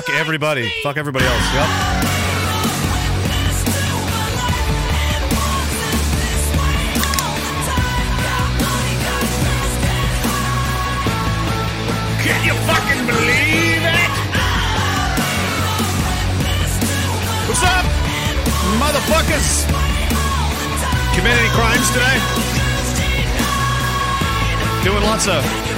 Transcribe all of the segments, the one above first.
fuck everybody. Fuck everybody else. Yep. Can you fucking believe it? What's up, motherfuckers? Commit any crimes today? Doing lots of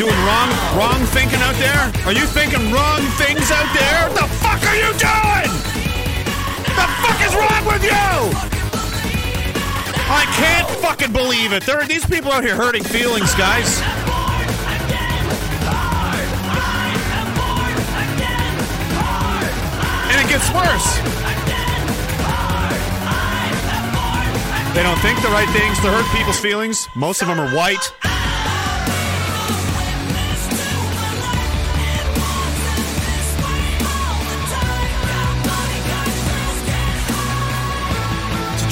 doing wrong wrong thinking out there? Are you thinking wrong things out there? What the fuck are you doing? The fuck is wrong with you? I can't fucking believe it. There are these people out here hurting feelings, guys. And it gets worse. They don't think the right things to hurt people's feelings. Most of them are white.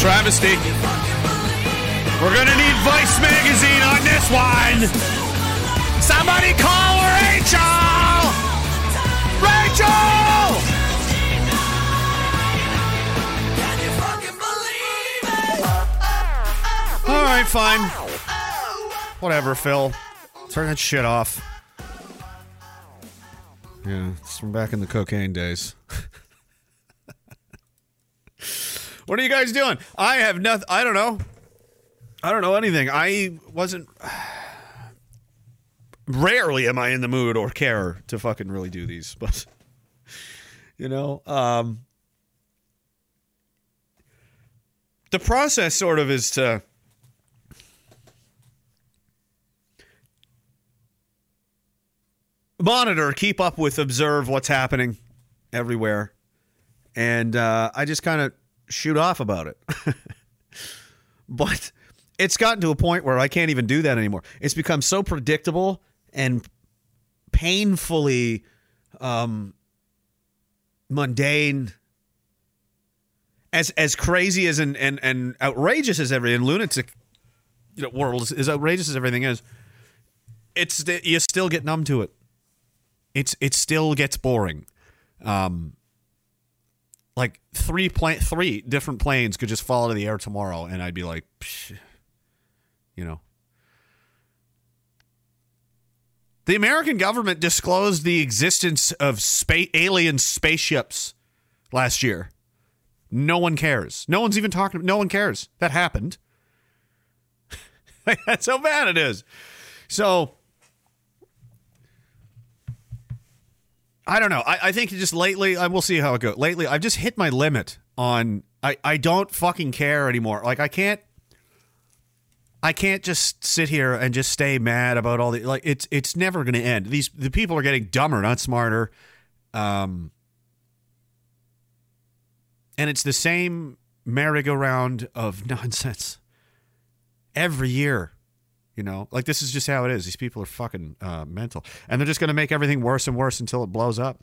Travesty. We're gonna need Vice magazine on this one. Somebody call Rachel. Rachel. All right, fine. Whatever, Phil. Turn that shit off. Yeah, it's from back in the cocaine days. What are you guys doing? I have nothing. I don't know. I don't know anything. I wasn't. Rarely am I in the mood or care to fucking really do these, but you know, um, the process sort of is to monitor, keep up with, observe what's happening everywhere, and uh, I just kind of shoot off about it. but it's gotten to a point where I can't even do that anymore. It's become so predictable and painfully um, mundane. As as crazy as and and, and outrageous as every and lunatic you know, world is, as outrageous as everything is, it's you still get numb to it. It's it still gets boring. Um, like three plane, three different planes could just fall out of the air tomorrow, and I'd be like, Psh, you know. The American government disclosed the existence of space alien spaceships last year. No one cares. No one's even talking. No one cares. That happened. That's how bad it is. So I don't know. I, I think just lately, I will see how it goes. Lately, I've just hit my limit on. I, I don't fucking care anymore. Like I can't. I can't just sit here and just stay mad about all the like. It's it's never going to end. These the people are getting dumber, not smarter. Um, and it's the same merry-go-round of nonsense every year. You know, like this is just how it is. These people are fucking uh, mental, and they're just going to make everything worse and worse until it blows up.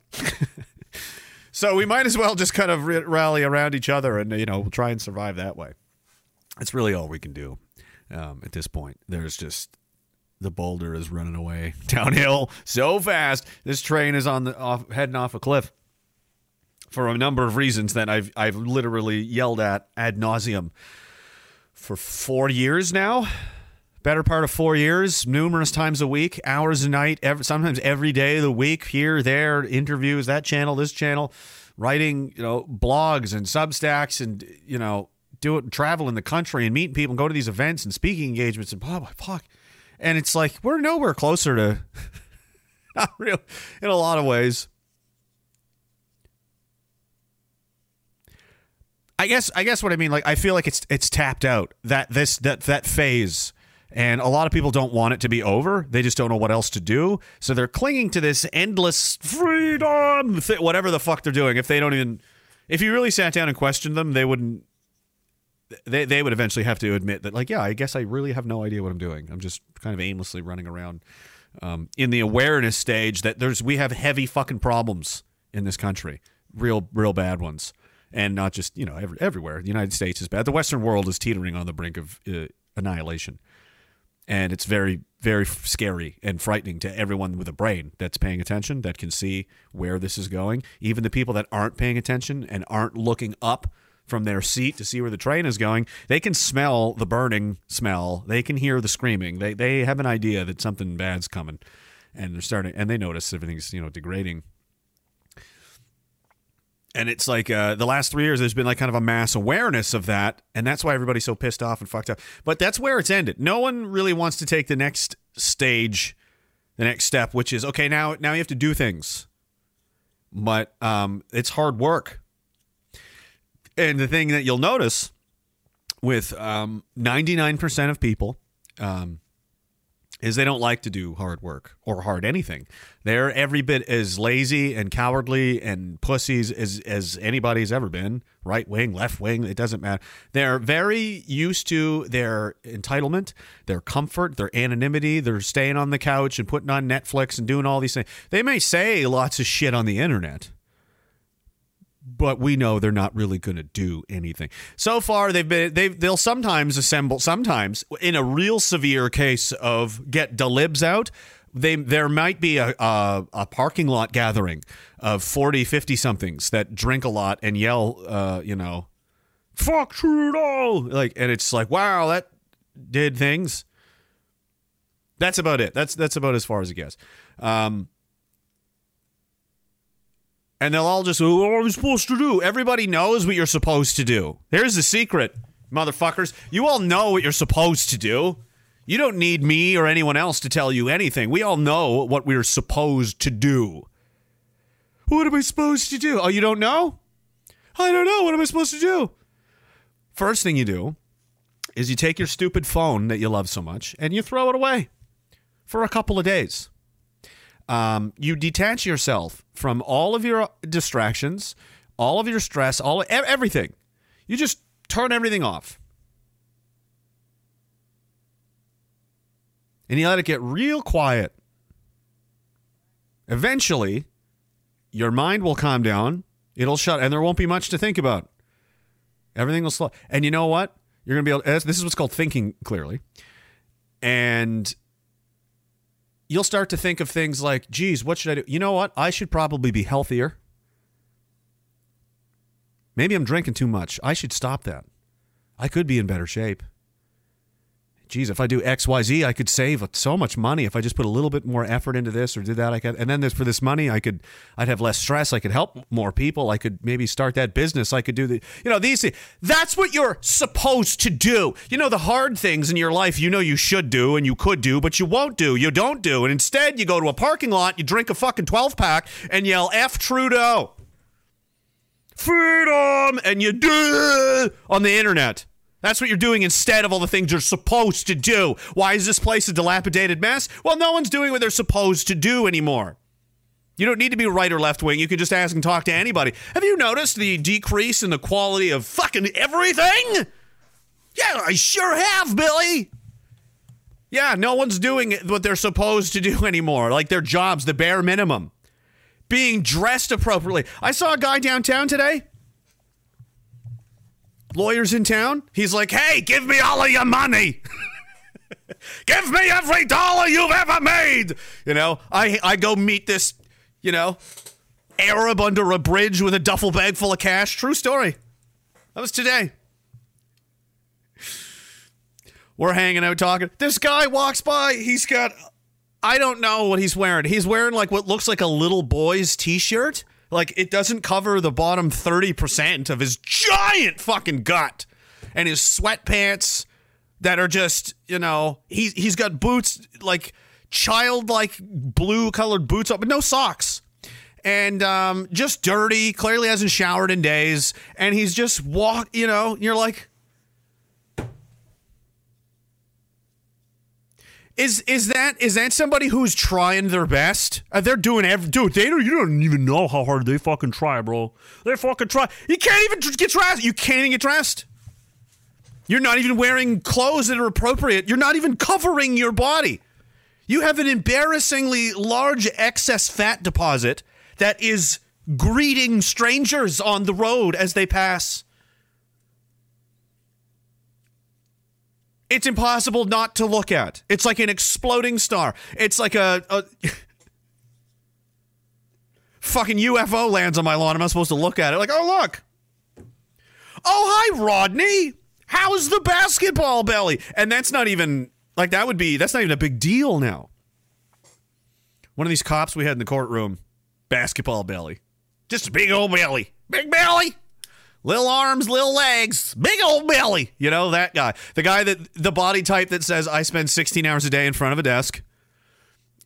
so we might as well just kind of rally around each other, and you know, we'll try and survive that way. That's really all we can do um, at this point. There's just the boulder is running away downhill so fast. This train is on the off, heading off a cliff for a number of reasons that I've I've literally yelled at ad nauseum for four years now. Better part of four years, numerous times a week, hours a night, every, sometimes every day of the week, here, there, interviews, that channel, this channel, writing, you know, blogs and Substacks, and you know, do it, travel in the country and meeting people, and go to these events and speaking engagements, and oh, blah blah fuck. And it's like we're nowhere closer to, not real, in a lot of ways. I guess I guess what I mean like I feel like it's it's tapped out that this that that phase and a lot of people don't want it to be over. They just don't know what else to do. So they're clinging to this endless freedom th- whatever the fuck they're doing if they don't even if you really sat down and questioned them, they wouldn't they they would eventually have to admit that like yeah, I guess I really have no idea what I'm doing. I'm just kind of aimlessly running around um, in the awareness stage that there's we have heavy fucking problems in this country. Real real bad ones and not just you know every, everywhere. The United States is bad. The Western world is teetering on the brink of uh, annihilation. And it's very very scary and frightening to everyone with a brain that's paying attention that can see where this is going. Even the people that aren't paying attention and aren't looking up from their seat to see where the train is going they can smell the burning smell. They can hear the screaming. They they have an idea that something bad's coming. And they're starting and they notice everything's you know degrading and it's like uh, the last three years there's been like kind of a mass awareness of that. And that's why everybody's so pissed off and fucked up. But that's where it's ended. No one really wants to take the next stage the next step which is okay now now you have to do things. But um, it's hard work. And the thing that you'll notice with um, 99% of people um, is they don't like to do hard work or hard anything. They're every bit as lazy and cowardly and pussies as, as anybody's ever been. Right wing, left wing, it doesn't matter. They're very used to their entitlement, their comfort, their anonymity. They're staying on the couch and putting on Netflix and doing all these things. They may say lots of shit on the internet but we know they're not really going to do anything. So far, they've been they they'll sometimes assemble. Sometimes, in a real severe case of get delibs out, they there might be a, a, a parking lot gathering of 40, 50 somethings that drink a lot and yell, uh, you know, "Fuck Trudeau!" Like, and it's like, wow, that did things. That's about it. That's that's about as far as it gets. Um, and they'll all just, what are we supposed to do? Everybody knows what you're supposed to do. Here's the secret, motherfuckers. You all know what you're supposed to do. You don't need me or anyone else to tell you anything. We all know what we're supposed to do. What am I supposed to do? Oh, you don't know? I don't know. What am I supposed to do? First thing you do is you take your stupid phone that you love so much and you throw it away for a couple of days. Um, you detach yourself from all of your distractions, all of your stress, all everything. You just turn everything off. And you let it get real quiet. Eventually, your mind will calm down. It'll shut, and there won't be much to think about. Everything will slow. And you know what? You're going to be able. This is what's called thinking clearly. And you'll start to think of things like, geez, what should I do? You know what? I should probably be healthier. Maybe I'm drinking too much. I should stop that. I could be in better shape geez, if I do X, Y, Z, I could save so much money if I just put a little bit more effort into this or did that. I could, and then there's for this money, I could, I'd have less stress. I could help more people. I could maybe start that business. I could do the, you know, these. That's what you're supposed to do. You know, the hard things in your life, you know, you should do and you could do, but you won't do. You don't do, and instead you go to a parking lot, you drink a fucking twelve pack, and yell "F Trudeau." Freedom, and you do on the internet. That's what you're doing instead of all the things you're supposed to do. Why is this place a dilapidated mess? Well, no one's doing what they're supposed to do anymore. You don't need to be right or left wing. You can just ask and talk to anybody. Have you noticed the decrease in the quality of fucking everything? Yeah, I sure have, Billy. Yeah, no one's doing what they're supposed to do anymore, like their jobs, the bare minimum. Being dressed appropriately. I saw a guy downtown today lawyers in town. He's like, hey, give me all of your money. give me every dollar you've ever made. You know, I, I go meet this, you know, Arab under a bridge with a duffel bag full of cash. True story. That was today. We're hanging out talking. This guy walks by. He's got, I don't know what he's wearing. He's wearing like what looks like a little boy's t shirt like it doesn't cover the bottom 30% of his giant fucking gut and his sweatpants that are just, you know, he's he's got boots like childlike blue colored boots up, but no socks. And um, just dirty, clearly hasn't showered in days, and he's just walk, you know, you're like, Is is that is that somebody who's trying their best? Uh, they're doing every dude. They don't. You don't even know how hard they fucking try, bro. They fucking try. You can't even get dressed. You can't even get dressed. You're not even wearing clothes that are appropriate. You're not even covering your body. You have an embarrassingly large excess fat deposit that is greeting strangers on the road as they pass. It's impossible not to look at. It's like an exploding star. It's like a, a fucking UFO lands on my lawn. Am I supposed to look at it? Like, oh look. Oh hi, Rodney. How's the basketball belly? And that's not even like that would be that's not even a big deal now. One of these cops we had in the courtroom, basketball belly. Just a big old belly. Big belly. Little arms, little legs, big old belly. You know, that guy. The guy that, the body type that says, I spend 16 hours a day in front of a desk.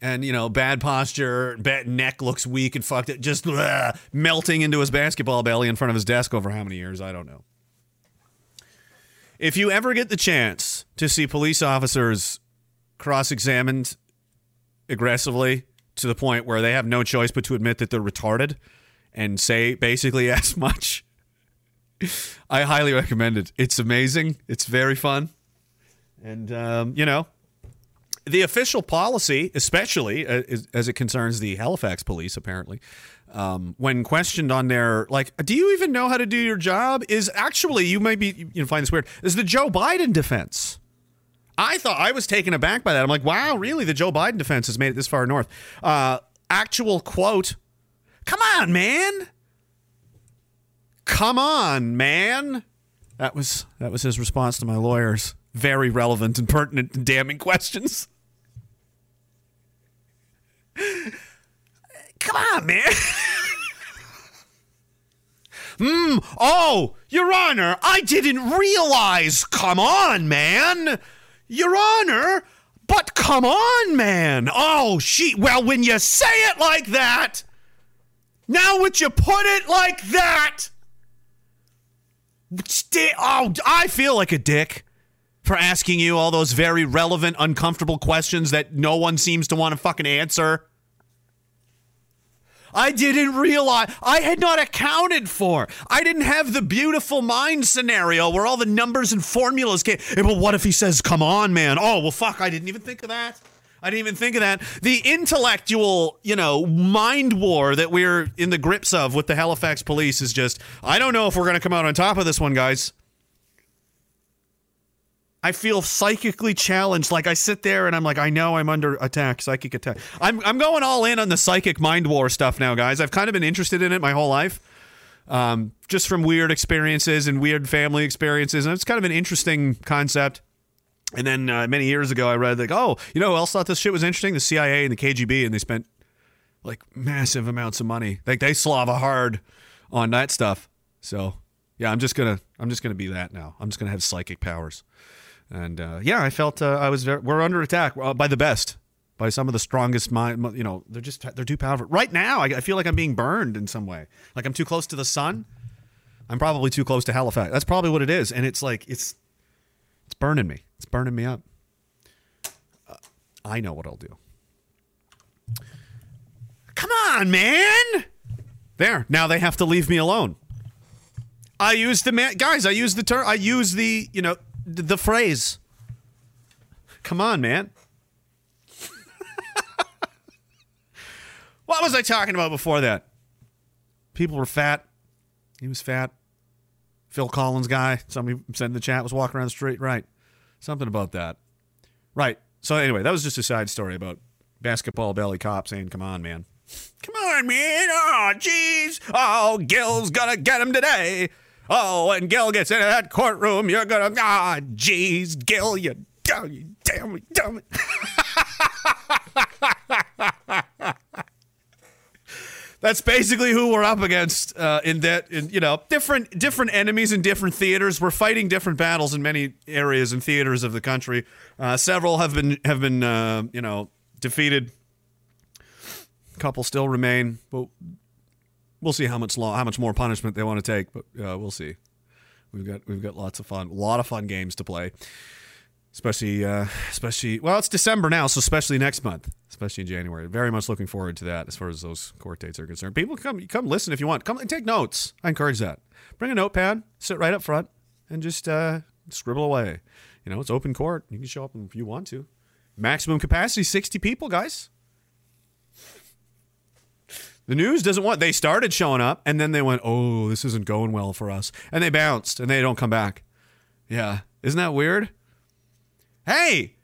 And, you know, bad posture, bad neck looks weak and fucked it, just uh, melting into his basketball belly in front of his desk over how many years? I don't know. If you ever get the chance to see police officers cross examined aggressively to the point where they have no choice but to admit that they're retarded and say basically as much I highly recommend it. It's amazing. It's very fun. And, um, you know, the official policy, especially uh, as it concerns the Halifax police, apparently, um, when questioned on their, like, do you even know how to do your job? Is actually, you might be, you find this weird, is the Joe Biden defense. I thought I was taken aback by that. I'm like, wow, really? The Joe Biden defense has made it this far north. Uh, actual quote, come on, man come on, man. That was that was his response to my lawyer's very relevant and pertinent and damning questions. Come on, man. Hmm. Oh, Your Honor, I didn't realize. Come on, man. Your Honor, but come on, man. Oh, she. Well, when you say it like that, now would you put it like that? Oh, I feel like a dick for asking you all those very relevant, uncomfortable questions that no one seems to want to fucking answer. I didn't realize I had not accounted for. I didn't have the beautiful mind scenario where all the numbers and formulas came. But what if he says, "Come on, man"? Oh well, fuck! I didn't even think of that. I didn't even think of that. The intellectual, you know, mind war that we're in the grips of with the Halifax police is just, I don't know if we're going to come out on top of this one, guys. I feel psychically challenged. Like I sit there and I'm like, I know I'm under attack, psychic attack. I'm, I'm going all in on the psychic mind war stuff now, guys. I've kind of been interested in it my whole life. Um, just from weird experiences and weird family experiences. And it's kind of an interesting concept. And then uh, many years ago, I read like, oh, you know who else thought this shit was interesting? The CIA and the KGB, and they spent like massive amounts of money. Like they slava hard on that stuff. So yeah, I'm just gonna I'm just gonna be that now. I'm just gonna have psychic powers. And uh, yeah, I felt uh, I was very, we're under attack uh, by the best, by some of the strongest mind. You know, they're just they're too powerful. Right now, I, I feel like I'm being burned in some way. Like I'm too close to the sun. I'm probably too close to Halifax. That's probably what it is. And it's like it's it's burning me. It's burning me up. Uh, I know what I'll do. Come on, man. There. Now they have to leave me alone. I use the man, guys. I use the term. I use the you know the, the phrase. Come on, man. what was I talking about before that? People were fat. He was fat. Phil Collins guy, somebody said in the chat, was walking around the street. Right. Something about that. Right. So anyway, that was just a side story about basketball belly cop saying, come on, man. Come on, man. Oh, jeez. Oh, Gil's gonna get him today. Oh, when Gil gets into that courtroom, you're gonna, ah, oh, jeez, Gil, you, damn, you damn, damn it. That's basically who we're up against uh, in that in, you know different different enemies in different theaters. We're fighting different battles in many areas and theaters of the country. Uh, several have been have been uh, you know defeated. A couple still remain but we'll see how much law how much more punishment they want to take but uh, we'll see. We've got we've got lots of fun a lot of fun games to play especially uh, especially well it's december now so especially next month. Especially in january. Very much looking forward to that as far as those court dates are concerned. People come come listen if you want. Come and take notes. I encourage that. Bring a notepad sit right up front and just uh, scribble away. You know it's open court. You can show up if you want to. Maximum capacity 60 people guys. The news doesn't want they started showing up and then they went oh this isn't going well for us. And they bounced and they don't come back. Yeah. Isn't that weird Hey,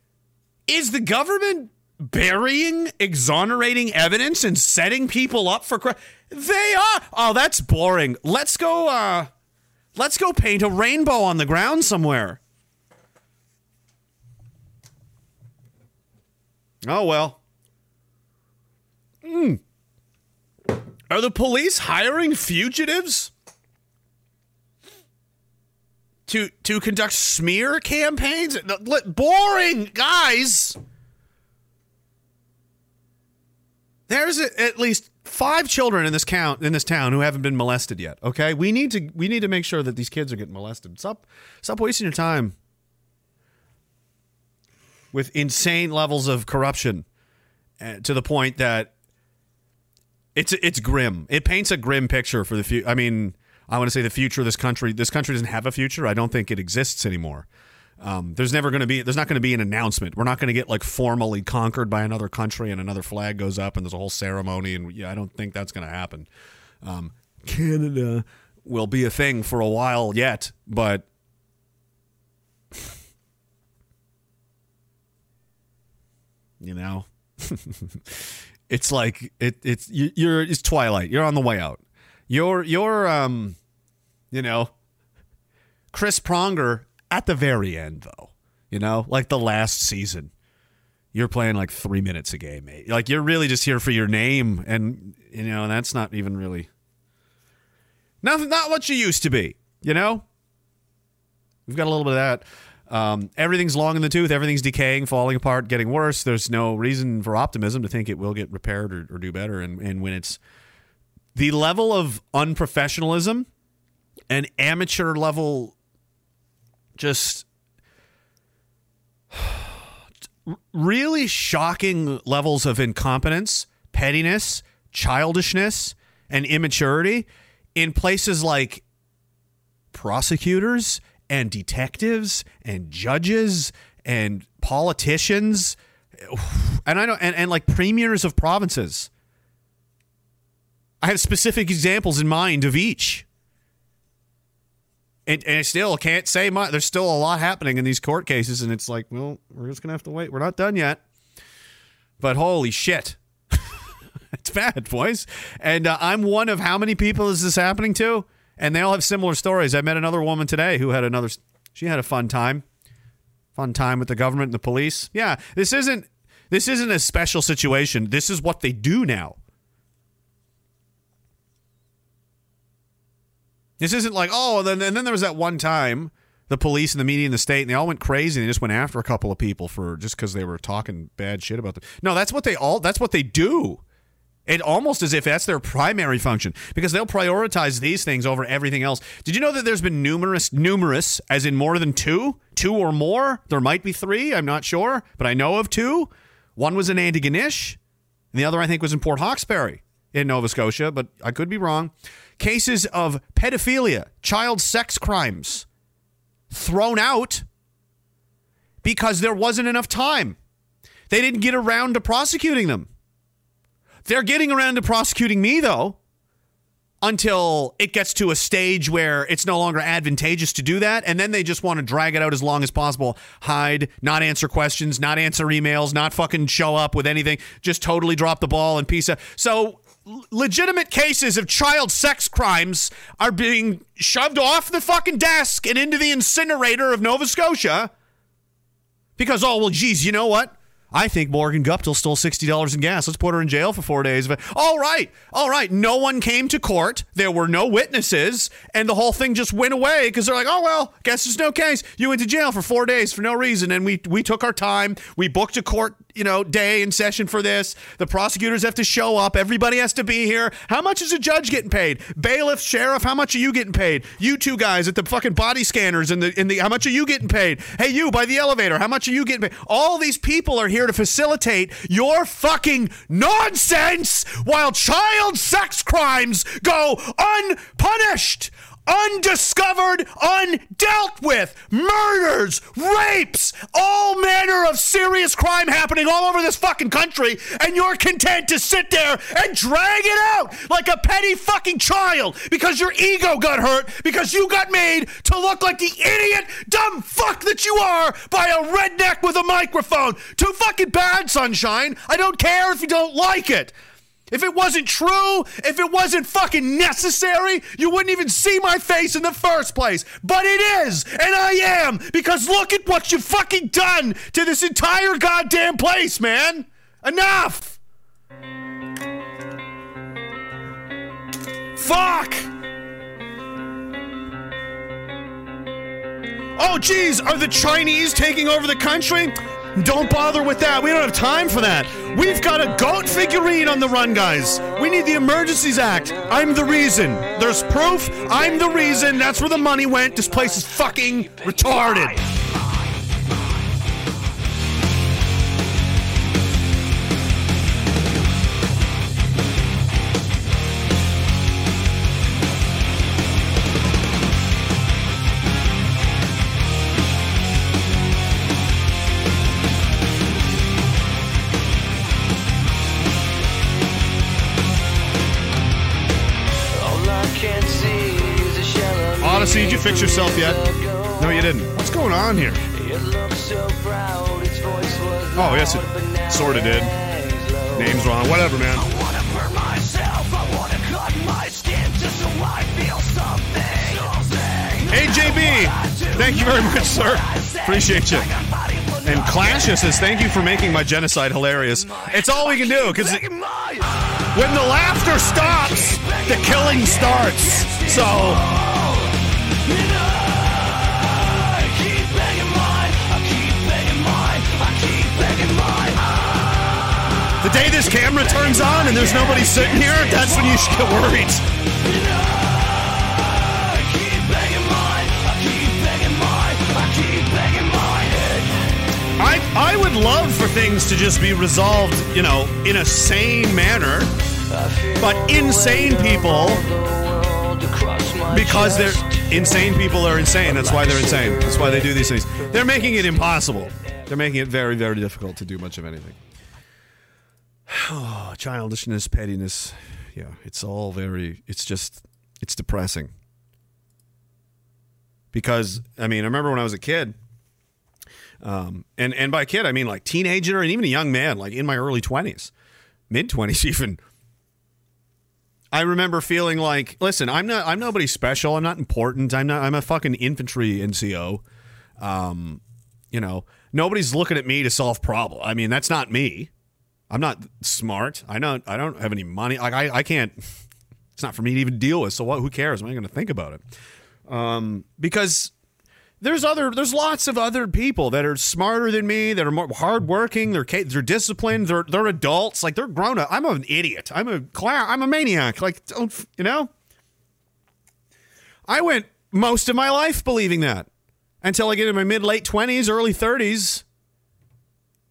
is the government burying exonerating evidence and setting people up for crime? They are. Oh, that's boring. Let's go uh let's go paint a rainbow on the ground somewhere. Oh well. Hmm. Are the police hiring fugitives to to conduct smear campaigns? Boring, guys. There's at least five children in this count in this town who haven't been molested yet. Okay, we need to we need to make sure that these kids are getting molested. Stop stop wasting your time with insane levels of corruption uh, to the point that it's it's grim. It paints a grim picture for the future. I mean, I want to say the future of this country. This country doesn't have a future. I don't think it exists anymore. Um, there's never going to be. There's not going to be an announcement. We're not going to get like formally conquered by another country and another flag goes up and there's a whole ceremony. And yeah, I don't think that's going to happen. Um, Canada will be a thing for a while yet, but you know it's like it it's you- you're it's twilight you're on the way out you're you're um you know chris pronger at the very end though you know like the last season you're playing like three minutes a game mate like you're really just here for your name and you know that's not even really nothing not what you used to be you know we've got a little bit of that um, everything's long in the tooth. Everything's decaying, falling apart, getting worse. There's no reason for optimism to think it will get repaired or, or do better. And, and when it's the level of unprofessionalism and amateur level, just really shocking levels of incompetence, pettiness, childishness, and immaturity in places like prosecutors and detectives and judges and politicians and I know and, and like premiers of provinces. I have specific examples in mind of each. And, and I still can't say much. There's still a lot happening in these court cases, and it's like, well, we're just gonna have to wait. We're not done yet. But holy shit, it's bad, boys. And uh, I'm one of how many people is this happening to? And they all have similar stories. I met another woman today who had another. She had a fun time, fun time with the government and the police. Yeah, this isn't this isn't a special situation. This is what they do now. This isn't like oh, and then and then there was that one time the police and the media and the state and they all went crazy and they just went after a couple of people for just because they were talking bad shit about them. No, that's what they all that's what they do. It almost as if that's their primary function because they'll prioritize these things over everything else. Did you know that there's been numerous, numerous, as in more than two, two or more? There might be three. I'm not sure, but I know of two. One was in Antigonish, and the other I think was in Port Hawkesbury in Nova Scotia, but I could be wrong. Cases of pedophilia, child sex crimes thrown out because there wasn't enough time. They didn't get around to prosecuting them. They're getting around to prosecuting me, though, until it gets to a stage where it's no longer advantageous to do that. And then they just want to drag it out as long as possible, hide, not answer questions, not answer emails, not fucking show up with anything, just totally drop the ball and piece. So, legitimate cases of child sex crimes are being shoved off the fucking desk and into the incinerator of Nova Scotia because, oh, well, geez, you know what? I think Morgan Guptill stole $60 in gas. Let's put her in jail for four days. All right, all right. No one came to court. There were no witnesses. And the whole thing just went away because they're like, oh, well, guess there's no case. You went to jail for four days for no reason. And we, we took our time. We booked a court, you know, day and session for this. The prosecutors have to show up. Everybody has to be here. How much is a judge getting paid? Bailiff, sheriff, how much are you getting paid? You two guys at the fucking body scanners and the, in the, how much are you getting paid? Hey, you by the elevator, how much are you getting paid? All these people are here to facilitate your fucking nonsense while child sex crimes go unpunished. Undiscovered, undealt with murders, rapes, all manner of serious crime happening all over this fucking country, and you're content to sit there and drag it out like a petty fucking child because your ego got hurt because you got made to look like the idiot, dumb fuck that you are by a redneck with a microphone. Too fucking bad, sunshine. I don't care if you don't like it. If it wasn't true, if it wasn't fucking necessary, you wouldn't even see my face in the first place. But it is, and I am, because look at what you've fucking done to this entire goddamn place, man. Enough! Fuck! Oh, geez, are the Chinese taking over the country? Don't bother with that. We don't have time for that. We've got a goat figurine on the run, guys. We need the Emergencies Act. I'm the reason. There's proof. I'm the reason. That's where the money went. This place is fucking retarded. Fix yourself yet? No, you didn't. What's going on here? Oh, yes, it sort of did. Name's wrong. Whatever, man. Hey, JB. Thank you very much, sir. Appreciate you. And Clashes says, thank you for making my genocide hilarious. It's all we can do, because when the laughter stops, the killing starts. So, the day this camera turns on and there's nobody sitting here, that's when you should get worried. I, I would love for things to just be resolved, you know, in a sane manner. But insane people, because they're insane people are insane. That's why they're insane. That's why they do these things. They're making it impossible. They're making it very, very difficult to do much of anything. Oh, childishness, pettiness. Yeah, it's all very, it's just, it's depressing. Because, I mean, I remember when I was a kid, um, and, and by kid, I mean like teenager and even a young man, like in my early 20s, mid 20s even. I remember feeling like, listen, I'm not, I'm nobody special. I'm not important. I'm not, I'm a fucking infantry NCO. Um, you know, nobody's looking at me to solve problem. I mean, that's not me. I'm not smart. I don't, I don't have any money. Like I, I can't, it's not for me to even deal with. So what, who cares? I'm not going to think about it. Um, because there's other, there's lots of other people that are smarter than me, that are more hardworking. They're, they're disciplined. They're, they're adults. Like they're grown up. I'm an idiot. I'm a clown. I'm a maniac. Like, don't, you know, I went most of my life believing that until I get in my mid late 20s, early 30s.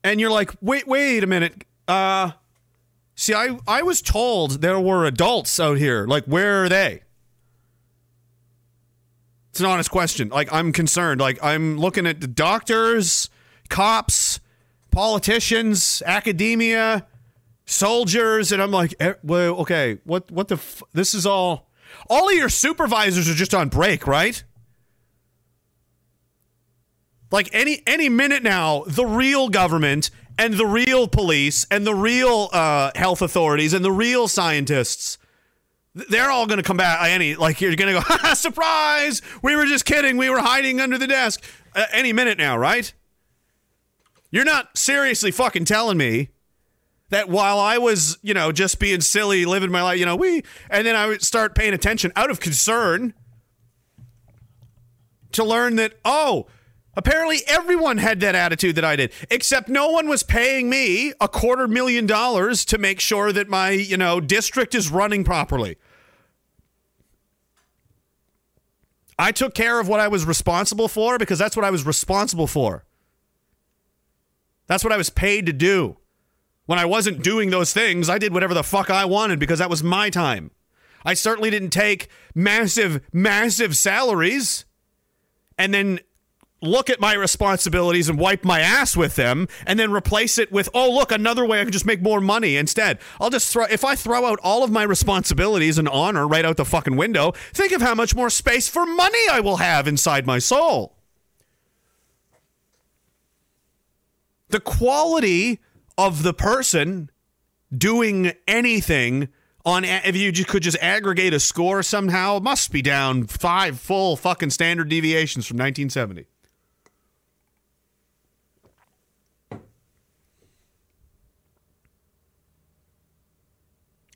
And you're like, wait, wait a minute. Uh, see, I, I was told there were adults out here. Like, where are they? It's an honest question. Like, I'm concerned. Like, I'm looking at the doctors, cops, politicians, academia, soldiers, and I'm like, eh, well, okay, what, what the, f- this is all, all of your supervisors are just on break, right? Like any any minute now, the real government and the real police and the real uh, health authorities and the real scientists, they're all going to come back. Any like you're going to go, surprise! We were just kidding. We were hiding under the desk. Uh, any minute now, right? You're not seriously fucking telling me that while I was, you know, just being silly, living my life, you know, we, and then I would start paying attention out of concern to learn that, oh, apparently everyone had that attitude that I did, except no one was paying me a quarter million dollars to make sure that my, you know, district is running properly. I took care of what I was responsible for because that's what I was responsible for. That's what I was paid to do. When I wasn't doing those things, I did whatever the fuck I wanted because that was my time. I certainly didn't take massive, massive salaries and then look at my responsibilities and wipe my ass with them and then replace it with oh look another way i can just make more money instead. I'll just throw if i throw out all of my responsibilities and honor right out the fucking window think of how much more space for money i will have inside my soul. The quality of the person doing anything on if you could just aggregate a score somehow must be down five full fucking standard deviations from 1970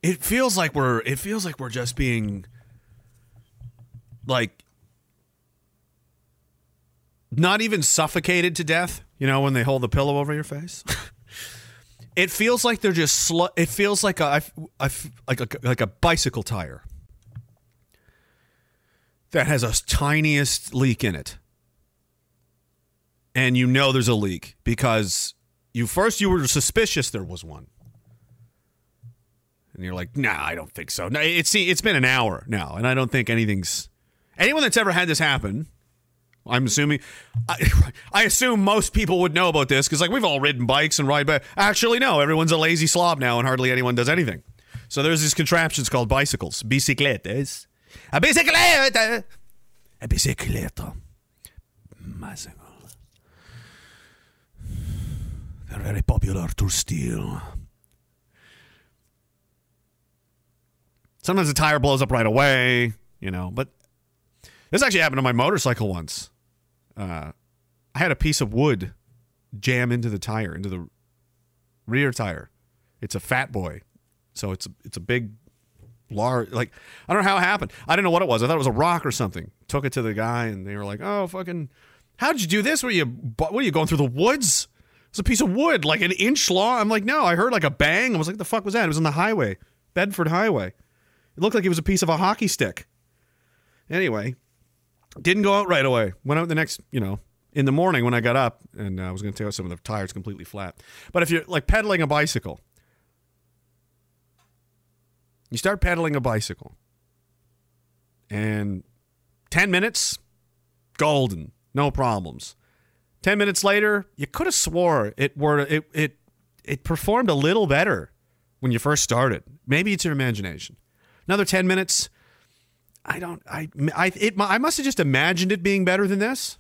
it feels like we're it feels like we're just being like not even suffocated to death you know when they hold the pillow over your face. It feels like they're just sl- it feels like a, like a like a bicycle tire that has a tiniest leak in it. And you know there's a leak because you first you were suspicious there was one and you're like, nah, I don't think so. No, it's it's been an hour now, and I don't think anything's anyone that's ever had this happen. I'm assuming, I, I assume most people would know about this because like we've all ridden bikes and ride bikes. Actually, no, everyone's a lazy slob now, and hardly anyone does anything. So there's these contraptions called bicycles, bicicletas, a bicicleta, a bicicleta, bicycle. They're very popular to steal. Sometimes the tire blows up right away, you know. But this actually happened to my motorcycle once. Uh, I had a piece of wood jam into the tire, into the rear tire. It's a fat boy, so it's a, it's a big, large. Like I don't know how it happened. I didn't know what it was. I thought it was a rock or something. Took it to the guy, and they were like, "Oh, fucking, how did you do this? Were you what are you going through the woods?" It's a piece of wood, like an inch long. I'm like, no, I heard like a bang. I was like, the fuck was that? It was on the highway, Bedford Highway. It looked like it was a piece of a hockey stick. Anyway, didn't go out right away. Went out the next, you know, in the morning when I got up and uh, I was going to take out some of the tires completely flat. But if you're like pedaling a bicycle, you start pedaling a bicycle and 10 minutes, golden, no problems. 10 minutes later, you could have swore it were it it it performed a little better when you first started. Maybe it's your imagination another 10 minutes. I don't, I, I, it, I must have just imagined it being better than this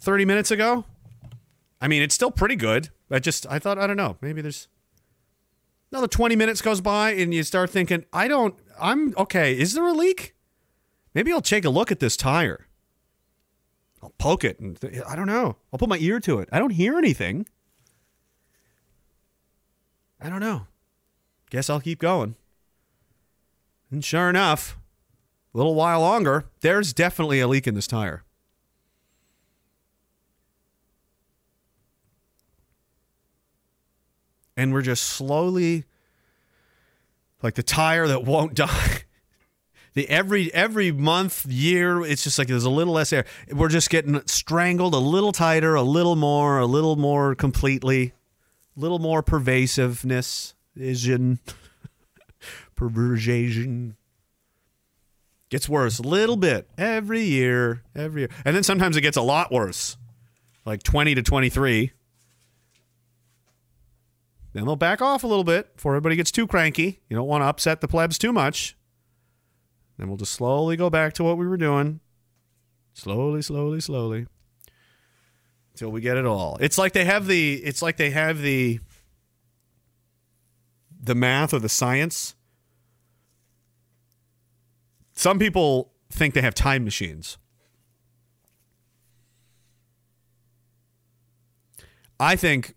30 minutes ago. I mean, it's still pretty good. I just, I thought, I don't know, maybe there's another 20 minutes goes by and you start thinking, I don't, I'm okay. Is there a leak? Maybe I'll take a look at this tire. I'll poke it and th- I don't know. I'll put my ear to it. I don't hear anything. I don't know. Guess I'll keep going. And sure enough, a little while longer, there's definitely a leak in this tire. And we're just slowly like the tire that won't die. the every every month, year, it's just like there's a little less air. We're just getting strangled a little tighter, a little more, a little more completely, a little more pervasiveness. Vision perversion gets worse a little bit every year, every year. And then sometimes it gets a lot worse, like 20 to 23. Then they'll back off a little bit before everybody gets too cranky. You don't want to upset the plebs too much. Then we'll just slowly go back to what we were doing. Slowly, slowly, slowly. Until we get it all. It's like they have the it's like they have the the math or the science some people think they have time machines. I think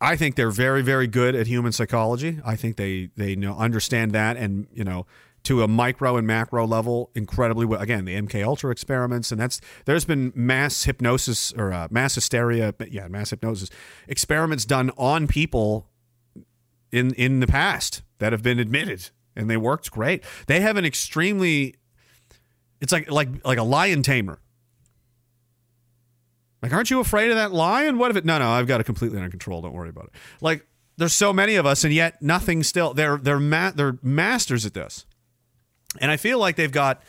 I think they're very very good at human psychology. I think they they know understand that and you know to a micro and macro level incredibly well. Again, the MK Ultra experiments and that's there's been mass hypnosis or uh, mass hysteria, yeah, mass hypnosis experiments done on people in in the past that have been admitted and they worked great. They have an extremely it's like like like a lion tamer. Like, aren't you afraid of that lion? What if it? No, no, I've got it completely under control. Don't worry about it. Like there's so many of us, and yet nothing still. They're they're ma- they're masters at this, and I feel like they've got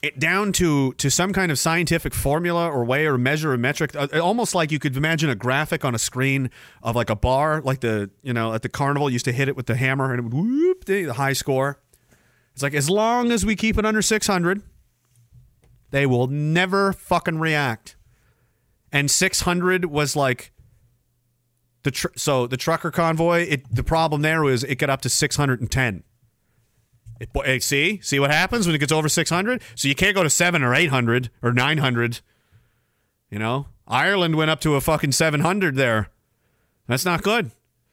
it down to to some kind of scientific formula or way or measure or metric. Uh, almost like you could imagine a graphic on a screen of like a bar like the you know at the carnival used to hit it with the hammer and it would whoop the, high score. It's like as long as we keep it under 600 they will never fucking react. And 600 was like the tr- so the trucker convoy it the problem there was it got up to 610 it, see, see what happens when it gets over 600. So you can't go to seven or 800 or 900. You know, Ireland went up to a fucking 700 there. That's not good.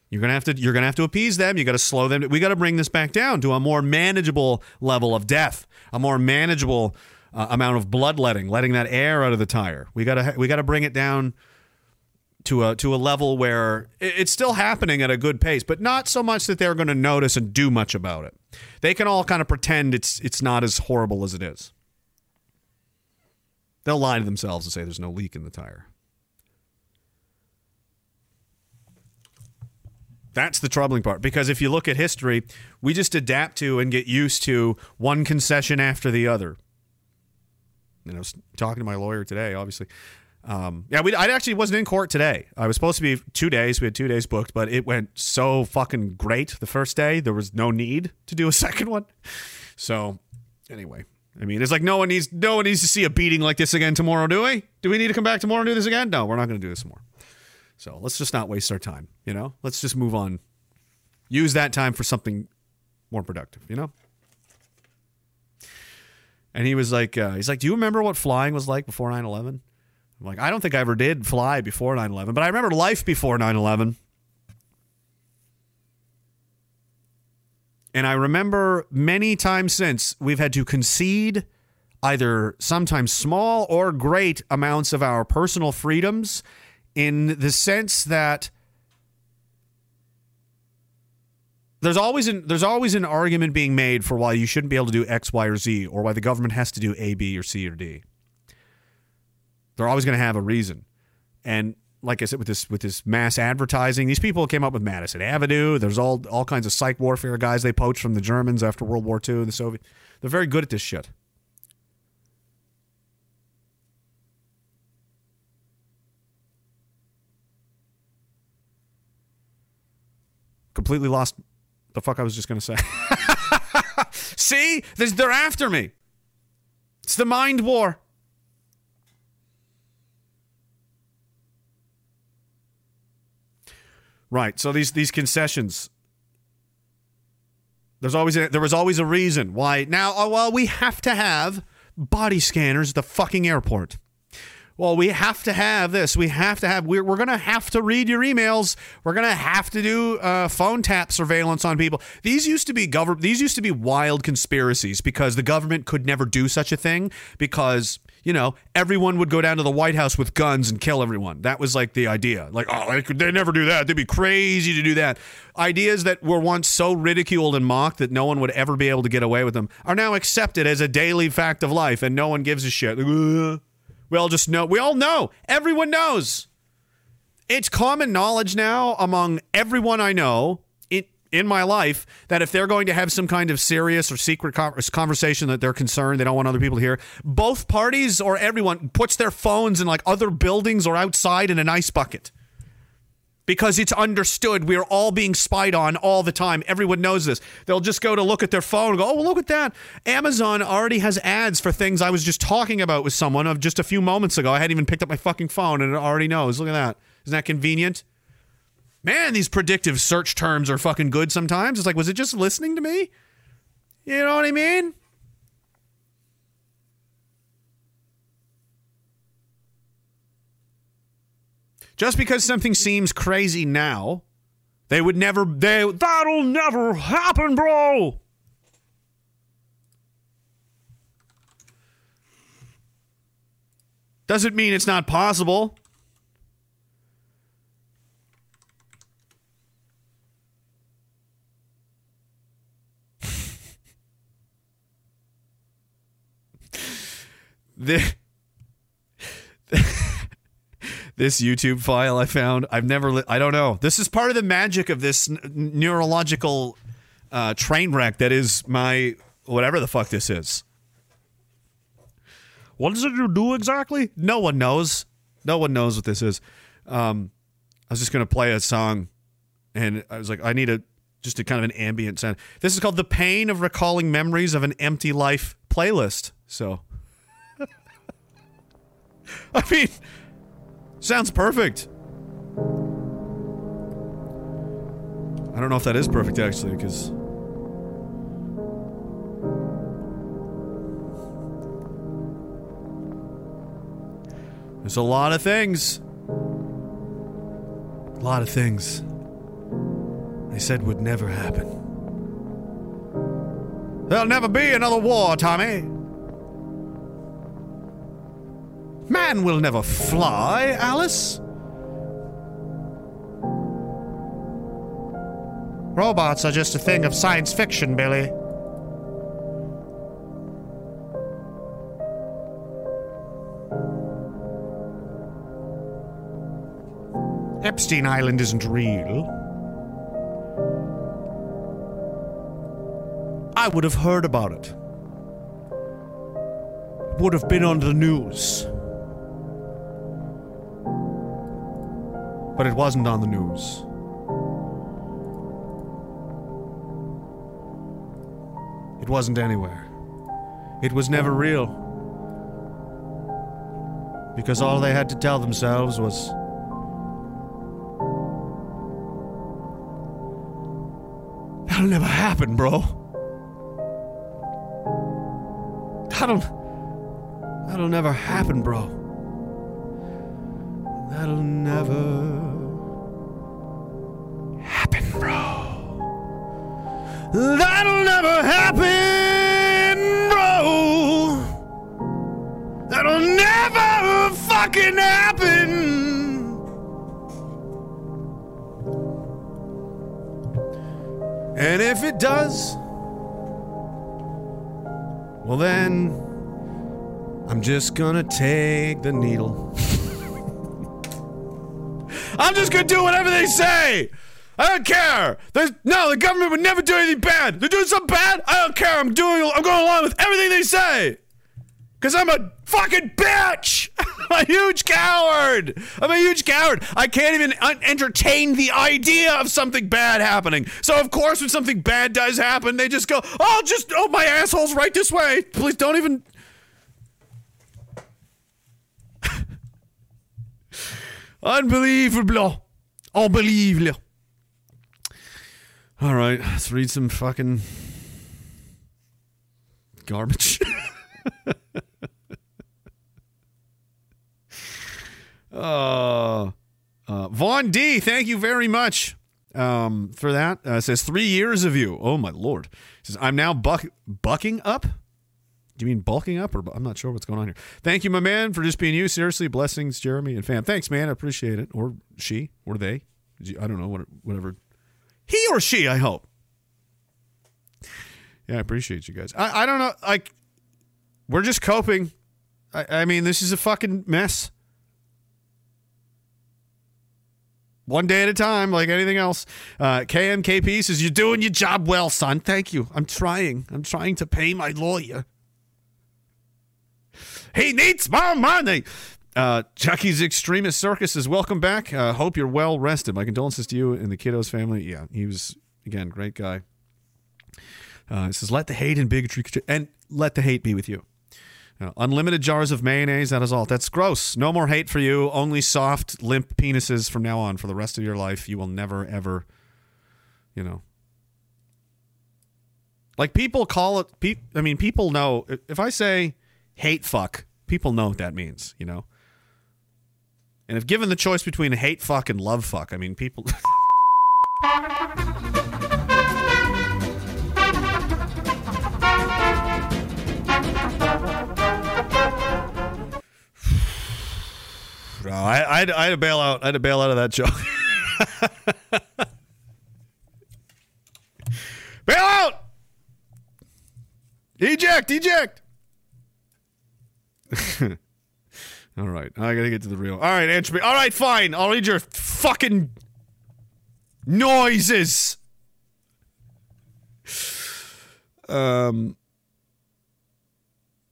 You're gonna have to you're gonna have to appease them. You got to slow them. We got to bring this back down to a more manageable level of death, a more manageable uh, amount of bloodletting, letting that air out of the tire. We gotta we gotta bring it down to a to a level where it's still happening at a good pace, but not so much that they're going to notice and do much about it. They can all kind of pretend it's it's not as horrible as it is. They'll lie to themselves and say there's no leak in the tire. That's the troubling part because if you look at history, we just adapt to and get used to one concession after the other. You know, talking to my lawyer today, obviously. Um, yeah, we, I actually wasn't in court today. I was supposed to be two days. We had two days booked, but it went so fucking great the first day. There was no need to do a second one. So, anyway, I mean, it's like no one needs no one needs to see a beating like this again tomorrow, do we? Do we need to come back tomorrow and do this again? No, we're not going to do this more. So let's just not waste our time. You know, let's just move on. Use that time for something more productive. You know. And he was like, uh, he's like, do you remember what flying was like before 9 11? I'm like, I don't think I ever did fly before 9 11, but I remember life before 9 11. And I remember many times since we've had to concede either sometimes small or great amounts of our personal freedoms in the sense that there's always an there's always an argument being made for why you shouldn't be able to do X, Y, or Z, or why the government has to do A, B, or C, or D. They're always going to have a reason. And like I said, with this with this mass advertising, these people came up with Madison Avenue. There's all all kinds of psych warfare guys they poached from the Germans after World War II, the Soviet. They're very good at this shit. Completely lost the fuck I was just going to say. See, they're after me. It's the mind war. Right. So these these concessions. There's always a, there was always a reason why. Now, oh, well, we have to have body scanners at the fucking airport. Well, we have to have this. We have to have. We're, we're going to have to read your emails. We're going to have to do uh, phone tap surveillance on people. These used to be government. These used to be wild conspiracies because the government could never do such a thing because you know, everyone would go down to the White House with guns and kill everyone. That was like the idea. Like, oh, they never do that. They'd be crazy to do that. Ideas that were once so ridiculed and mocked that no one would ever be able to get away with them are now accepted as a daily fact of life, and no one gives a shit. Like, we all just know. We all know. Everyone knows. It's common knowledge now among everyone I know in my life that if they're going to have some kind of serious or secret conversation that they're concerned, they don't want other people to hear, both parties or everyone puts their phones in like other buildings or outside in an ice bucket. Because it's understood we're all being spied on all the time. Everyone knows this. They'll just go to look at their phone and go, oh, well, look at that. Amazon already has ads for things I was just talking about with someone of just a few moments ago. I hadn't even picked up my fucking phone and it already knows. Look at that. Isn't that convenient? Man, these predictive search terms are fucking good sometimes. It's like, was it just listening to me? You know what I mean? Just because something seems crazy now, they would never, they, that'll never happen, bro. Doesn't mean it's not possible. The this YouTube file I found. I've never. Li- I don't know. This is part of the magic of this n- neurological uh, train wreck that is my whatever the fuck this is. What does it do exactly? No one knows. No one knows what this is. Um, I was just gonna play a song, and I was like, I need a just a kind of an ambient sound. This is called "The Pain of Recalling Memories of an Empty Life" playlist. So, I mean, sounds perfect. I don't know if that is perfect actually, because. There's a lot of things. A lot of things they said would never happen. There'll never be another war, Tommy. Man will never fly, Alice. Robots are just a thing of science fiction, Billy. Epstein Island isn't real. I would have heard about it. Would have been on the news. But it wasn't on the news. It wasn't anywhere. It was never real. Because all they had to tell themselves was That'll never happen, bro. That'll. That'll never happen, bro. That'll never happen, bro. That'll never happen, bro. That'll never fucking happen. And if it does, well, then I'm just gonna take the needle. I'm just gonna do whatever they say. I don't care. There's no, the government would never do anything bad. They're doing something bad. I don't care. I'm doing. I'm going along with everything they say. Cause I'm a fucking bitch. I'm a huge coward. I'm a huge coward. I can't even un- entertain the idea of something bad happening. So of course, when something bad does happen, they just go, "Oh, just oh, my asshole's right this way. Please don't even." Unbelievable. Unbelievable. All right, let's read some fucking garbage. uh, uh, Vaughn D, thank you very much um, for that. Uh, says three years of you. Oh my lord. Says I'm now buck bucking up. Do you mean bulking up, or I'm not sure what's going on here? Thank you, my man, for just being you. Seriously, blessings, Jeremy and fam. Thanks, man. I appreciate it. Or she, or they. I don't know. What, whatever. He or she. I hope. Yeah, I appreciate you guys. I, I don't know. Like, we're just coping. I, I mean, this is a fucking mess. One day at a time, like anything else. Uh, KMKP says, You're doing your job well, son. Thank you. I'm trying. I'm trying to pay my lawyer. He needs more money. Uh, Chucky's Extremist Circus is Welcome back. Uh, hope you're well rested. My condolences to you and the kiddos family. Yeah, he was, again, great guy. Uh, it says, Let the hate and bigotry, and let the hate be with you. Uh, unlimited jars of mayonnaise. That is all. That's gross. No more hate for you. Only soft, limp penises from now on for the rest of your life. You will never, ever, you know. Like people call it. Pe- I mean, people know. If I say hate fuck, people know what that means. You know. And if given the choice between hate fuck and love fuck, I mean, people. No, I, I, had, I had to bail out. I had to bail out of that joke. bail out. Eject. Eject. All right, I gotta get to the real. All right, answer me. All right, fine. I'll read your fucking noises. Um.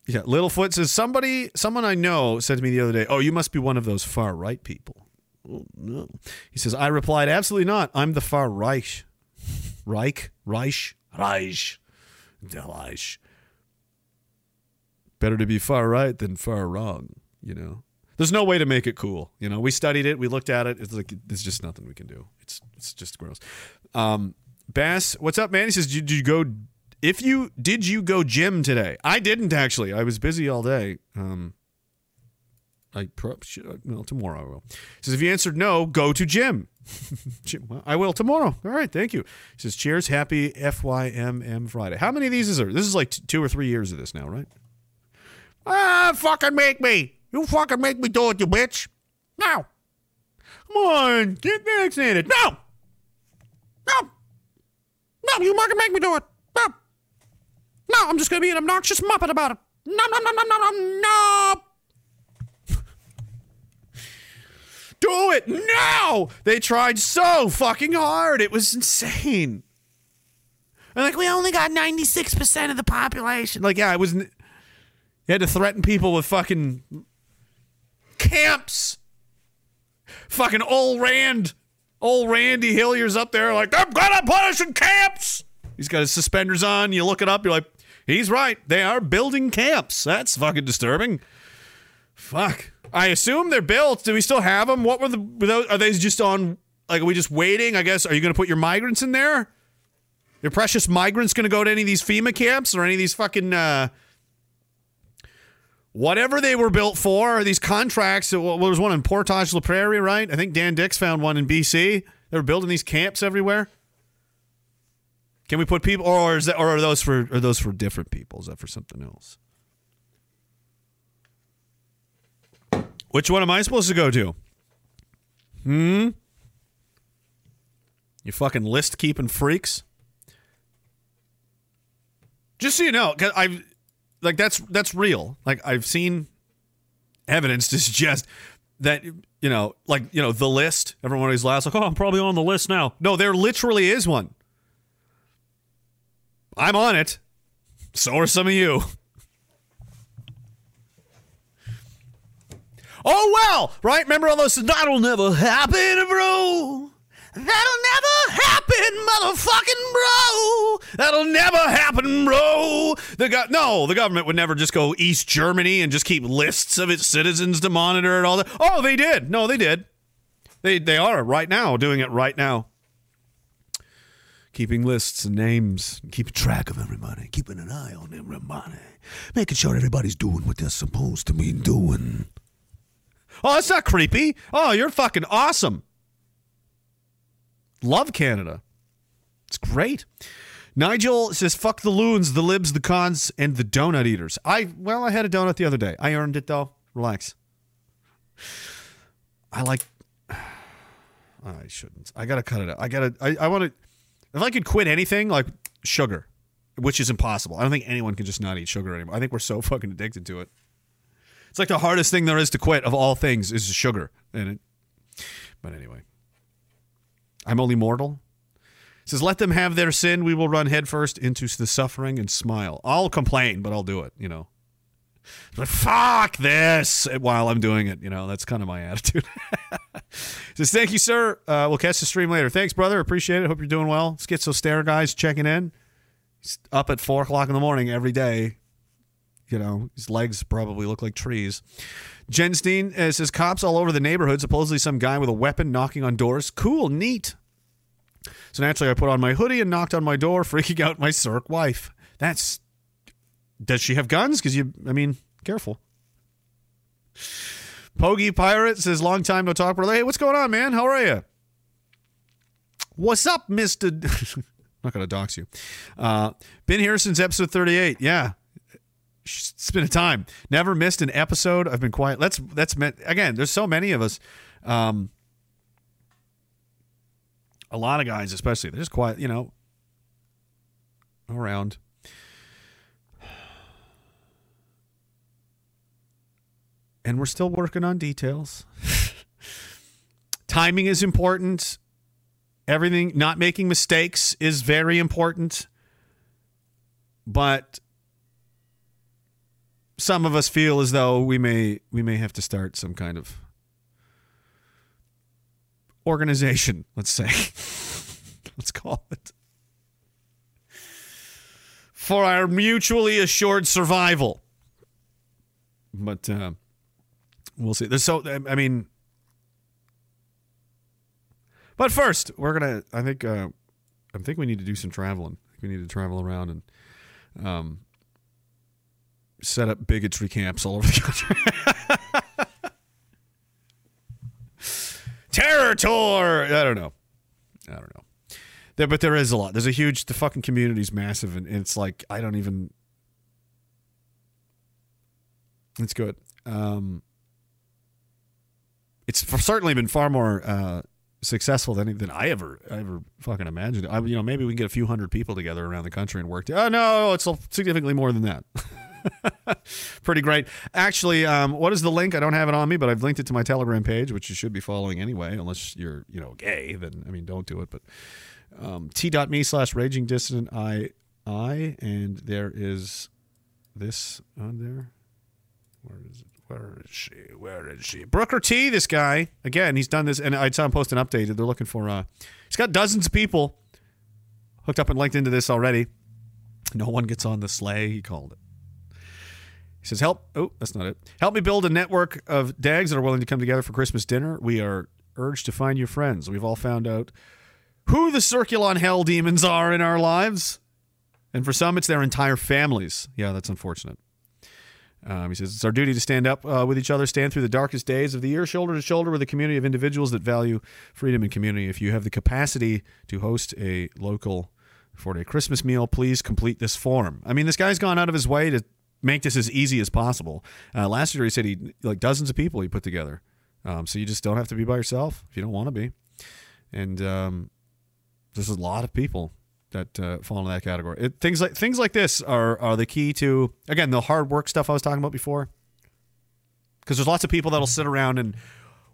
Yeah, Littlefoot says somebody, someone I know said to me the other day, "Oh, you must be one of those far right people." Oh, no. He says, I replied, absolutely not. I'm the far Reich. Reich? Reich? Reich. Reich. Better to be far right than far wrong, you know? There's no way to make it cool. You know, we studied it, we looked at it. It's like there's just nothing we can do. It's it's just gross. Um, Bass, what's up, man? He says, did you go? If you did, you go gym today? I didn't actually. I was busy all day. Um, I probably should, well tomorrow I will. He says if you answered no, go to gym. Well, I will tomorrow. All right, thank you. He says cheers, happy FYMM Friday. How many of these is there? This is like t- two or three years of this now, right? Ah, fucking make me. You fucking make me do it, you bitch. Now. Come on, get vaccinated. No, No. No, you fucking make me do it. No. No, I'm just gonna be an obnoxious muppet about it. No, no, no, no, no, no, no. do it now. They tried so fucking hard. It was insane. And like we only got 96% of the population. Like yeah, it was You had to threaten people with fucking camps. Fucking old Rand, old Randy Hillier's up there like I'm gonna punish in camps. He's got his suspenders on. You look it up. You're like, he's right. They are building camps. That's fucking disturbing. Fuck. I assume they're built. Do we still have them? What were the? Are they just on? Like, are we just waiting? I guess. Are you going to put your migrants in there? Your precious migrants going to go to any of these FEMA camps or any of these fucking uh, whatever they were built for? These contracts. Well, there was one in Portage La Prairie, right? I think Dan Dix found one in BC. They were building these camps everywhere. Can we put people, or is that, or are those for, are those for different people? Is that for something else? Which one am I supposed to go to? Hmm. You fucking list keeping freaks. Just so you know, 'cause I've like that's that's real. Like I've seen evidence to suggest that you know, like you know, the list. Everyone always laughs like, "Oh, I'm probably on the list now." No, there literally is one. I'm on it. So are some of you. Oh well, right? Remember all those? That'll never happen, bro. That'll never happen, motherfucking bro. That'll never happen, bro. The go- no, the government would never just go East Germany and just keep lists of its citizens to monitor and all that. Oh, they did. No, they did. They they are right now doing it right now. Keeping lists and names, keeping track of everybody, keeping an eye on everybody, making sure everybody's doing what they're supposed to be doing. Oh, that's not creepy. Oh, you're fucking awesome. Love Canada. It's great. Nigel says, fuck the loons, the libs, the cons, and the donut eaters. I, well, I had a donut the other day. I earned it, though. Relax. I like, I shouldn't. I gotta cut it out. I gotta, I, I wanna, if I could quit anything, like sugar, which is impossible. I don't think anyone can just not eat sugar anymore. I think we're so fucking addicted to it. It's like the hardest thing there is to quit of all things is sugar. And it, but anyway, I'm only mortal. Says, let them have their sin. We will run headfirst into the suffering and smile. I'll complain, but I'll do it, you know. But fuck this while I'm doing it. You know, that's kind of my attitude. says, thank you, sir. Uh, we'll catch the stream later. Thanks, brother. Appreciate it. Hope you're doing well. Schizo Stare guys checking in. He's up at four o'clock in the morning every day. You know, his legs probably look like trees. Jen Steen uh, says, cops all over the neighborhood. Supposedly some guy with a weapon knocking on doors. Cool, neat. So naturally, I put on my hoodie and knocked on my door, freaking out my Cirque wife. That's. Does she have guns? Because you, I mean, careful. Pogie Pirate says, long time no talk, brother. Hey, what's going on, man? How are you? What's up, Mister? Not gonna dox you. Uh, been here since episode thirty-eight. Yeah, it's been a time. Never missed an episode. I've been quiet. Let's that's meant again. There's so many of us. Um, a lot of guys, especially, they're just quiet. You know, around. and we're still working on details. Timing is important. Everything, not making mistakes is very important. But some of us feel as though we may we may have to start some kind of organization, let's say. let's call it. For our mutually assured survival. But uh, we'll see. There's so I mean But first, we're gonna I think uh I think we need to do some traveling. We need to travel around and um set up bigotry camps all over the country. Terror tour. I don't know. I don't know. There, but there is a lot. There's a huge. The fucking community's massive, and it's like I don't even. It's good. Um, it's certainly been far more uh, successful than than I ever I ever fucking imagined. I, you know, maybe we can get a few hundred people together around the country and work. Oh no, it's significantly more than that. Pretty great. Actually, um, what is the link? I don't have it on me, but I've linked it to my Telegram page, which you should be following anyway, unless you're, you know, gay. Then I mean, don't do it. But um, t.me slash raging dissident I I and there is this on there. Where is it? Where is she? Where is she? Brooker T. This guy again. He's done this, and I saw him post an update. They're looking for. uh He's got dozens of people hooked up and linked into this already. No one gets on the sleigh. He called it. He says, "Help! Oh, that's not it. Help me build a network of dags that are willing to come together for Christmas dinner. We are urged to find your friends. We've all found out who the Circulon Hell demons are in our lives, and for some, it's their entire families. Yeah, that's unfortunate." Um, he says, It's our duty to stand up uh, with each other, stand through the darkest days of the year, shoulder to shoulder with a community of individuals that value freedom and community. If you have the capacity to host a local four day Christmas meal, please complete this form. I mean, this guy's gone out of his way to make this as easy as possible. Uh, last year, he said he, like dozens of people he put together. Um, so you just don't have to be by yourself if you don't want to be. And um, there's a lot of people that uh, fall into that category. It, things like things like this are are the key to again the hard work stuff I was talking about before. Because there's lots of people that'll sit around and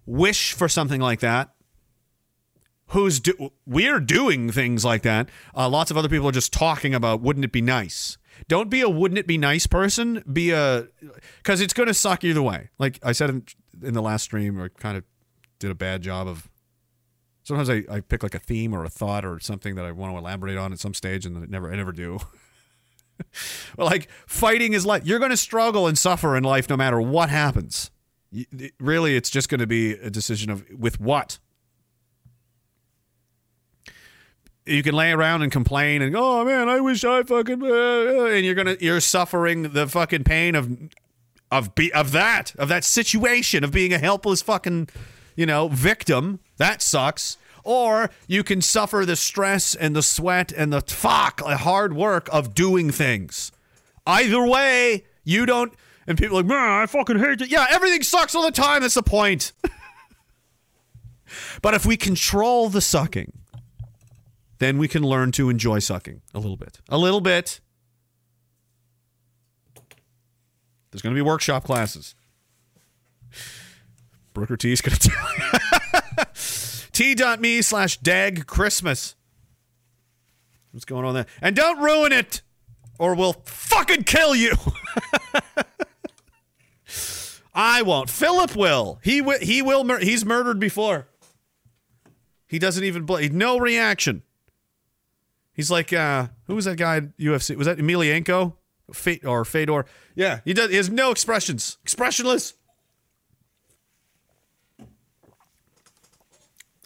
wish for something like that. Who's do we're doing things like that. Uh, lots of other people are just talking about wouldn't it be nice. Don't be a wouldn't it be nice person. Be a because it's going to suck either way. Like I said in, in the last stream, I kind of did a bad job of sometimes I, I pick like a theme or a thought or something that I want to elaborate on at some stage and then never I never do. well, like fighting is life. You're going to struggle and suffer in life no matter what happens. Really, it's just going to be a decision of with what. You can lay around and complain and oh man, I wish I fucking uh, and you're gonna you're suffering the fucking pain of of be of that of that situation of being a helpless fucking you know victim that sucks. Or you can suffer the stress and the sweat and the fuck, hard work of doing things. Either way, you don't. And people like, man, I fucking hate it. Yeah, everything sucks all the time. That's the point. but if we control the sucking, then we can learn to enjoy sucking a little bit. A little bit. There's going to be workshop classes. Brooker T is going to tell. T.me slash dag Christmas. What's going on there? And don't ruin it, or we'll fucking kill you. I won't. Philip will. He will. He will. Mur- he's murdered before. He doesn't even. Bl- no reaction. He's like, uh, who was that guy at UFC? Was that Emelianenko? Fate or Fedor? Yeah, he does. He has no expressions. Expressionless.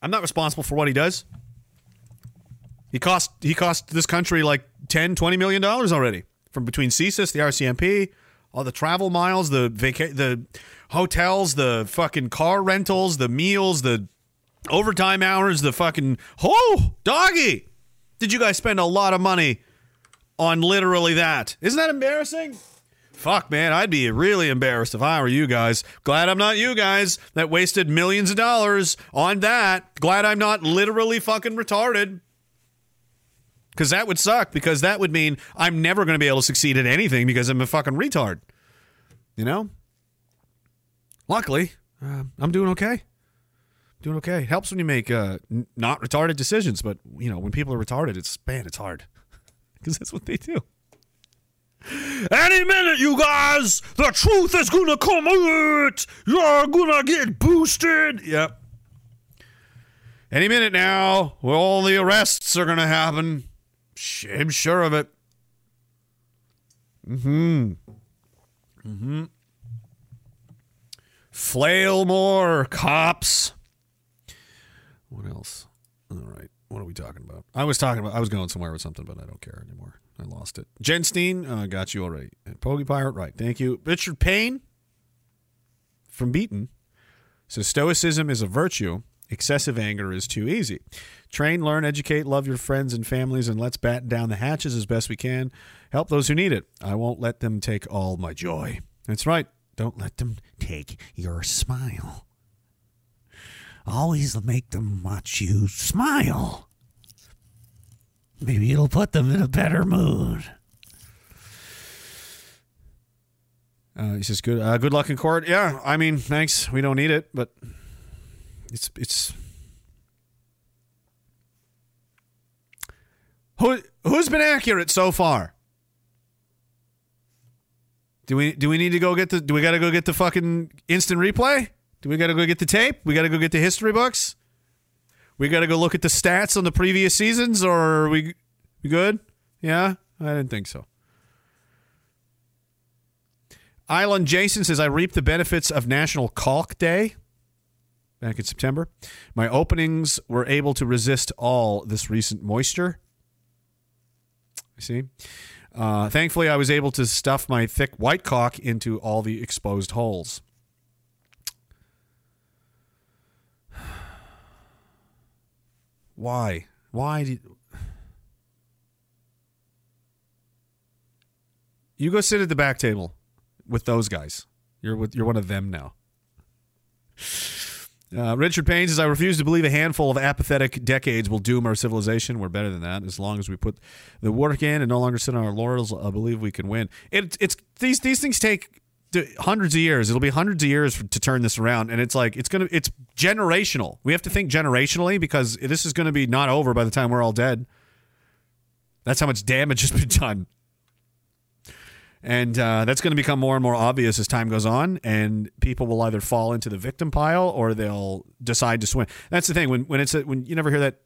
I'm not responsible for what he does. He cost he cost this country like 10, 20 million dollars already from between CSIS, the RCMP, all the travel miles, the vaca- the hotels, the fucking car rentals, the meals, the overtime hours, the fucking oh doggy. Did you guys spend a lot of money on literally that? Isn't that embarrassing? Fuck, man, I'd be really embarrassed if I were you guys. Glad I'm not you guys that wasted millions of dollars on that. Glad I'm not literally fucking retarded. Because that would suck, because that would mean I'm never going to be able to succeed at anything because I'm a fucking retard. You know? luckily, uh, I'm doing okay. Doing okay. It helps when you make uh, n- not retarded decisions, but you know when people are retarded, it's man, it's hard because that's what they do. Any minute, you guys, the truth is gonna come out. You're gonna get boosted. Yep. Any minute now, all the arrests are gonna happen. I'm sure of it. Mm-hmm. Mm-hmm. Flail more cops. What else? All right. What are we talking about? I was talking about. I was going somewhere with something, but I don't care anymore. I lost it. Jen Steen, uh, got you already. And Pirate, right. Thank you. Richard Payne from Beaton says Stoicism is a virtue. Excessive anger is too easy. Train, learn, educate, love your friends and families, and let's batten down the hatches as best we can. Help those who need it. I won't let them take all my joy. That's right. Don't let them take your smile. Always make them watch you smile. Maybe it'll put them in a better mood. Uh, he says, "Good, uh, good luck in court." Yeah, I mean, thanks. We don't need it, but it's it's who who's been accurate so far. Do we do we need to go get the do we got to go get the fucking instant replay? Do we got to go get the tape? We got to go get the history books? We got to go look at the stats on the previous seasons, or we we good? Yeah, I didn't think so. Island Jason says I reap the benefits of National Caulk Day back in September. My openings were able to resist all this recent moisture. You see? Uh, thankfully, I was able to stuff my thick white caulk into all the exposed holes. Why? Why did you go sit at the back table with those guys? You're with you're one of them now. Uh, Richard Payne says, I refuse to believe a handful of apathetic decades will doom our civilization. We're better than that. As long as we put the work in and no longer sit on our laurels, I believe we can win. It, it's these these things take hundreds of years. It'll be hundreds of years to turn this around, and it's like it's gonna it's generational. We have to think generationally because this is going to be not over by the time we're all dead. That's how much damage has been done. And uh, that's going to become more and more obvious as time goes on, and people will either fall into the victim pile or they'll decide to swim. That's the thing when when it's a, when you never hear that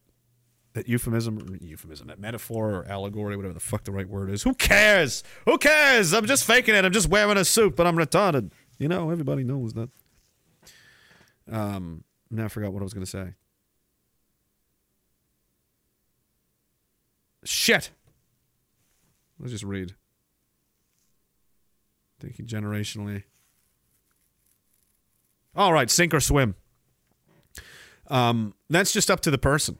that euphemism, euphemism, that metaphor or allegory, whatever the fuck the right word is. Who cares? Who cares? I'm just faking it. I'm just wearing a suit, but I'm retarded. You know, everybody knows that. Um, now I forgot what I was going to say. Shit. Let's just read. Thinking generationally. All right, sink or swim. Um, that's just up to the person.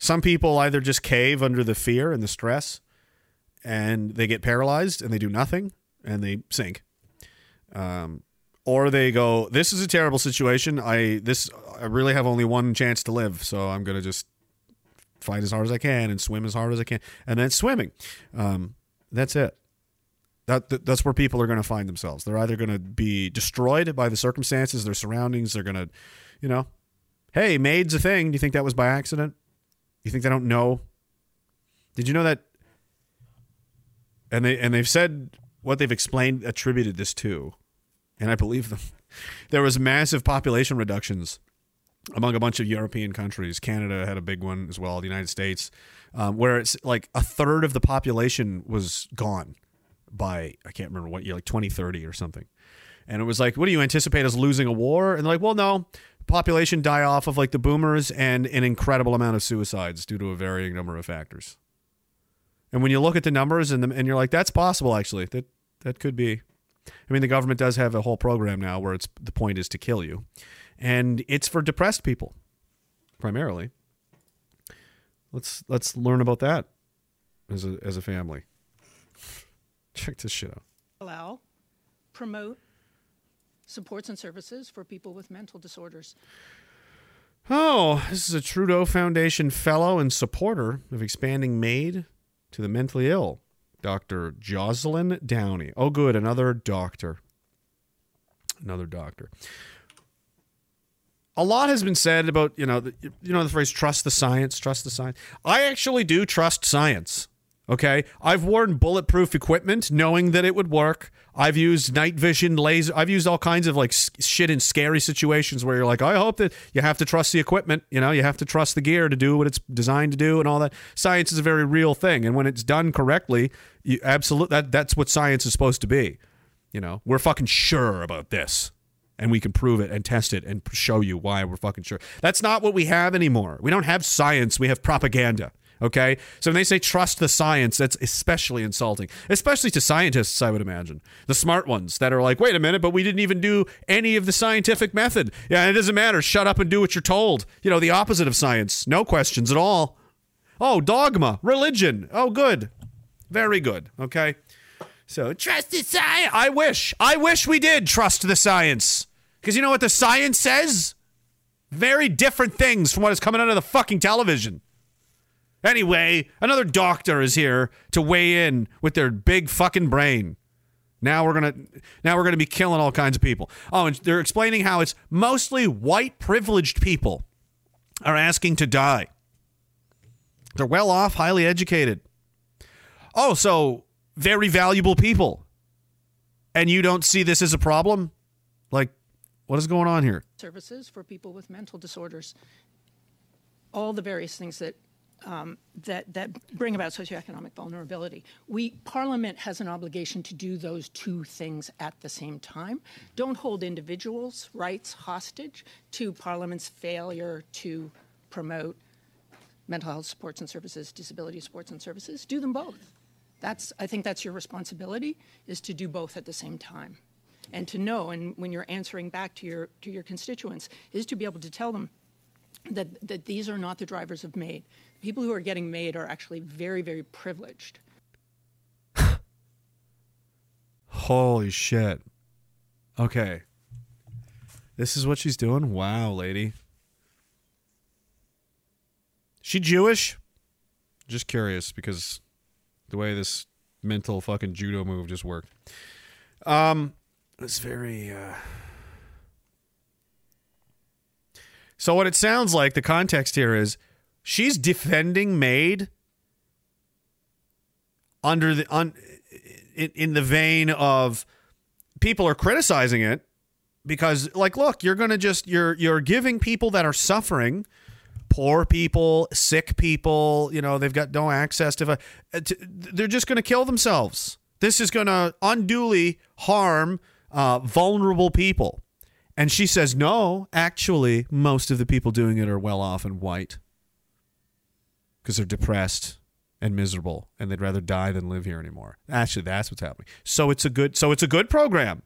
Some people either just cave under the fear and the stress, and they get paralyzed and they do nothing and they sink. Um, or they go, "This is a terrible situation. I this I really have only one chance to live, so I'm gonna just fight as hard as I can and swim as hard as I can, and then swimming. Um, that's it. That, that, that's where people are going to find themselves. They're either going to be destroyed by the circumstances, their surroundings. They're going to, you know, hey, maid's a thing. Do you think that was by accident? You think they don't know? Did you know that? And they and they've said what they've explained attributed this to, and I believe them. There was massive population reductions among a bunch of European countries. Canada had a big one as well. The United States, um, where it's like a third of the population was gone by I can't remember what year, like 2030 or something. And it was like, what do you anticipate us losing a war? And they're like, well, no, population die off of like the boomers and an incredible amount of suicides due to a varying number of factors. And when you look at the numbers and the, and you're like, that's possible actually. That that could be. I mean, the government does have a whole program now where it's the point is to kill you, and it's for depressed people, primarily. Let's let's learn about that as a as a family. Check this shit out. allow, promote supports and services for people with mental disorders. Oh, this is a Trudeau Foundation fellow and supporter of expanding MAID to the mentally ill, Dr. Jocelyn Downie. Oh, good, another doctor. Another doctor. A lot has been said about you know the, you know the phrase trust the science, trust the science. I actually do trust science. Okay, I've worn bulletproof equipment knowing that it would work. I've used night vision laser. I've used all kinds of like shit in scary situations where you're like, I hope that you have to trust the equipment. You know, you have to trust the gear to do what it's designed to do and all that. Science is a very real thing, and when it's done correctly, you absolutely that that's what science is supposed to be. You know, we're fucking sure about this. And we can prove it and test it and show you why we're fucking sure. That's not what we have anymore. We don't have science, we have propaganda. Okay? So when they say trust the science, that's especially insulting, especially to scientists, I would imagine. The smart ones that are like, wait a minute, but we didn't even do any of the scientific method. Yeah, it doesn't matter. Shut up and do what you're told. You know, the opposite of science. No questions at all. Oh, dogma, religion. Oh, good. Very good. Okay? So trust the science. I wish. I wish we did trust the science. Because you know what the science says? Very different things from what is coming out of the fucking television. Anyway, another doctor is here to weigh in with their big fucking brain. Now we're gonna now we're gonna be killing all kinds of people. Oh, and they're explaining how it's mostly white privileged people are asking to die. They're well off, highly educated. Oh, so very valuable people. And you don't see this as a problem? Like, what is going on here? services for people with mental disorders, all the various things that um, that that bring about socioeconomic vulnerability. We Parliament has an obligation to do those two things at the same time. Don't hold individuals' rights hostage to Parliament's failure to promote mental health supports and services, disability supports and services. Do them both. That's I think that's your responsibility is to do both at the same time and to know and when you're answering back to your to your constituents is to be able to tell them that that these are not the drivers of MAID. People who are getting MAID are actually very very privileged. Holy shit. Okay. This is what she's doing? Wow, lady. She Jewish? Just curious because the way this mental fucking judo move just worked. Um it's very uh So what it sounds like the context here is she's defending Maid under the in, in the vein of people are criticizing it because like look you're going to just you're you're giving people that are suffering poor people sick people you know they've got no access to, to they're just going to kill themselves. This is going to unduly harm uh, vulnerable people and she says no actually most of the people doing it are well off and white because they're depressed and miserable and they'd rather die than live here anymore. Actually, that's what's happening. So it's a good so it's a good program.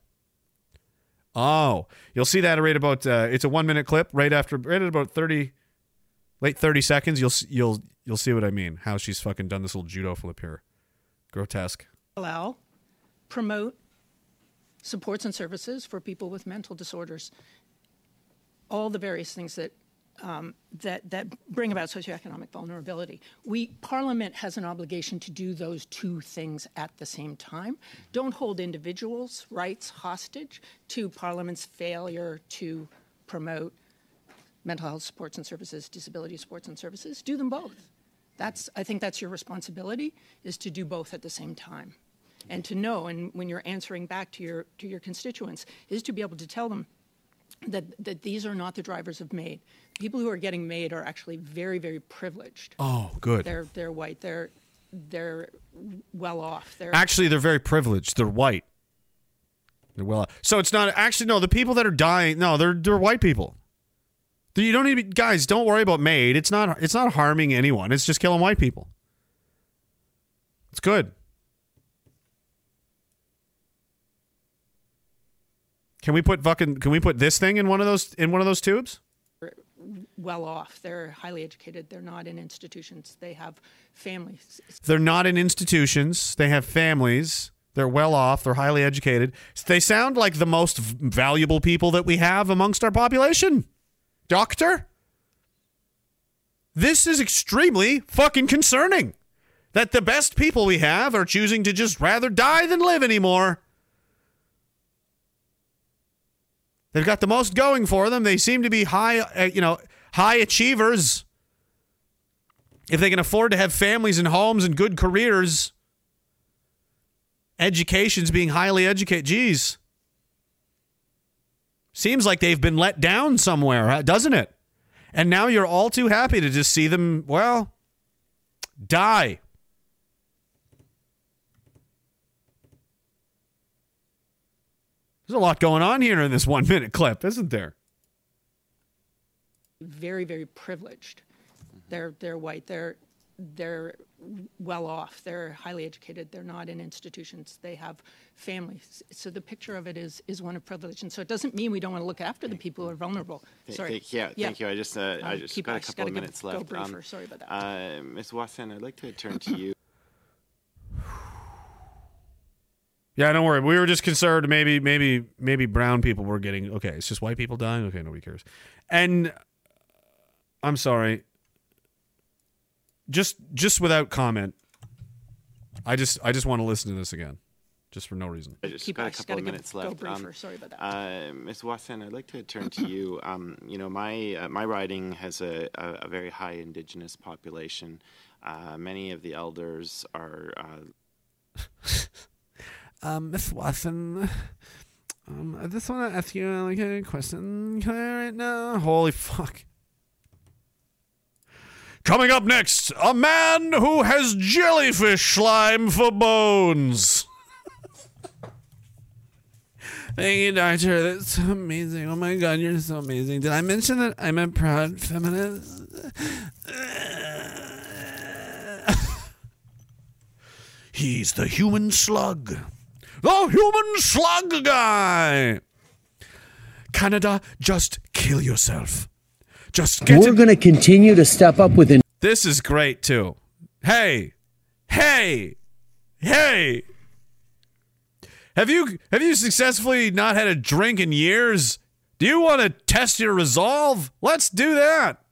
Oh, you'll see that right about uh, it's a 1 minute clip right after right at about 30 late 30 seconds you'll you'll you'll see what I mean. How she's fucking done this little judo flip here. Grotesque. Allow, promote supports and services for people with mental disorders. All the various things that um, that that bring about socioeconomic vulnerability. We Parliament has an obligation to do those two things at the same time. Don't hold individuals' rights hostage to Parliament's failure to promote mental health supports and services, disability supports and services. Do them both. That's I think that's your responsibility is to do both at the same time. And to know and when you're answering back to your to your constituents is to be able to tell them that that these are not the drivers of MAID. People who are getting MAID are actually very very privileged. Oh, good. They're they're white. They're they're well off. They're Actually, they're very privileged. They're white. They're well. off. So it's not actually no. The people that are dying, no, they're they're white people. You don't need guys. Don't worry about Maid. It's not it's not harming anyone. It's just killing white people. It's good. Can we put fucking? Can we put this thing in one of those in one of those tubes? well off. They're highly educated. They're not in institutions. They have families. They're not in institutions. They have families. They're well off. They're highly educated. They sound like the most valuable people that we have amongst our population. Doctor? This is extremely fucking concerning. That the best people we have are choosing to just rather die than live anymore. They've got the most going for them. They seem to be high, uh, you know, high achievers. If they can afford to have families and homes and good careers, education's being highly educated. Geez. Seems like they've been let down somewhere, doesn't it? And now you're all too happy to just see them, well, die. There's a lot going on here in this one minute clip, isn't there? Very, very privileged. They're they're white. They're they're well off. They're highly educated. They're not in institutions. They have families. So the picture of it is is one of privilege. And so it doesn't mean we don't want to look after the people who are vulnerable. Th- Sorry. Thank, yeah, thank you. I just, uh, I Um, just keep- got a couple of give- minutes go left. briefer. Sorry about that. Uh, Ms. Watson, I'd like to turn to you. Yeah, don't worry. We were just concerned maybe maybe maybe brown people were getting okay, it's just white people dying. Okay, nobody cares. And I'm sorry. Just just without comment. I just I just want to listen to this again. Just for no reason. I just Keep- got I a just couple of minutes go left. briefer. Sorry about that. Uh, Ms. Watson, I'd like to turn to you. Um, you know, my uh, my riding has a, a, a very high Indigenous population. Uh, many of the elders are. Um, Miss Watson, um, I just want to ask you like a question right now. Holy fuck! Coming up next, a man who has jellyfish slime for bones. Thank you, doctor. That's amazing. Oh my god, you're so amazing. Did I mention that I'm a proud feminist? He's the human slug. The human slug guy. Canada, just kill yourself. Just get We're going to continue to step up with This is great too. Hey, hey, hey. Have you have you successfully not had a drink in years? Do you want to test your resolve? Let's do that.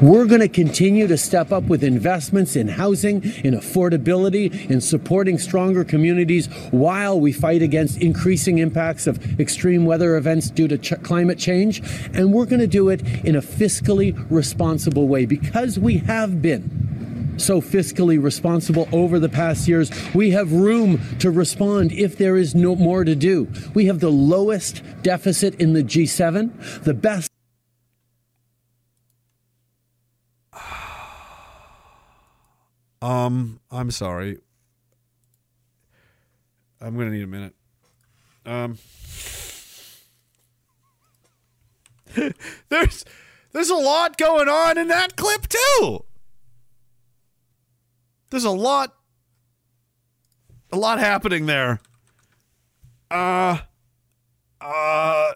We're going to continue to step up with investments in housing, in affordability, in supporting stronger communities while we fight against increasing impacts of extreme weather events due to ch- climate change. And we're going to do it in a fiscally responsible way because we have been so fiscally responsible over the past years. We have room to respond if there is no more to do. We have the lowest deficit in the G7, the best Um, I'm sorry. I'm gonna need a minute. Um, there's there's a lot going on in that clip too. There's a lot, a lot happening there. Uh, uh.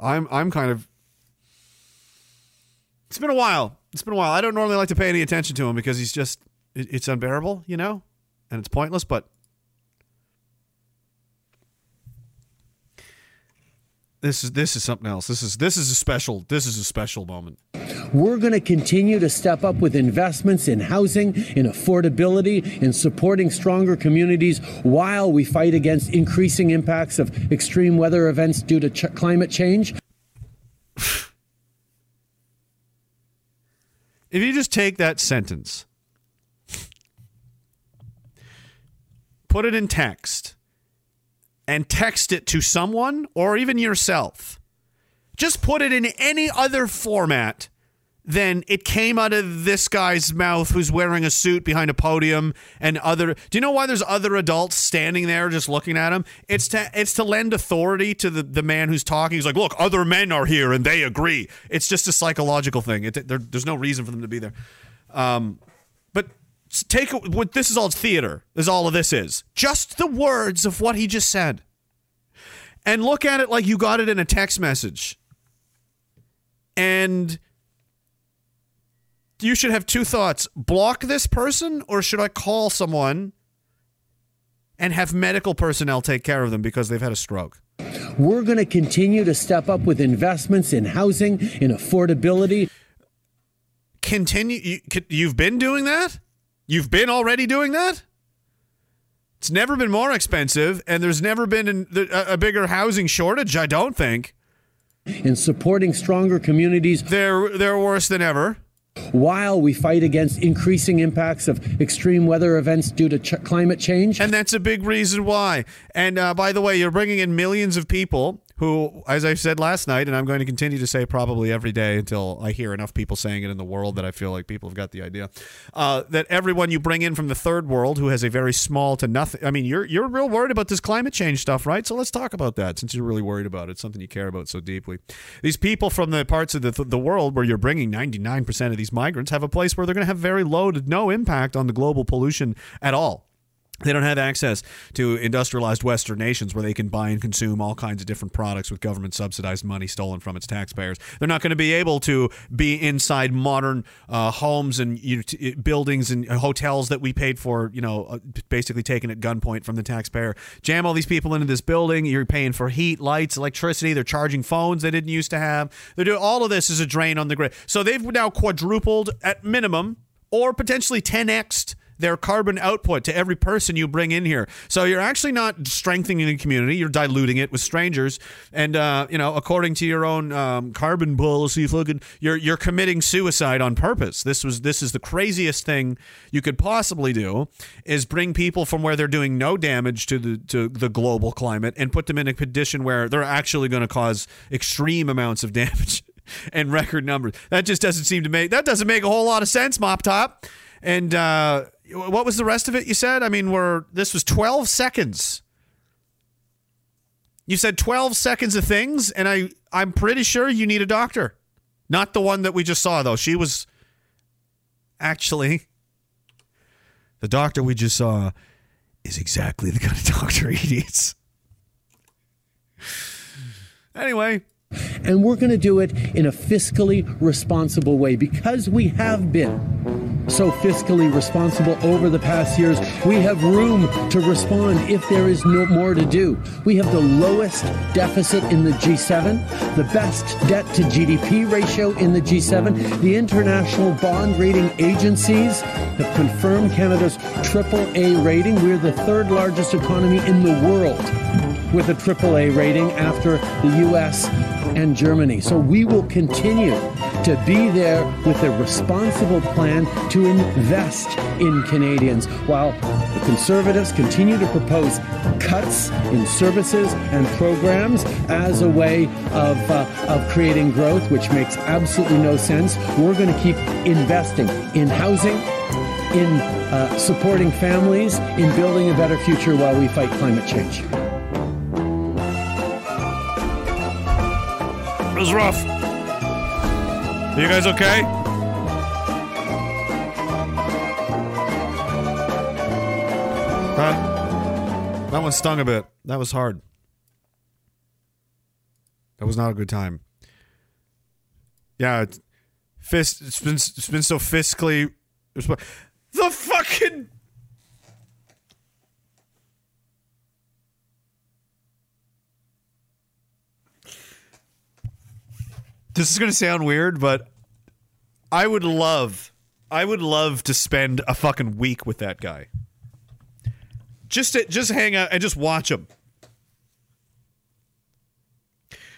I'm I'm kind of It's been a while. It's been a while. I don't normally like to pay any attention to him because he's just it, it's unbearable, you know? And it's pointless, but this is this is something else. This is this is a special this is a special moment. We're going to continue to step up with investments in housing, in affordability, in supporting stronger communities while we fight against increasing impacts of extreme weather events due to ch- climate change. If you just take that sentence, put it in text, and text it to someone or even yourself, just put it in any other format than it came out of this guy's mouth who's wearing a suit behind a podium and other do you know why there's other adults standing there just looking at him? It's to it's to lend authority to the, the man who's talking. He's like look other men are here and they agree. It's just a psychological thing. It, there, there's no reason for them to be there. Um, take what this is all theater is all of this is. Just the words of what he just said. And look at it like you got it in a text message. And you should have two thoughts. Block this person or should i call someone and have medical personnel take care of them because they've had a stroke? We're going to continue to step up with investments in housing, in affordability, continue you, you've been doing that you've been already doing that It's never been more expensive, and there's never been an, a, a bigger housing shortage. I don't think in supporting stronger communities they're they're worse than ever. while we fight against increasing impacts of extreme weather events due to ch- climate change. And that's a big reason why. And uh, by the way, you're bringing in millions of people who, as I said last night, and I'm going to continue to say probably every day until I hear enough people saying it in the world that I feel like people have got the idea, uh, that everyone you bring in from the third world who has a very small to nothing. I mean, you're you're real worried about this climate change stuff, right? So let's talk about that since you're really worried about it, something you care about so deeply. These people from the parts of the, the world where you're bringing 99% of these migrants have a place where they're going to have very low to no impact on the global pollution at all. They don't have access to industrialized Western nations where they can buy and consume all kinds of different products with government subsidized money stolen from its taxpayers. They're not going to be able to be inside modern uh, homes and you know, buildings and hotels that we paid for, you know, uh, basically taken at gunpoint from the taxpayer. Jam all these people into this building. You're paying for heat, lights, electricity. They're charging phones they didn't used to have. They're doing all of this is a drain on the grid. So they've now quadrupled at minimum or potentially 10x their carbon output to every person you bring in here. So you're actually not strengthening the community; you're diluting it with strangers. And uh, you know, according to your own um, carbon policy, fucking, you're you're committing suicide on purpose. This was this is the craziest thing you could possibly do: is bring people from where they're doing no damage to the to the global climate and put them in a condition where they're actually going to cause extreme amounts of damage. And record numbers. That just doesn't seem to make that doesn't make a whole lot of sense, Mop Top. And uh, what was the rest of it you said? I mean, we're this was 12 seconds. You said 12 seconds of things and I I'm pretty sure you need a doctor. Not the one that we just saw though. She was actually the doctor we just saw is exactly the kind of doctor he needs. Anyway, And we're going to do it in a fiscally responsible way because we have been so fiscally responsible over the past years. We have room to respond if there is no more to do. We have the lowest deficit in the G7, the best debt to GDP ratio in the G7. The international bond rating agencies have confirmed Canada's triple A rating. We're the third largest economy in the world with a AAA rating after the US and Germany. So we will continue to be there with a responsible plan to invest in Canadians while the Conservatives continue to propose cuts in services and programs as a way of, uh, of creating growth, which makes absolutely no sense. We're going to keep investing in housing, in uh, supporting families, in building a better future while we fight climate change. Was rough. Are you guys okay? Huh? That one stung a bit. That was hard. That was not a good time. Yeah, it's, fist. It's been it's been so fiscally. The fucking. This is going to sound weird, but I would love, I would love to spend a fucking week with that guy. Just to, just hang out and just watch him.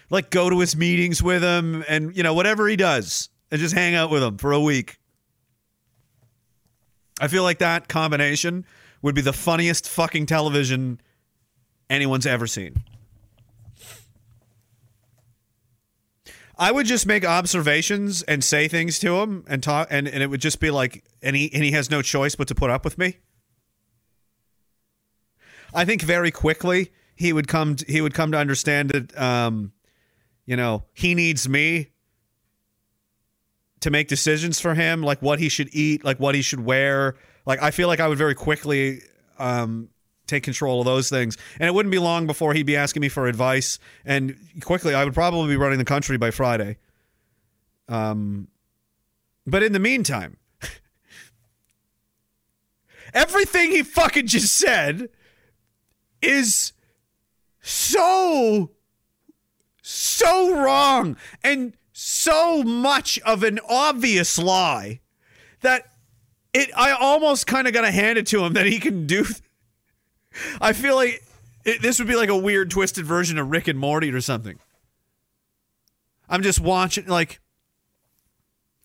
Like go to his meetings with him and you know whatever he does and just hang out with him for a week. I feel like that combination would be the funniest fucking television anyone's ever seen. I would just make observations and say things to him and talk and, and it would just be like and he and he has no choice but to put up with me. I think very quickly he would come to, he would come to understand that um you know, he needs me to make decisions for him, like what he should eat, like what he should wear. Like I feel like I would very quickly um take control of those things. And it wouldn't be long before he'd be asking me for advice. And quickly, I would probably be running the country by Friday. Um, but in the meantime, everything he fucking just said is so, so wrong and so much of an obvious lie that it I almost kind of got to hand it to him that he can do I feel like it, this would be like a weird, twisted version of Rick and Morty or something. I'm just watching, like,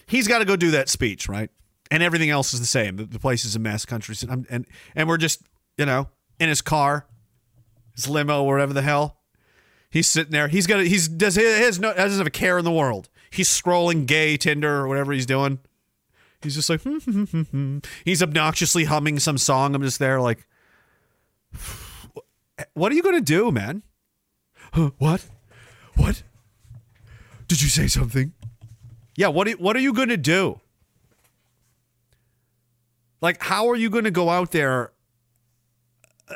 he's got to go do that speech, right? And everything else is the same. The, the place is a mess, countries, and, and and we're just, you know, in his car, his limo, wherever the hell. He's sitting there. He's got. He's does. He has no. Doesn't have a care in the world. He's scrolling gay Tinder or whatever he's doing. He's just like. hmm, hmm, hmm, he's obnoxiously humming some song. I'm just there like. What are you gonna do, man? Huh, what? What? Did you say something? Yeah. What? What are you gonna do? Like, how are you gonna go out there?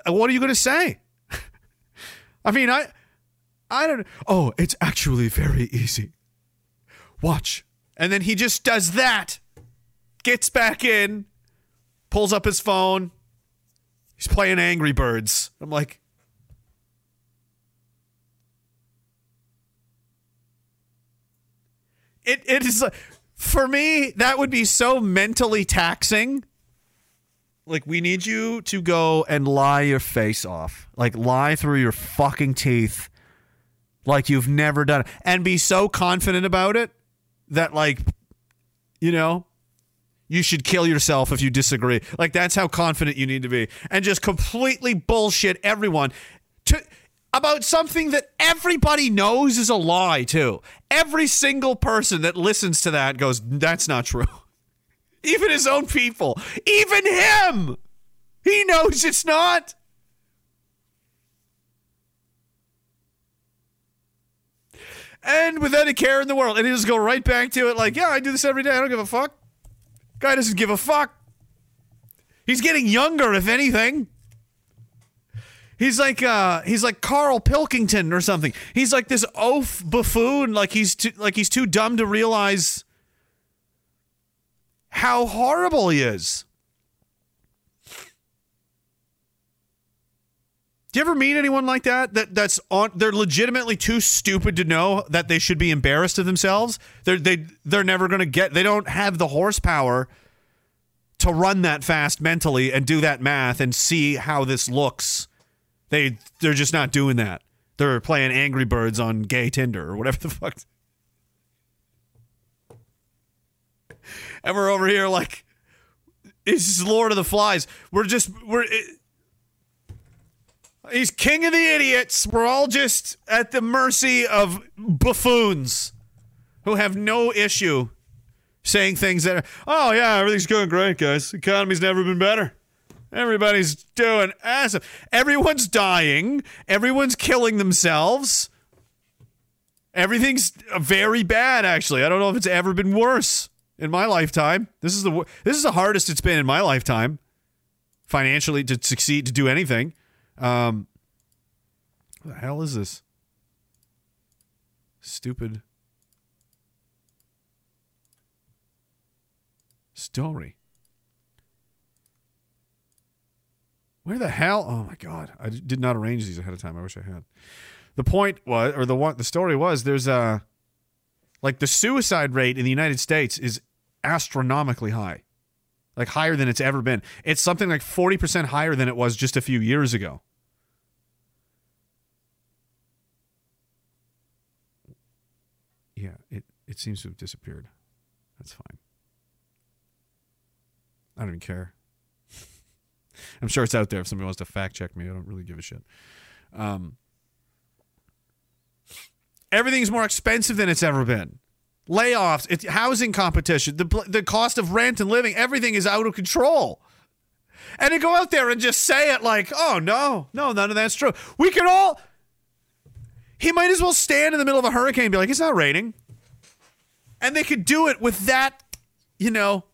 uh, What are you gonna say? I mean, I. I don't Oh, it's actually very easy. Watch. And then he just does that. Gets back in, pulls up his phone. He's playing Angry Birds. I'm like, it it is for me that would be so mentally taxing. Like we need you to go and lie your face off. Like lie through your fucking teeth like you've never done it and be so confident about it that like you know you should kill yourself if you disagree like that's how confident you need to be and just completely bullshit everyone to about something that everybody knows is a lie too every single person that listens to that goes that's not true even his own people even him he knows it's not and without a care in the world. And he just go right back to it, like, yeah, I do this every day. I don't give a fuck. Guy doesn't give a fuck. He's getting younger, if anything. He's like uh he's like Carl Pilkington or something. He's like this oaf buffoon, like he's too like he's too dumb to realize how horrible he is. Do you ever meet anyone like that? That that's on. They're legitimately too stupid to know that they should be embarrassed of themselves. They're they they're never going to get. They don't have the horsepower to run that fast mentally and do that math and see how this looks. They they're just not doing that. They're playing Angry Birds on gay Tinder or whatever the fuck. And we're over here like, it's Lord of the Flies. We're just we're. It, He's king of the idiots. We're all just at the mercy of buffoons who have no issue saying things that are, oh, yeah, everything's going great, guys. economy's never been better. Everybody's doing awesome. Everyone's dying. Everyone's killing themselves. Everything's very bad, actually. I don't know if it's ever been worse in my lifetime. This is the this is the hardest it's been in my lifetime, financially to succeed to do anything. Um, what the hell is this? Stupid story. Where the hell? Oh my god! I did not arrange these ahead of time. I wish I had. The point was, or the one, the story was, there's a, like the suicide rate in the United States is astronomically high like higher than it's ever been. It's something like 40% higher than it was just a few years ago. Yeah, it, seems to have disappeared. That's fine. I don't even care. I'm sure it's out there if somebody wants to fact check me. I don't really give a shit. Um, everything's more expensive than it's ever been layoffs, it's housing competition, the the cost of rent and living, everything is out of control. And to go out there and just say it like, "Oh no, no, none of that's true." We can all. He might as well stand in the middle of a hurricane and be like, "It's not raining," and they could do it with that, you know.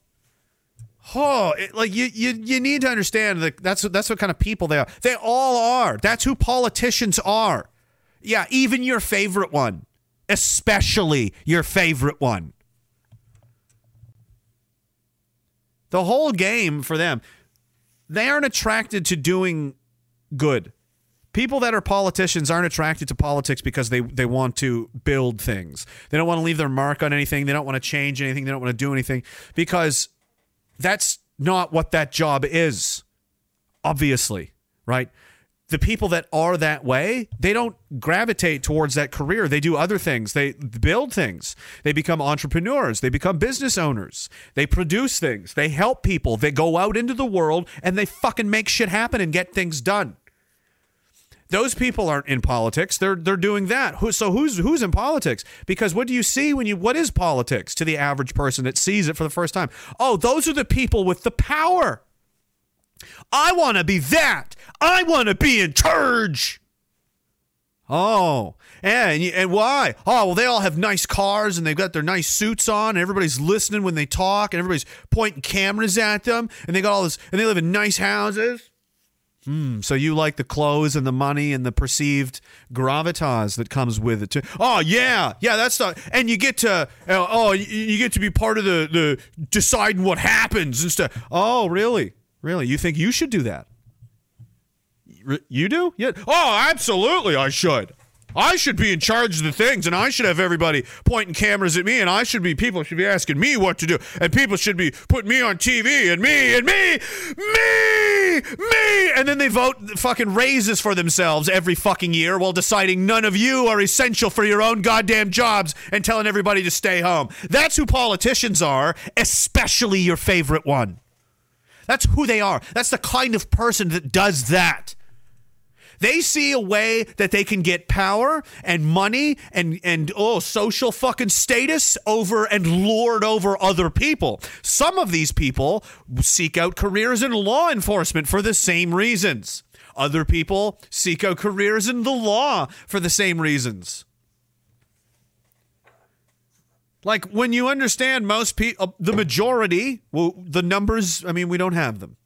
Oh, it, like you, you, you need to understand that that's that's what kind of people they are. They all are. That's who politicians are. Yeah, even your favorite one especially your favorite one. The whole game for them, they aren't attracted to doing good. People that are politicians aren't attracted to politics because they, they want to build things. They don't want to leave their mark on anything. They don't want to change anything. They don't want to do anything because that's not what that job is, obviously right? The people that are that way, they don't gravitate towards that career. They do other things. They build things. They become entrepreneurs. They become business owners. They produce things. They help people. They go out into the world and they fucking make shit happen and get things done. Those people aren't in politics. They're they're doing that. Who, so who's who's in politics? Because what do you see when you what is politics to the average person that sees it for the first time? Oh, those are the people with the power. I want to be that. I want to be in charge. Oh, and and why? Oh, well, they all have nice cars and they've got their nice suits on, and everybody's listening when they talk, and everybody's pointing cameras at them, and they got all this, and they live in nice houses. Hmm. So you like the clothes and the money and the perceived gravitas that comes with it too? Oh yeah, yeah. That's the and you get to uh, oh you, you get to be part of the the deciding what happens and stuff. Oh really? Really? You think you should do that? You do? Yeah. Oh, absolutely, I should. I should be in charge of the things, and I should have everybody pointing cameras at me, and I should be people should be asking me what to do, and people should be putting me on TV, and me, and me, me, me, and then they vote fucking raises for themselves every fucking year while deciding none of you are essential for your own goddamn jobs and telling everybody to stay home. That's who politicians are, especially your favorite one. That's who they are. That's the kind of person that does that. They see a way that they can get power and money and and oh social fucking status over and lord over other people. Some of these people seek out careers in law enforcement for the same reasons. Other people seek out careers in the law for the same reasons. Like when you understand most people, uh, the majority, well, the numbers, I mean, we don't have them.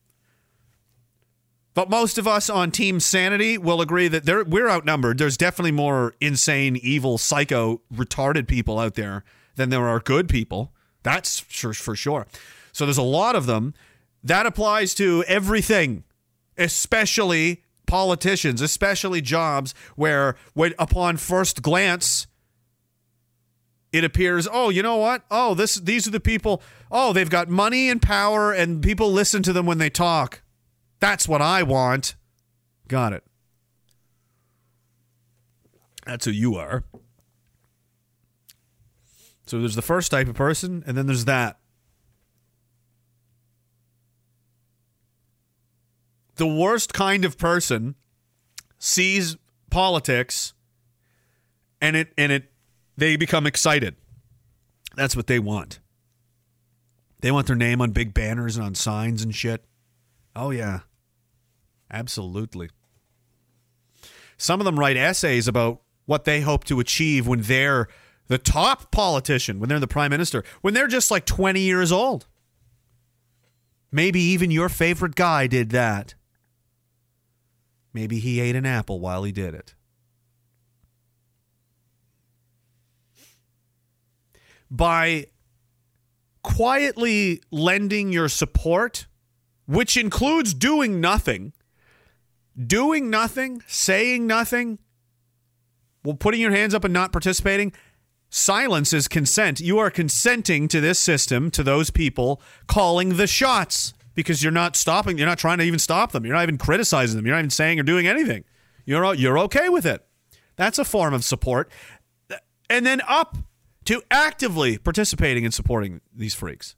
But most of us on Team Sanity will agree that we're outnumbered. There's definitely more insane, evil, psycho, retarded people out there than there are good people. That's for, for sure. So there's a lot of them. That applies to everything, especially politicians, especially jobs where, when upon first glance, it appears, oh, you know what? Oh, this these are the people. Oh, they've got money and power, and people listen to them when they talk. That's what I want. Got it. That's who you are. So there's the first type of person, and then there's that. The worst kind of person sees politics and it and it they become excited. That's what they want. They want their name on big banners and on signs and shit. Oh yeah. Absolutely. Some of them write essays about what they hope to achieve when they're the top politician, when they're the prime minister, when they're just like 20 years old. Maybe even your favorite guy did that. Maybe he ate an apple while he did it. By quietly lending your support, which includes doing nothing, doing nothing, saying nothing, well, putting your hands up and not participating, silence is consent. You are consenting to this system, to those people calling the shots because you're not stopping. You're not trying to even stop them. You're not even criticizing them. You're not even saying or doing anything. You're you're okay with it. That's a form of support. And then up to actively participating and supporting these freaks.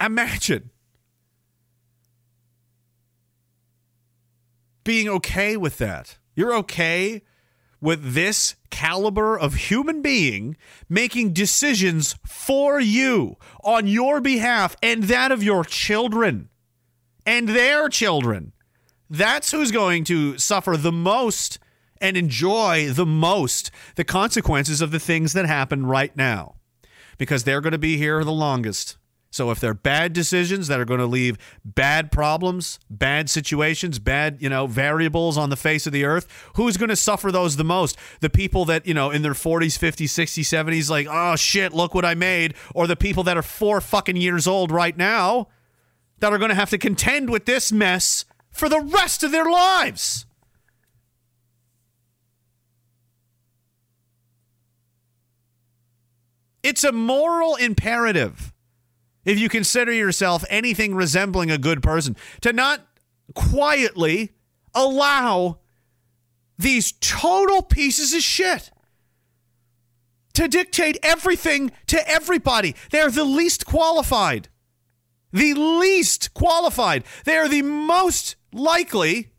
Imagine being okay with that. You're okay with this caliber of human being making decisions for you on your behalf and that of your children and their children. That's who's going to suffer the most and enjoy the most the consequences of the things that happen right now because they're going to be here the longest. So if they're bad decisions that are going to leave bad problems, bad situations, bad, you know, variables on the face of the earth, who's going to suffer those the most? The people that, you know, in their 40s, 50s, 60s, 70s like, "Oh shit, look what I made," or the people that are 4 fucking years old right now that are going to have to contend with this mess for the rest of their lives? It's a moral imperative if you consider yourself anything resembling a good person to not quietly allow these total pieces of shit to dictate everything to everybody. They're the least qualified. The least qualified. They are the most likely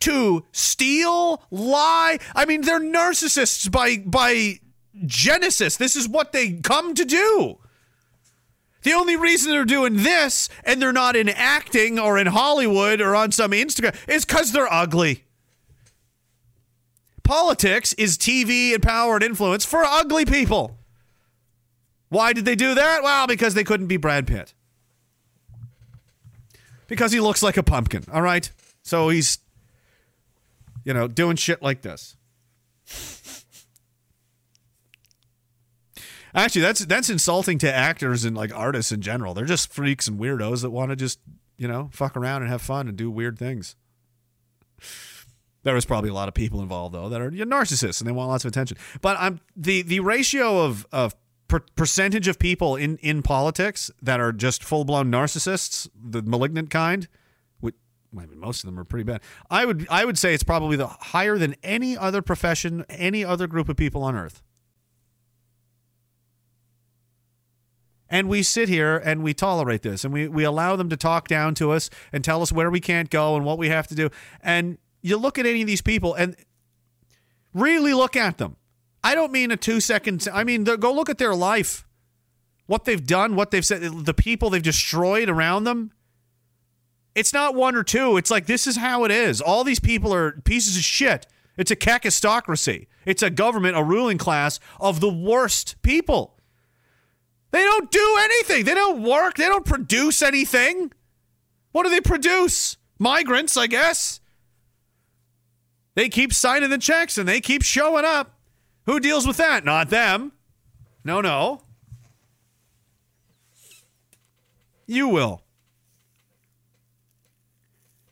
to steal, lie. I mean, they're narcissists by by genesis. This is what they come to do. The only reason they're doing this and they're not in acting or in Hollywood or on some Instagram is because they're ugly. Politics is TV and power and influence for ugly people. Why did they do that? Well, because they couldn't be Brad Pitt. Because he looks like a pumpkin, all right? So he's, you know, doing shit like this. Actually, that's that's insulting to actors and like artists in general. They're just freaks and weirdos that want to just, you know, fuck around and have fun and do weird things. There was probably a lot of people involved though that are narcissists and they want lots of attention. But I'm the the ratio of of per- percentage of people in in politics that are just full blown narcissists, the malignant kind. Which, I mean, most of them are pretty bad. I would I would say it's probably the higher than any other profession, any other group of people on earth. And we sit here and we tolerate this and we, we allow them to talk down to us and tell us where we can't go and what we have to do. And you look at any of these people and really look at them. I don't mean a two seconds. I mean, go look at their life, what they've done, what they've said, the people they've destroyed around them. It's not one or two. It's like this is how it is. All these people are pieces of shit. It's a kakistocracy. It's a government, a ruling class of the worst people. They don't do anything. They don't work. They don't produce anything. What do they produce? Migrants, I guess. They keep signing the checks and they keep showing up. Who deals with that? Not them. No, no. You will.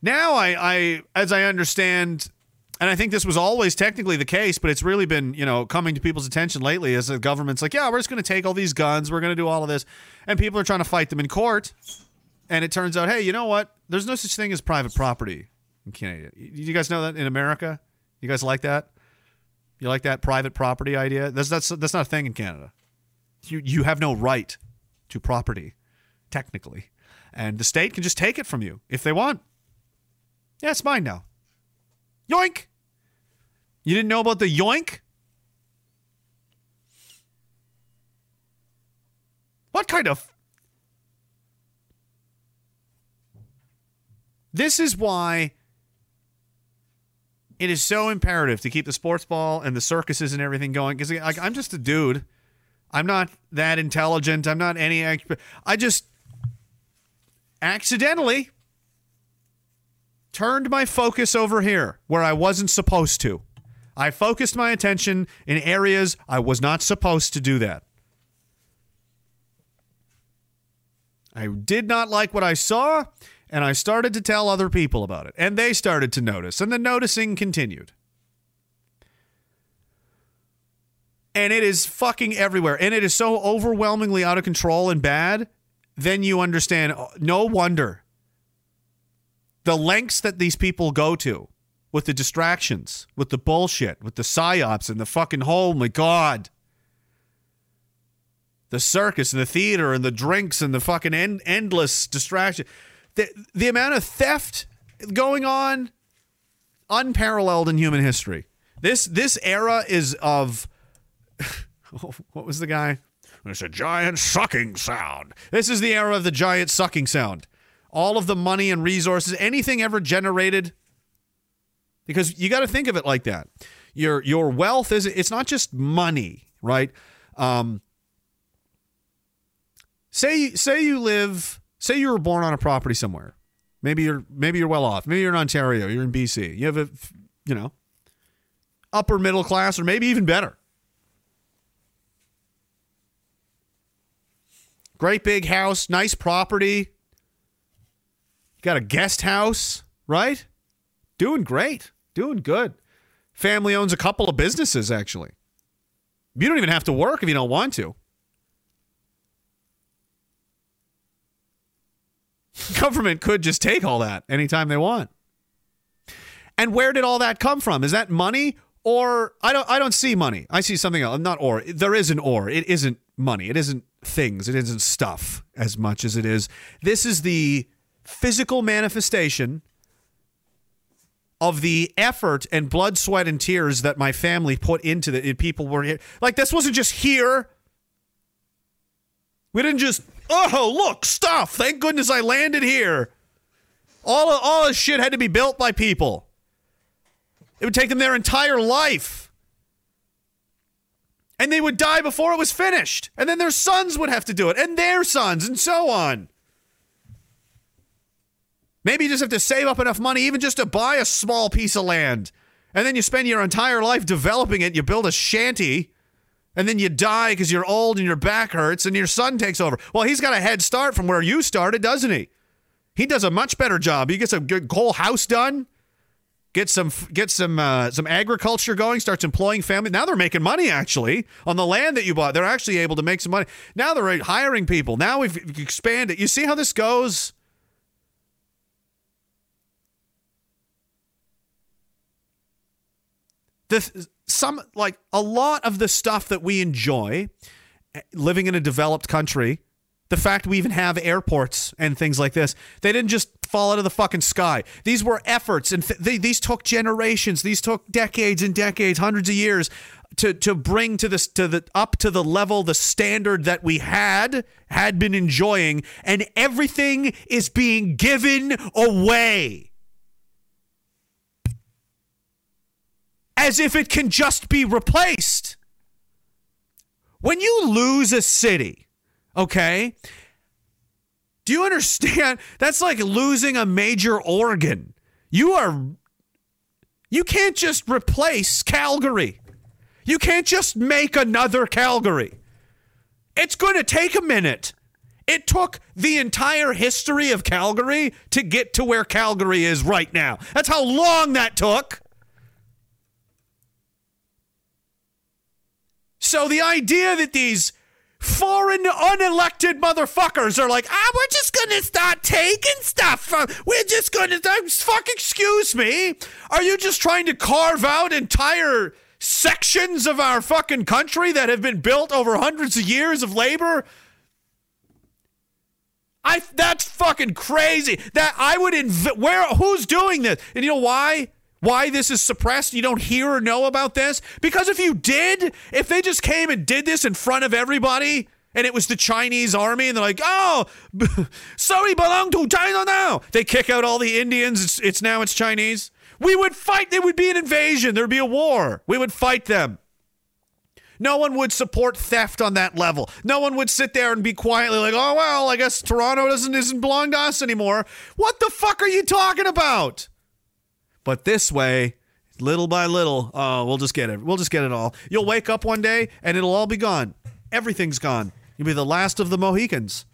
Now I, I as I understand and I think this was always technically the case, but it's really been, you know, coming to people's attention lately as the government's like, yeah, we're just going to take all these guns, we're going to do all of this, and people are trying to fight them in court. And it turns out, hey, you know what? There's no such thing as private property in Canada. You guys know that in America? You guys like that? You like that private property idea? That's that's that's not a thing in Canada. You you have no right to property, technically, and the state can just take it from you if they want. Yeah, it's mine now. Yoink! You didn't know about the yoink? What kind of. This is why it is so imperative to keep the sports ball and the circuses and everything going. Because like, I'm just a dude. I'm not that intelligent. I'm not any expert. I just accidentally turned my focus over here where I wasn't supposed to. I focused my attention in areas I was not supposed to do that. I did not like what I saw, and I started to tell other people about it. And they started to notice, and the noticing continued. And it is fucking everywhere. And it is so overwhelmingly out of control and bad. Then you understand oh, no wonder the lengths that these people go to with the distractions, with the bullshit, with the psyops and the fucking oh my god. The circus and the theater and the drinks and the fucking end, endless distraction. The, the amount of theft going on unparalleled in human history. This this era is of what was the guy? It's a giant sucking sound. This is the era of the giant sucking sound all of the money and resources, anything ever generated. Because you got to think of it like that. Your your wealth is it's not just money, right? Um, say say you live, say you were born on a property somewhere. Maybe you're maybe you're well off. Maybe you're in Ontario. You're in BC. You have a you know upper middle class or maybe even better. Great big house, nice property, Got a guest house, right? Doing great. Doing good. Family owns a couple of businesses, actually. You don't even have to work if you don't want to. Government could just take all that anytime they want. And where did all that come from? Is that money or I don't I don't see money. I see something else. Not or. There is an or. It isn't money. It isn't things. It isn't stuff as much as it is. This is the physical manifestation of the effort and blood, sweat, and tears that my family put into the people were here. Like this wasn't just here. We didn't just oh look stuff. Thank goodness I landed here. All all this shit had to be built by people. It would take them their entire life. And they would die before it was finished. And then their sons would have to do it, and their sons, and so on. Maybe you just have to save up enough money, even just to buy a small piece of land. And then you spend your entire life developing it. You build a shanty, and then you die because you're old and your back hurts, and your son takes over. Well, he's got a head start from where you started, doesn't he? He does a much better job. He gets a good whole house done get some get some uh, some agriculture going, starts employing family. Now they're making money actually on the land that you bought. They're actually able to make some money. Now they're hiring people. Now we've expanded. You see how this goes? The some like a lot of the stuff that we enjoy eh, living in a developed country the fact we even have airports and things like this, they didn't just fall out of the fucking sky. These were efforts, and th- they, these took generations. These took decades and decades, hundreds of years to to bring to this to the up to the level, the standard that we had had been enjoying, and everything is being given away. As if it can just be replaced. When you lose a city, Okay. Do you understand? That's like losing a major organ. You are. You can't just replace Calgary. You can't just make another Calgary. It's going to take a minute. It took the entire history of Calgary to get to where Calgary is right now. That's how long that took. So the idea that these foreign unelected motherfuckers are like, ah, we're just gonna start taking stuff from. We're just gonna. Fuck, excuse me. Are you just trying to carve out entire sections of our fucking country that have been built over hundreds of years of labor? I that's fucking crazy. That I would inv- where who's doing this? And you know why? Why this is suppressed? You don't hear or know about this? Because if you did, if they just came and did this in front of everybody, and it was the Chinese army, and they're like, "Oh, sorry, belong to China now." They kick out all the Indians. It's, it's now it's Chinese. We would fight. There would be an invasion. There'd be a war. We would fight them. No one would support theft on that level. No one would sit there and be quietly like, "Oh well, I guess Toronto doesn't doesn't belong to us anymore." What the fuck are you talking about? But this way, little by little, oh, we'll just get it. We'll just get it all. You'll wake up one day and it'll all be gone. Everything's gone. You'll be the last of the Mohicans.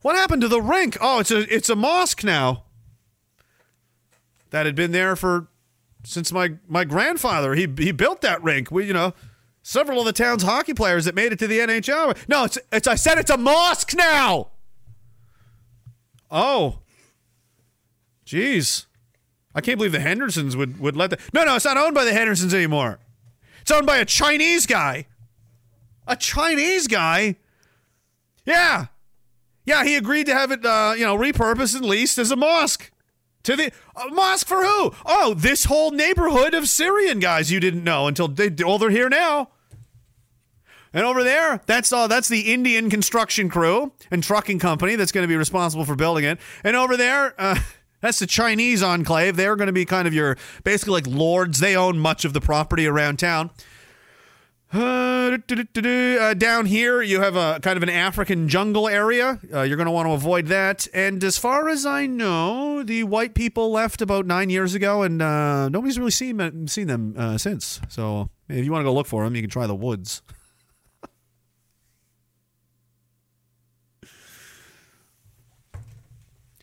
What happened to the rink? Oh, it's a it's a mosque now. That had been there for since my my grandfather. He he built that rink. We you know several of the town's hockey players that made it to the NHL. No, it's it's I said it's a mosque now. Oh, Jeez. I can't believe the Hendersons would, would let that. No, no, it's not owned by the Hendersons anymore. It's owned by a Chinese guy. A Chinese guy? Yeah. Yeah, he agreed to have it, uh, you know, repurposed and leased as a mosque. To the mosque for who? Oh, this whole neighborhood of Syrian guys you didn't know until they oh they're here now. And over there, that's all. That's the Indian construction crew and trucking company that's going to be responsible for building it. And over there, uh, that's the Chinese enclave. They're going to be kind of your basically like lords. They own much of the property around town. Uh, uh, down here, you have a kind of an African jungle area. Uh, you're going to want to avoid that. And as far as I know, the white people left about nine years ago, and uh, nobody's really seen seen them uh, since. So if you want to go look for them, you can try the woods.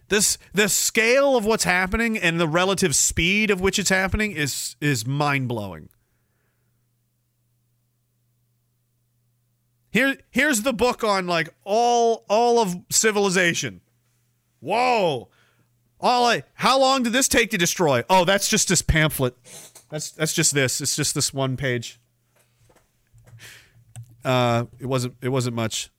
This the scale of what's happening and the relative speed of which it's happening is is mind blowing. Here, here's the book on like all all of civilization. Whoa. All like, how long did this take to destroy? Oh, that's just this pamphlet. That's that's just this. It's just this one page. Uh, it wasn't it wasn't much.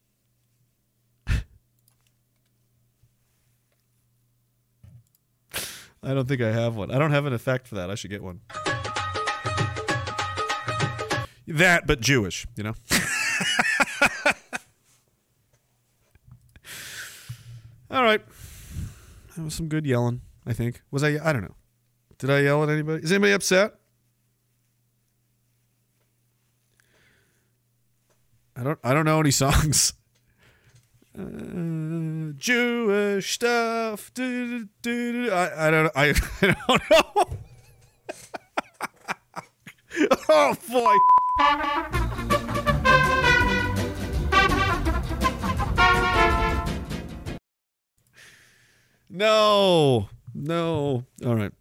I don't think I have one. I don't have an effect for that. I should get one. That, but Jewish, you know. All right. That was some good yelling, I think. Was I I don't know. Did I yell at anybody? Is anybody upset? I don't I don't know any songs. Uh, Jewish stuff. Do, do, do, I, I don't I, I don't know. oh boy. No. No. All right.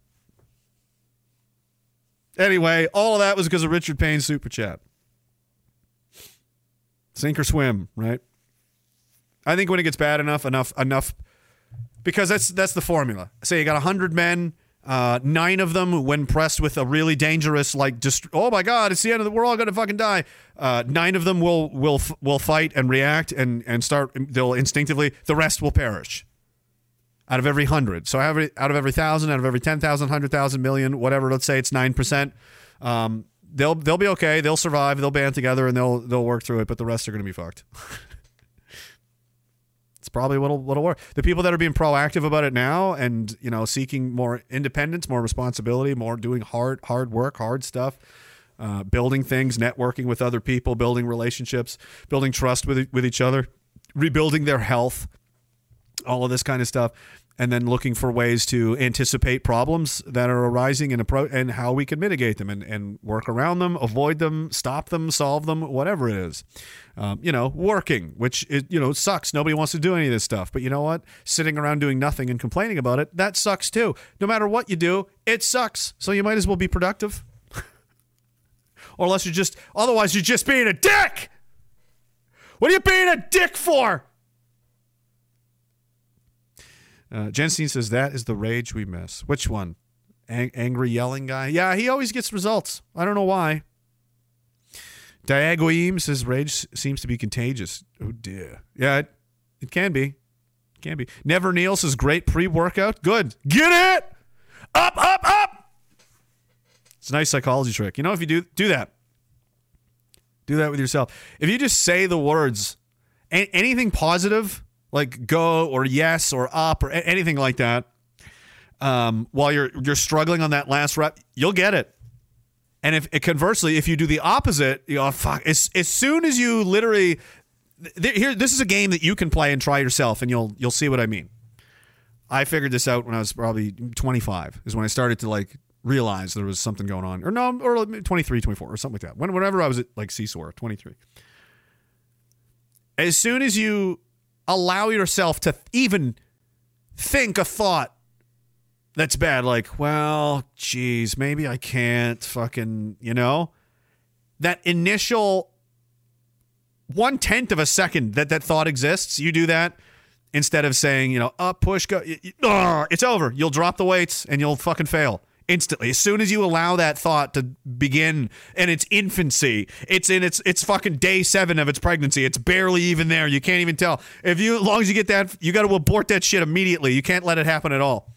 Anyway, all of that was because of Richard Payne's super chat. Sink or swim, right? I think when it gets bad enough, enough, enough, because that's that's the formula. Say you got hundred men, uh, nine of them, when pressed with a really dangerous, like, just oh my god, it's the end of the, we're all gonna fucking die. Uh, nine of them will will will fight and react and and start. They'll instinctively. The rest will perish out of every hundred. So every out of every thousand, out of every 10,000, 100,000, million, whatever. Let's say it's nine percent. Um, they'll they'll be okay. They'll survive. They'll band together and they'll they'll work through it. But the rest are going to be fucked. probably what'll what'll work. The people that are being proactive about it now and you know seeking more independence, more responsibility, more doing hard hard work, hard stuff. Uh, building things, networking with other people, building relationships, building trust with with each other, rebuilding their health, all of this kind of stuff, and then looking for ways to anticipate problems that are arising and appro- and how we can mitigate them and, and work around them, avoid them, stop them, solve them, whatever it is. Um, you know, working, which is, you know sucks. Nobody wants to do any of this stuff, but you know what? Sitting around doing nothing and complaining about it that sucks too. No matter what you do, it sucks. So you might as well be productive. or unless you're just otherwise you're just being a dick. What are you being a dick for? Uh, Jensen says that is the rage we miss. Which one? Ang- angry yelling guy? Yeah, he always gets results. I don't know why. Diagoim says rage seems to be contagious. Oh dear. Yeah, it, it can be. It can be. Never Neil says great pre-workout. Good. Get it up, up, up. It's a nice psychology trick. You know, if you do do that, do that with yourself. If you just say the words, anything positive like go or yes or up or anything like that, um, while you're you're struggling on that last rep, you'll get it. And if conversely, if you do the opposite, you know, fuck. As as soon as you literally th- here, this is a game that you can play and try yourself, and you'll you'll see what I mean. I figured this out when I was probably 25. Is when I started to like realize there was something going on, or no, or 23, 24, or something like that. When, whenever I was at like Seesaw, 23. As soon as you allow yourself to even think a thought that's bad, like, well, geez, maybe I can't fucking, you know, that initial one tenth of a second that that thought exists, you do that instead of saying, you know, up, push, go, it's over. You'll drop the weights and you'll fucking fail instantly. As soon as you allow that thought to begin in its infancy, it's in its it's fucking day seven of its pregnancy. It's barely even there. You can't even tell. If you, as long as you get that, you got to abort that shit immediately. You can't let it happen at all.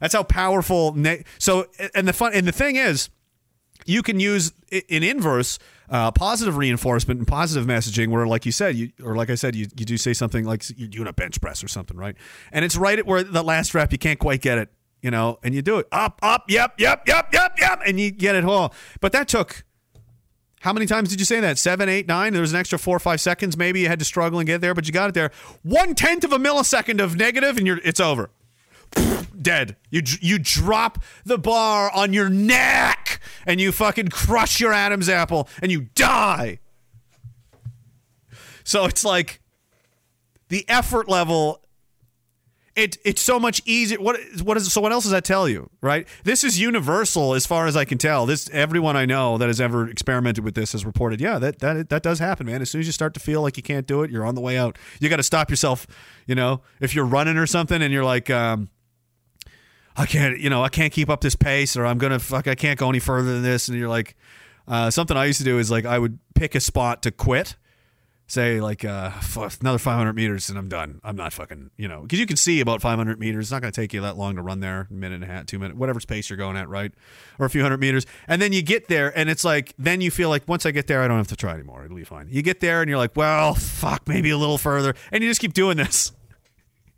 That's how powerful. So, and the fun, and the thing is, you can use in inverse uh, positive reinforcement and positive messaging where like you said you or like i said you, you do say something like you're doing a bench press or something right and it's right at where the last rep you can't quite get it you know and you do it up up yep yep yep yep yep and you get it all but that took how many times did you say that? Seven, eight, nine. There was an extra four or five seconds. Maybe you had to struggle and get there, but you got it there. One tenth of a millisecond of negative, and you're it's over dead. You you drop the bar on your neck and you fucking crush your Adam's apple and you die. So it's like the effort level it it's so much easier. What what is so? What else does that tell you, right? This is universal as far as I can tell. This everyone I know that has ever experimented with this has reported. Yeah, that that that does happen, man. As soon as you start to feel like you can't do it, you're on the way out. You got to stop yourself. You know, if you're running or something, and you're like. um I can't, you know, I can't keep up this pace, or I'm gonna fuck, I can't go any further than this. And you're like, uh, something I used to do is like I would pick a spot to quit, say like uh, another 500 meters, and I'm done. I'm not fucking, you know, because you can see about 500 meters. It's not gonna take you that long to run there, a minute and a half, two minutes, whatever pace you're going at, right, or a few hundred meters, and then you get there, and it's like then you feel like once I get there, I don't have to try anymore. It'll be fine. You get there, and you're like, well, fuck, maybe a little further, and you just keep doing this.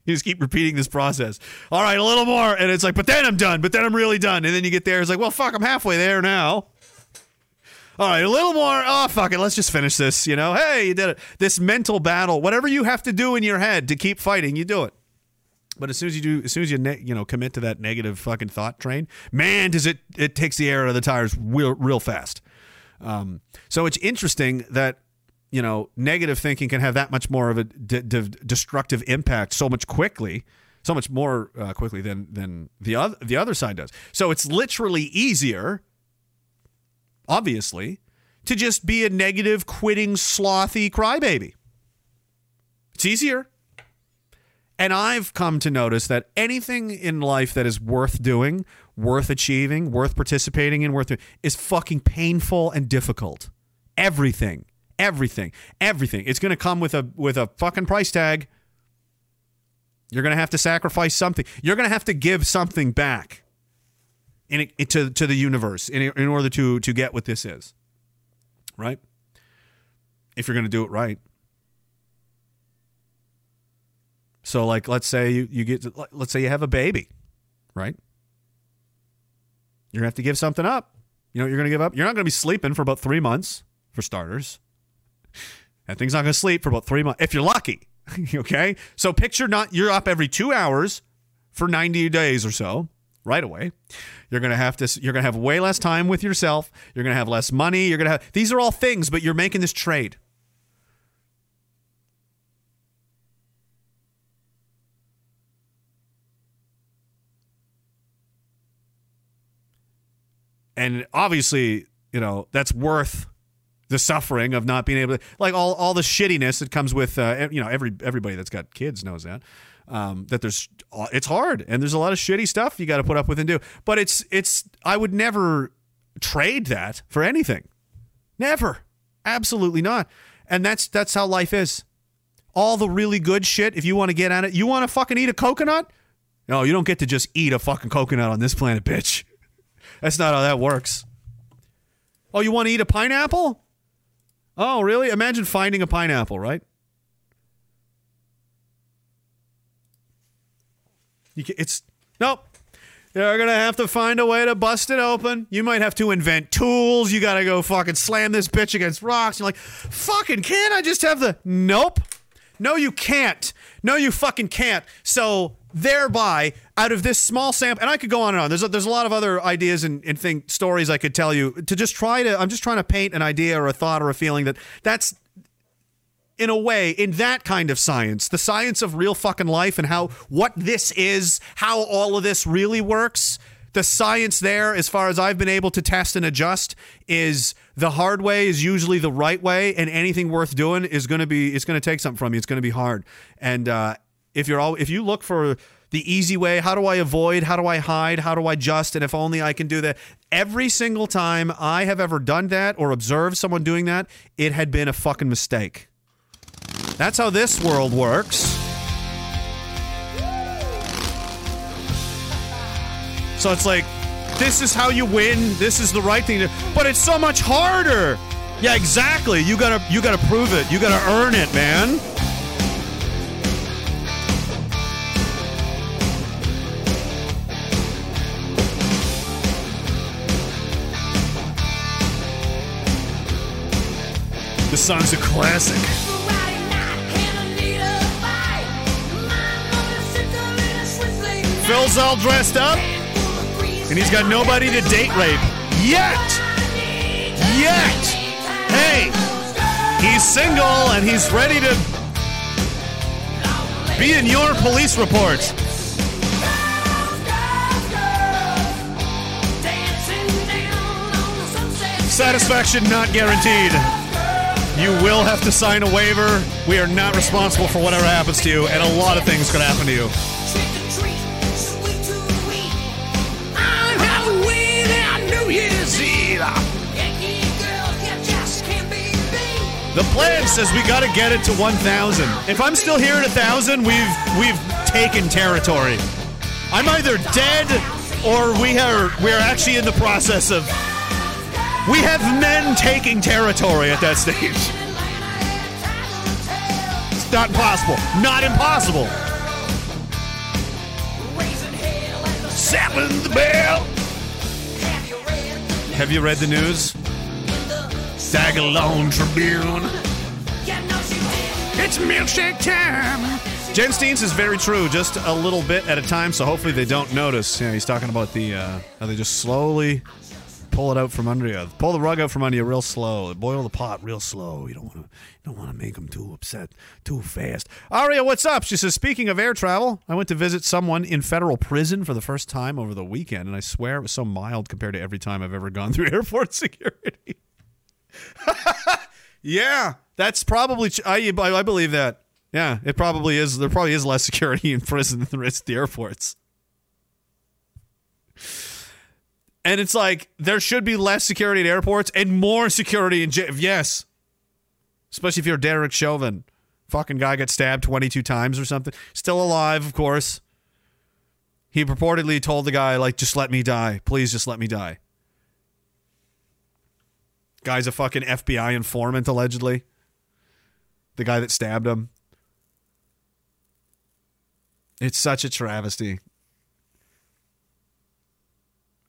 You just keep repeating this process. All right, a little more. And it's like, but then I'm done. But then I'm really done. And then you get there. It's like, well, fuck, I'm halfway there now. All right, a little more. Oh, fuck it. Let's just finish this. You know, hey, you did it. This mental battle, whatever you have to do in your head to keep fighting, you do it. But as soon as you do, as soon as you ne- you know commit to that negative fucking thought train, man, does it it takes the air out of the tires real real fast. Um, so it's interesting that you know, negative thinking can have that much more of a d- d- destructive impact so much quickly, so much more uh, quickly than than the other the other side does. So it's literally easier, obviously, to just be a negative, quitting, slothy crybaby. It's easier. And I've come to notice that anything in life that is worth doing, worth achieving, worth participating in, worth is fucking painful and difficult. Everything everything everything it's going to come with a with a fucking price tag you're going to have to sacrifice something you're going to have to give something back in to to the universe in, in order to to get what this is right? If you're going to do it right. So like let's say you, you get let's say you have a baby right? You're to have to give something up. You know you're to give up? You're not to be sleeping for about three months for starters. That thing's not to sleep for about three months if you're lucky. okay, so picture not you're up every two hours for 90 days or so right away. You're going to have to you're going to have way less time with yourself. You're going to have less money. You're going to have these are all things, but you're making this trade. And obviously, you know, that's worth the suffering of not being able to like all, all the shittiness that comes with uh, you know every everybody that's got kids knows that um, that there's it's hard and there's a lot of shitty stuff you got to put up with and do. But it's it's I would never trade that for anything. Never. Absolutely not. And that's that's how life is. All the really good shit if you want to get at it you want to fucking eat a coconut? No you don't get to just eat a fucking coconut on this planet bitch. That's not how that works. Oh you want to eat a pineapple? Oh, really? Imagine finding a pineapple, right? You can, it's nope. You're gonna have to find a way to bust it open. You might have to invent tools. You gotta go fucking slam this bitch against rocks. You're like, fucking can't I just have the nope? No, you can't. No, you fucking can't. So thereby out of this small sample and i could go on and on there's a, there's a lot of other ideas and, and think stories i could tell you to just try to i'm just trying to paint an idea or a thought or a feeling that that's in a way in that kind of science the science of real fucking life and how what this is how all of this really works the science there as far as i've been able to test and adjust is the hard way is usually the right way and anything worth doing is going to be it's going to take something from you it's going to be hard and uh, if you're all if you look for the easy way, how do I avoid? How do I hide? How do I just? And if only I can do that. Every single time I have ever done that or observed someone doing that, it had been a fucking mistake. That's how this world works. So it's like, this is how you win. This is the right thing to, but it's so much harder. Yeah, exactly. You gotta, you gotta prove it. You gotta earn it, man. The song's a classic. Phil's all dressed up, and he's got nobody to date rape yet. Yet. Hey, he's single and he's ready to be in your police report. Satisfaction not guaranteed. You will have to sign a waiver. We are not responsible for whatever happens to you, and a lot of things could happen to you. New Year's Eve. The plan says we got to get it to 1,000. If I'm still here at 1,000, we've we've taken territory. I'm either dead or we are we're actually in the process of we have men taking territory at that stage. It's not impossible. Not impossible. Sapping the bell. Have you read the news? Sagalone Tribune. It's milkshake time. Jen Steens is very true, just a little bit at a time, so hopefully they don't notice. Yeah, he's talking about the uh, how they just slowly pull it out from under you, pull the rug out from under you real slow, boil the pot real slow. You don't want to, you don't want to make them too upset too fast. Aria, what's up? She says, speaking of air travel, I went to visit someone in federal prison for the first time over the weekend, and I swear it was so mild compared to every time I've ever gone through airport security. yeah, that's probably. I I believe that. Yeah, it probably is. There probably is less security in prison than there is at the airports. And it's like there should be less security at airports and more security in jail. Yes, especially if you're Derek Chauvin, fucking guy got stabbed 22 times or something. Still alive, of course. He purportedly told the guy like, "Just let me die, please, just let me die." Guy's a fucking FBI informant, allegedly. The guy that stabbed him. It's such a travesty.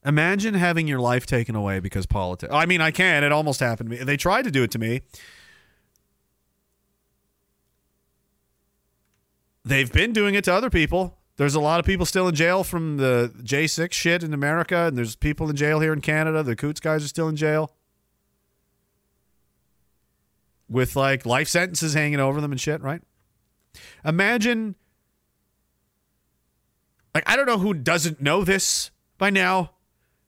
Imagine having your life taken away because politics. I mean, I can. It almost happened to me. They tried to do it to me. They've been doing it to other people. There's a lot of people still in jail from the J6 shit in America, and there's people in jail here in Canada. The Coots guys are still in jail with like life sentences hanging over them and shit, right? Imagine like I don't know who doesn't know this by now.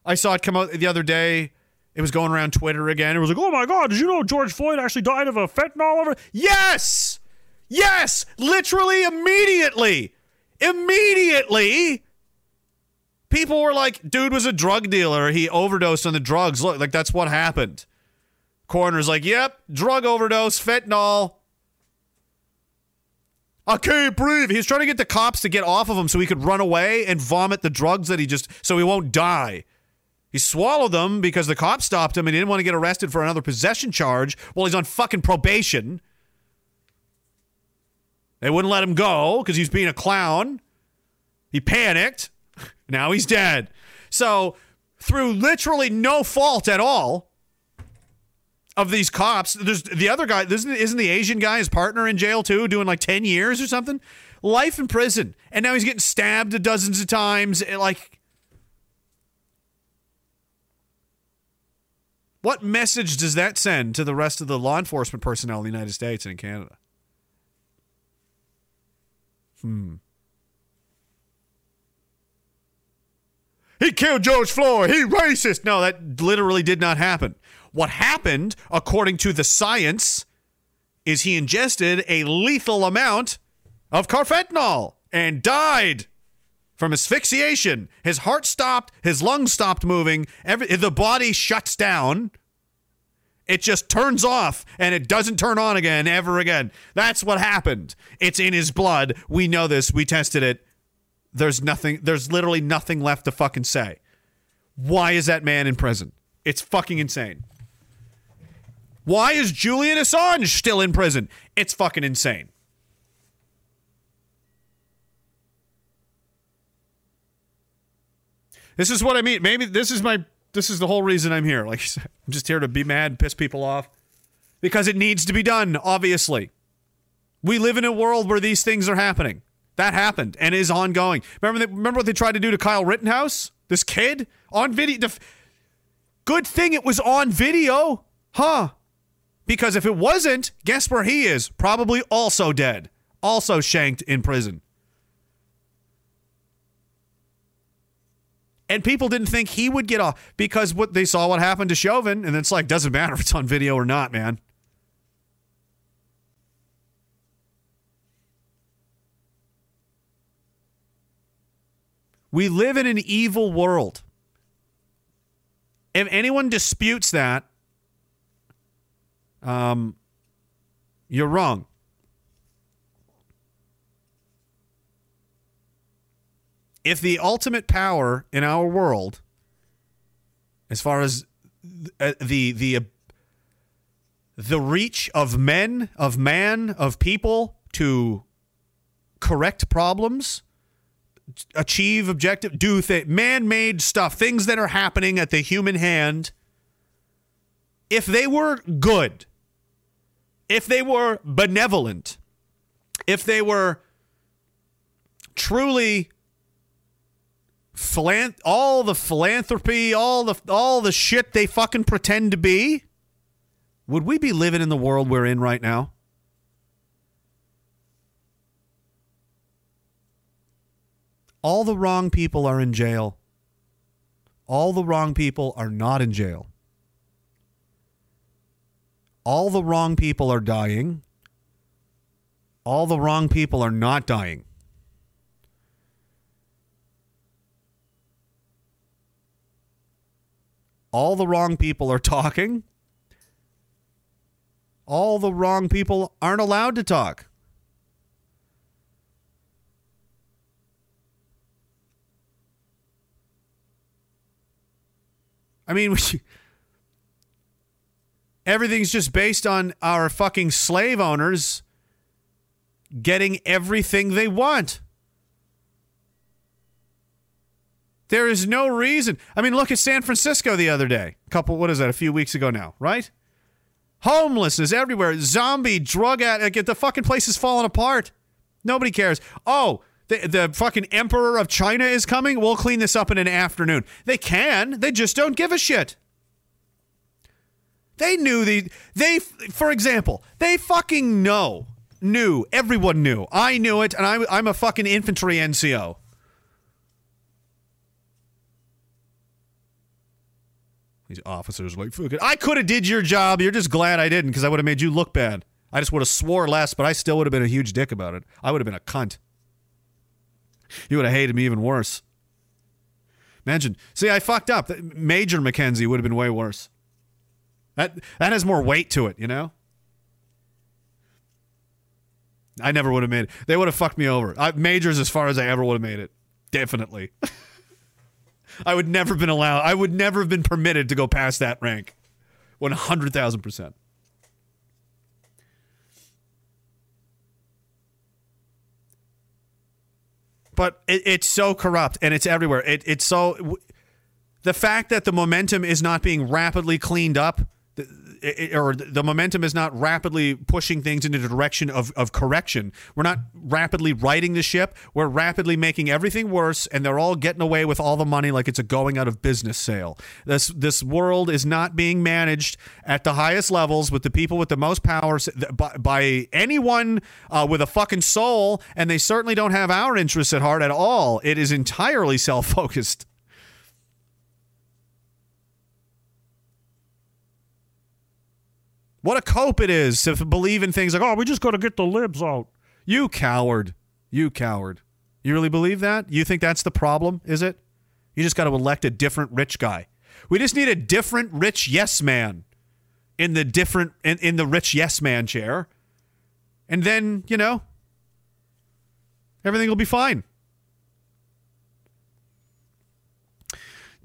I saw it come out the other day. It was going around Twitter again. It was like, "Oh my god, did you know George Floyd actually died of a fentanyl over?" Yes. Yes, literally immediately. Immediately. People were like, "Dude was a drug dealer. He overdosed on the drugs." Look, like that's what happened. Coroner's like, "Yep, drug overdose, fentanyl." I can't breathe. He was trying to get the cops to get off of him so he could run away and vomit the drugs that he just so he won't die. He swallowed them because the cops stopped him and he didn't want to get arrested for another possession charge while he's on fucking probation. They wouldn't let him go because he was being a clown. He panicked. Now he's dead. So, through literally no fault at all of these cops, there's the other guy, isn't, isn't the Asian guy his partner in jail too, doing like 10 years or something? Life in prison. And now he's getting stabbed dozens of times. Eh, like, what message does that send to the rest of the law enforcement personnel in the United States and in Canada? Hmm. He killed George Floyd. He racist. No, that literally did not happen. What happened, according to the science, is he ingested a lethal amount of carfentanil and died from asphyxiation. His heart stopped, his lungs stopped moving, every, the body shuts down. It just turns off and it doesn't turn on again ever again. That's what happened. It's in his blood. We know this. We tested it. There's nothing, there's literally nothing left to fucking say. Why is that man in prison? It's fucking insane. Why is Julian Assange still in prison? It's fucking insane. This is what I mean. Maybe this is my this is the whole reason I'm here. Like I'm just here to be mad, and piss people off because it needs to be done, obviously. We live in a world where these things are happening. That happened and is ongoing. Remember, remember what they tried to do to Kyle Rittenhouse? This kid on video. Good thing it was on video, huh? Because if it wasn't, guess where he is? Probably also dead, also shanked in prison. And people didn't think he would get off because what they saw what happened to Chauvin, and it's like doesn't matter if it's on video or not, man. We live in an evil world. If anyone disputes that, um, you're wrong. If the ultimate power in our world, as far as uh, the the uh, the reach of men, of man, of people to correct problems, achieve objective, do th- man-made stuff, things that are happening at the human hand. If they were good, if they were benevolent, if they were truly all the philanthropy, all the all the shit they fucking pretend to be, would we be living in the world we're in right now? All the wrong people are in jail. All the wrong people are not in jail. All the wrong people are dying. All the wrong people are not dying. All the wrong people are talking. All the wrong people aren't allowed to talk. I mean, we, everything's just based on our fucking slave owners getting everything they want. There is no reason. I mean, look at San Francisco the other day. A couple, what is that, a few weeks ago now, right? Homelessness everywhere. Zombie, drug addict. The fucking place is falling apart. Nobody cares. Oh, the, the fucking emperor of China is coming. We'll clean this up in an afternoon. They can. They just don't give a shit. They knew the they for example, they fucking know knew everyone knew. I knew it and I I'm a fucking infantry NCO. These officers are like, fuck it. I could have did your job. You're just glad I didn't because I would have made you look bad. I just would have swore less, but I still would have been a huge dick about it. I would have been a cunt. You would have hated me even worse. Imagine. See, I fucked up. Major Mackenzie would have been way worse. That that has more weight to it, you know. I never would have made it. They would have fucked me over. I, majors as far as I ever would have made it. Definitely. I would never have been allowed. I would never have been permitted to go past that rank. One hundred thousand percent. But it, it's so corrupt and it's everywhere. It, it's so. The fact that the momentum is not being rapidly cleaned up it, or the momentum is not rapidly pushing things in the direction of, of correction. We're not rapidly righting the ship. We're rapidly making everything worse, and they're all getting away with all the money like it's a going out of business sale. This this world is not being managed at the highest levels with the people with the most power by, by anyone uh, with a fucking soul, and they certainly don't have our interests at heart at all. It is entirely self focused. What a cope it is to believe in things like, oh, we just got to get the libs out. You coward. You coward. You really believe that? You think that's the problem, is it? You just got to elect a different rich guy. We just need a different rich yes man in the different in, in the rich yes man chair. And then, you know, everything will be fine.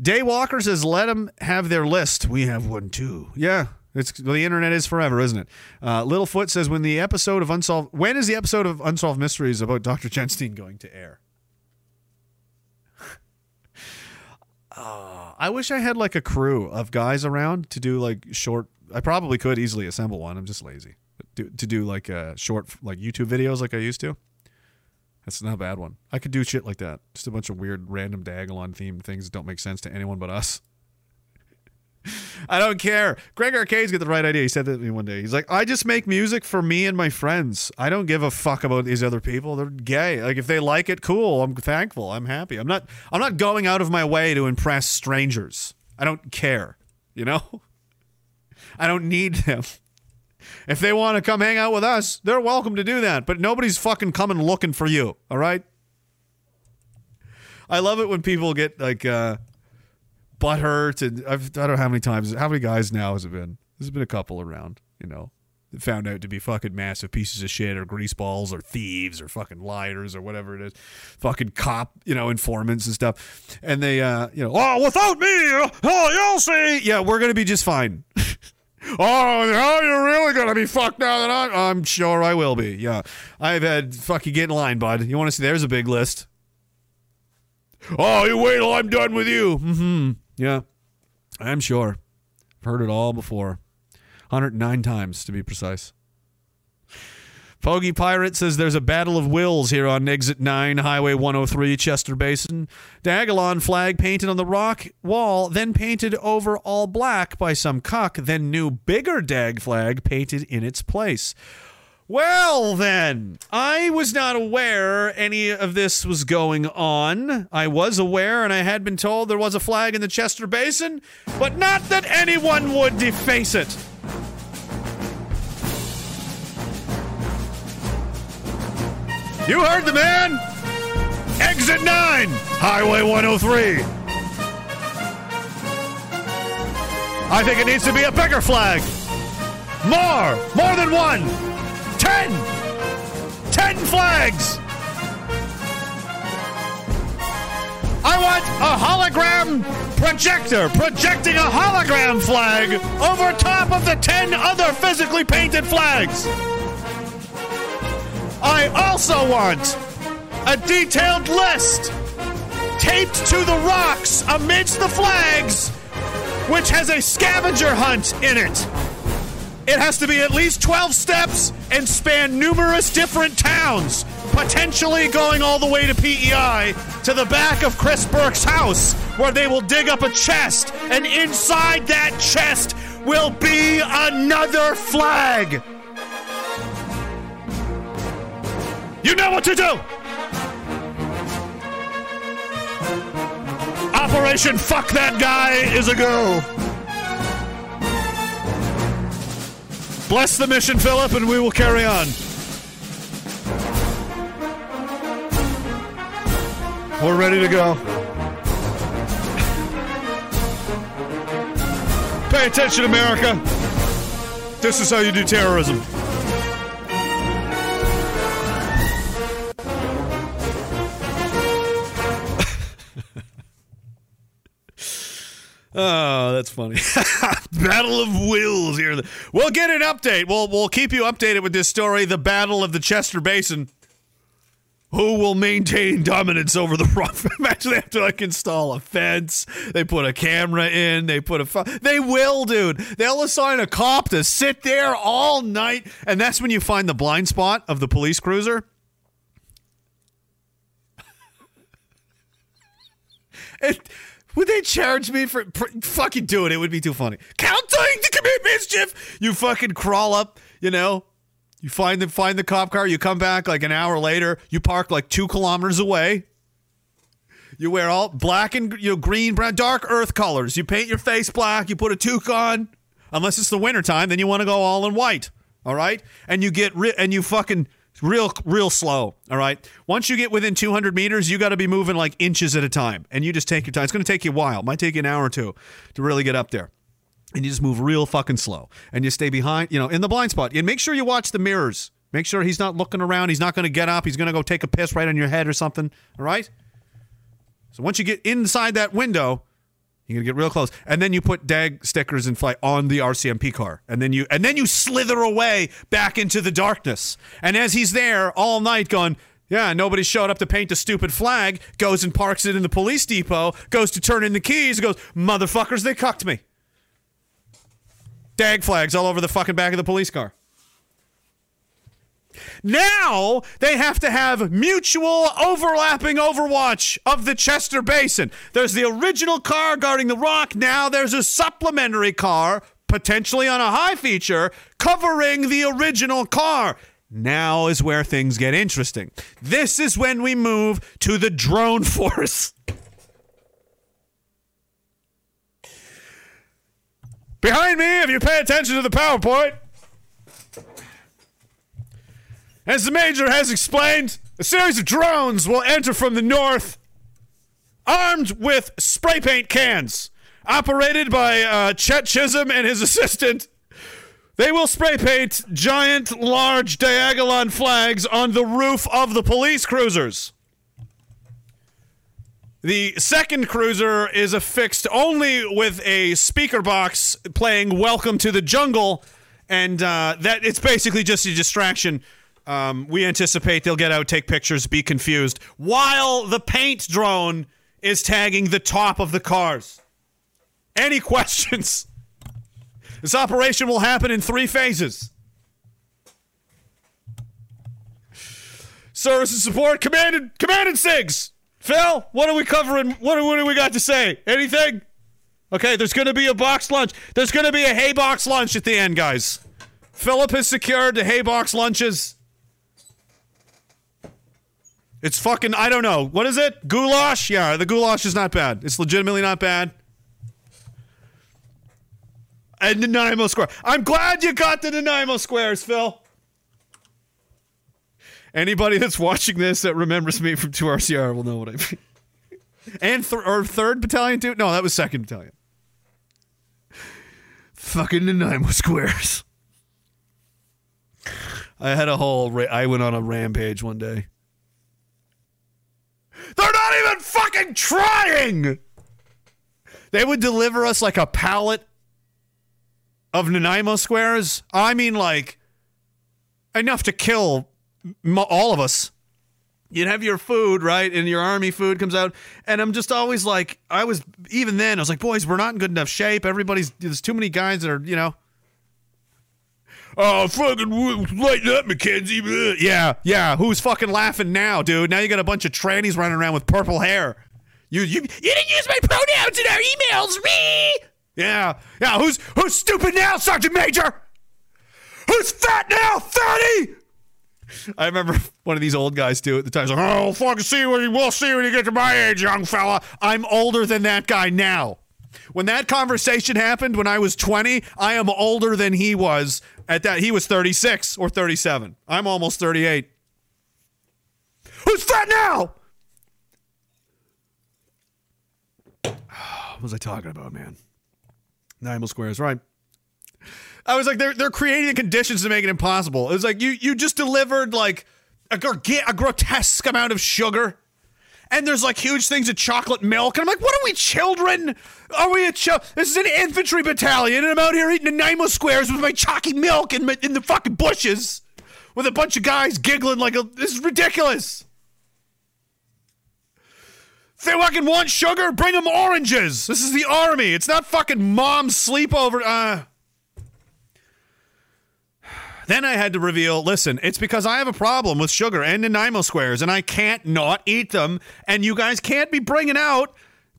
Daywalker says, let them have their list. We have one too. Yeah, it's the internet is forever, isn't it? Uh, Littlefoot says when the episode of Unsolved when is the episode of Unsolved Mysteries about Dr. Jenstein going to air? uh, I wish I had like a crew of guys around to do like short. I probably could easily assemble one. I'm just lazy. Do, to do like uh, short like YouTube videos like I used to. That's not a bad one. I could do shit like that. Just a bunch of weird, random Diagolon themed things that don't make sense to anyone but us. I don't care. Greg Arcade's got the right idea. He said that to me one day. He's like, I just make music for me and my friends. I don't give a fuck about these other people. They're gay. Like if they like it, cool. I'm thankful. I'm happy. I'm not I'm not going out of my way to impress strangers. I don't care. You know? I don't need them. If they want to come hang out with us, they're welcome to do that. But nobody's fucking coming looking for you. All right? I love it when people get like uh butthurt and I've, I don't know how many times how many guys now has it been there's been a couple around you know that found out to be fucking massive pieces of shit or greaseballs or thieves or fucking liars or whatever it is fucking cop you know informants and stuff and they uh you know oh without me oh you'll see yeah we're gonna be just fine Oh, now you're really gonna be fucked now that I'm. I'm sure I will be. Yeah, I've had fucking get in line, bud. You want to see? There's a big list. Oh, you wait till I'm done with you. Mm-hmm. Yeah, I'm sure. I've heard it all before. 109 times to be precise. Fogey Pirate says there's a battle of wills here on Exit 9, Highway 103, Chester Basin. Diagolon flag painted on the rock wall, then painted over all black by some cuck, then new bigger Dag flag painted in its place. Well, then, I was not aware any of this was going on. I was aware, and I had been told there was a flag in the Chester Basin, but not that anyone would deface it. You heard the man! Exit 9, Highway 103. I think it needs to be a bigger flag. More! More than one! Ten! Ten flags! I want a hologram projector projecting a hologram flag over top of the ten other physically painted flags. I also want a detailed list taped to the rocks amidst the flags, which has a scavenger hunt in it. It has to be at least 12 steps and span numerous different towns, potentially going all the way to PEI to the back of Chris Burke's house, where they will dig up a chest, and inside that chest will be another flag. You know what to do! Operation Fuck That Guy is a go. Bless the mission, Philip, and we will carry on. We're ready to go. Pay attention, America. This is how you do terrorism. Oh, that's funny. Battle of Wills here. We'll get an update. We'll we'll keep you updated with this story. The Battle of the Chester Basin. Who will maintain dominance over the rough? Imagine they have to like install a fence. They put a camera in. They put a. Fu- they will, dude. They'll assign a cop to sit there all night, and that's when you find the blind spot of the police cruiser. It, would they charge me for, fucking doing it? It would be too funny. Counting to commit mischief. You fucking crawl up, you know. You find the find the cop car. You come back like an hour later. You park like two kilometers away. You wear all black and you know, green, brown, dark earth colors. You paint your face black. You put a toque on. Unless it's the wintertime, then you want to go all in white. All right, and you get ri- and you fucking real real slow all right? Once you get within 200 meters you got to be moving like inches at a time and you just take your time. It's going to take you a while. It might take you an hour or two to really get up there. And you just move real fucking slow and you stay behind you know in the blind spot. And make sure you watch the mirrors. Make sure he's not looking around. He's not going to get up. He's going to go take a piss right on your head or something all right? So once you get inside that window you're gonna get real close, and then you put dag stickers and fly on the RCMP car, and then you and then you slither away back into the darkness. And as he's there all night, going, yeah, nobody showed up to paint the stupid flag. Goes and parks it in the police depot. Goes to turn in the keys. Goes, motherfuckers, they cucked me. Dag flags all over the fucking back of the police car. Now they have to have mutual overlapping overwatch of the Chester Basin. There's the original car guarding the rock. Now there's a supplementary car, potentially on a high feature, covering the original car. Now is where things get interesting. This is when we move to the drone force. Behind me, if you pay attention to the PowerPoint, as the Major has explained, a series of drones will enter from the north, armed with spray paint cans, operated by uh, Chet Chisholm and his assistant. They will spray paint giant, large Diagolon flags on the roof of the police cruisers. The second cruiser is affixed only with a speaker box playing "Welcome to the Jungle," and uh, that it's basically just a distraction. Um, we anticipate they'll get out, take pictures, be confused, while the paint drone is tagging the top of the cars. Any questions? This operation will happen in three phases. Service and support, command and, SIGs. Phil, what are we covering? What, what do we got to say? Anything? Okay, there's going to be a box lunch. There's going to be a hay box lunch at the end, guys. Philip has secured the hay box lunches. It's fucking, I don't know. What is it? Goulash? Yeah, the goulash is not bad. It's legitimately not bad. And the Nanaimo Square. I'm glad you got the Nanaimo Squares, Phil. Anybody that's watching this that remembers me from 2RCR will know what I mean. And th- or third battalion too? No, that was second battalion. Fucking Nanaimo Squares. I had a whole. Ra- I went on a rampage one day. They're not even fucking trying. They would deliver us like a pallet of Nanaimo squares. I mean, like enough to kill all of us. You'd have your food, right? And your army food comes out. And I'm just always like, I was, even then, I was like, boys, we're not in good enough shape. Everybody's, there's too many guys that are, you know. Oh, fucking lighten up, Mackenzie. Bleh. Yeah, yeah. Who's fucking laughing now, dude? Now you got a bunch of trannies running around with purple hair. You, you, you didn't use my pronouns in our emails, me. Yeah, yeah. Who's, who's stupid now, Sergeant Major? Who's fat now, thirty? I remember one of these old guys it at the time. He's like, oh, fucking see what you will see when you get to my age, young fella. I'm older than that guy now. When that conversation happened when I was 20, I am older than he was at that. He was 36 or 37. I'm almost 38. Who's fat now? What was I talking about, man? Nine squares, right? I was like, they're they're creating the conditions to make it impossible. It was like you you just delivered like a, a grotesque amount of sugar, and there's like huge things of chocolate milk, and I'm like, what are we children? Are we a child? This is an infantry battalion, and I'm out here eating Nanaimo squares with my chalky milk in, my, in the fucking bushes, with a bunch of guys giggling like a, this is ridiculous. If they fucking want sugar, bring them oranges. This is the army. It's not fucking mom's sleepover. Uh. Then I had to reveal listen, it's because I have a problem with sugar and Nanaimo squares, and I can't not eat them, and you guys can't be bringing out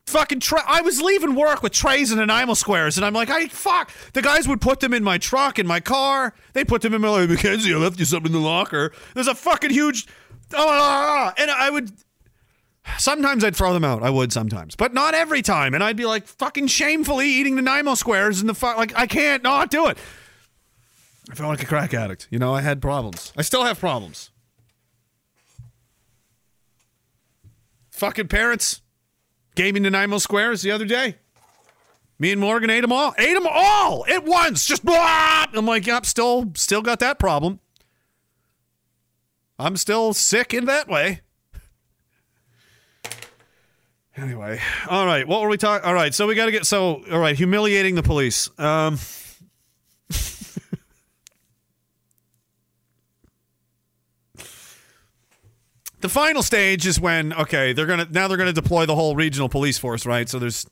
fucking I was leaving work with trays and Nanaimo squares, and I'm like, I fuck. The guys would put them in my truck, in my car. They put them in my like, Mackenzie, I left you something in the locker. There's a fucking huge. Oh, ah, ah, ah, and I would. Sometimes I'd throw them out. I would sometimes, but not every time. And I'd be like fucking shamefully eating the Nanaimo squares and the fuck. Like I can't not do it. I felt like a crack addict. You know, I had problems. I still have problems. Fucking parents gave me Nanaimo squares the other day. Me and Morgan ate them all. Ate them all at once. Just blah. I'm like, yep, still, still got that problem. I'm still sick in that way. Anyway, all right. What were we talking? All right, so we got to get so. All right, humiliating the police. Um. The final stage is when okay they're gonna now they're gonna deploy the whole regional police force right so there's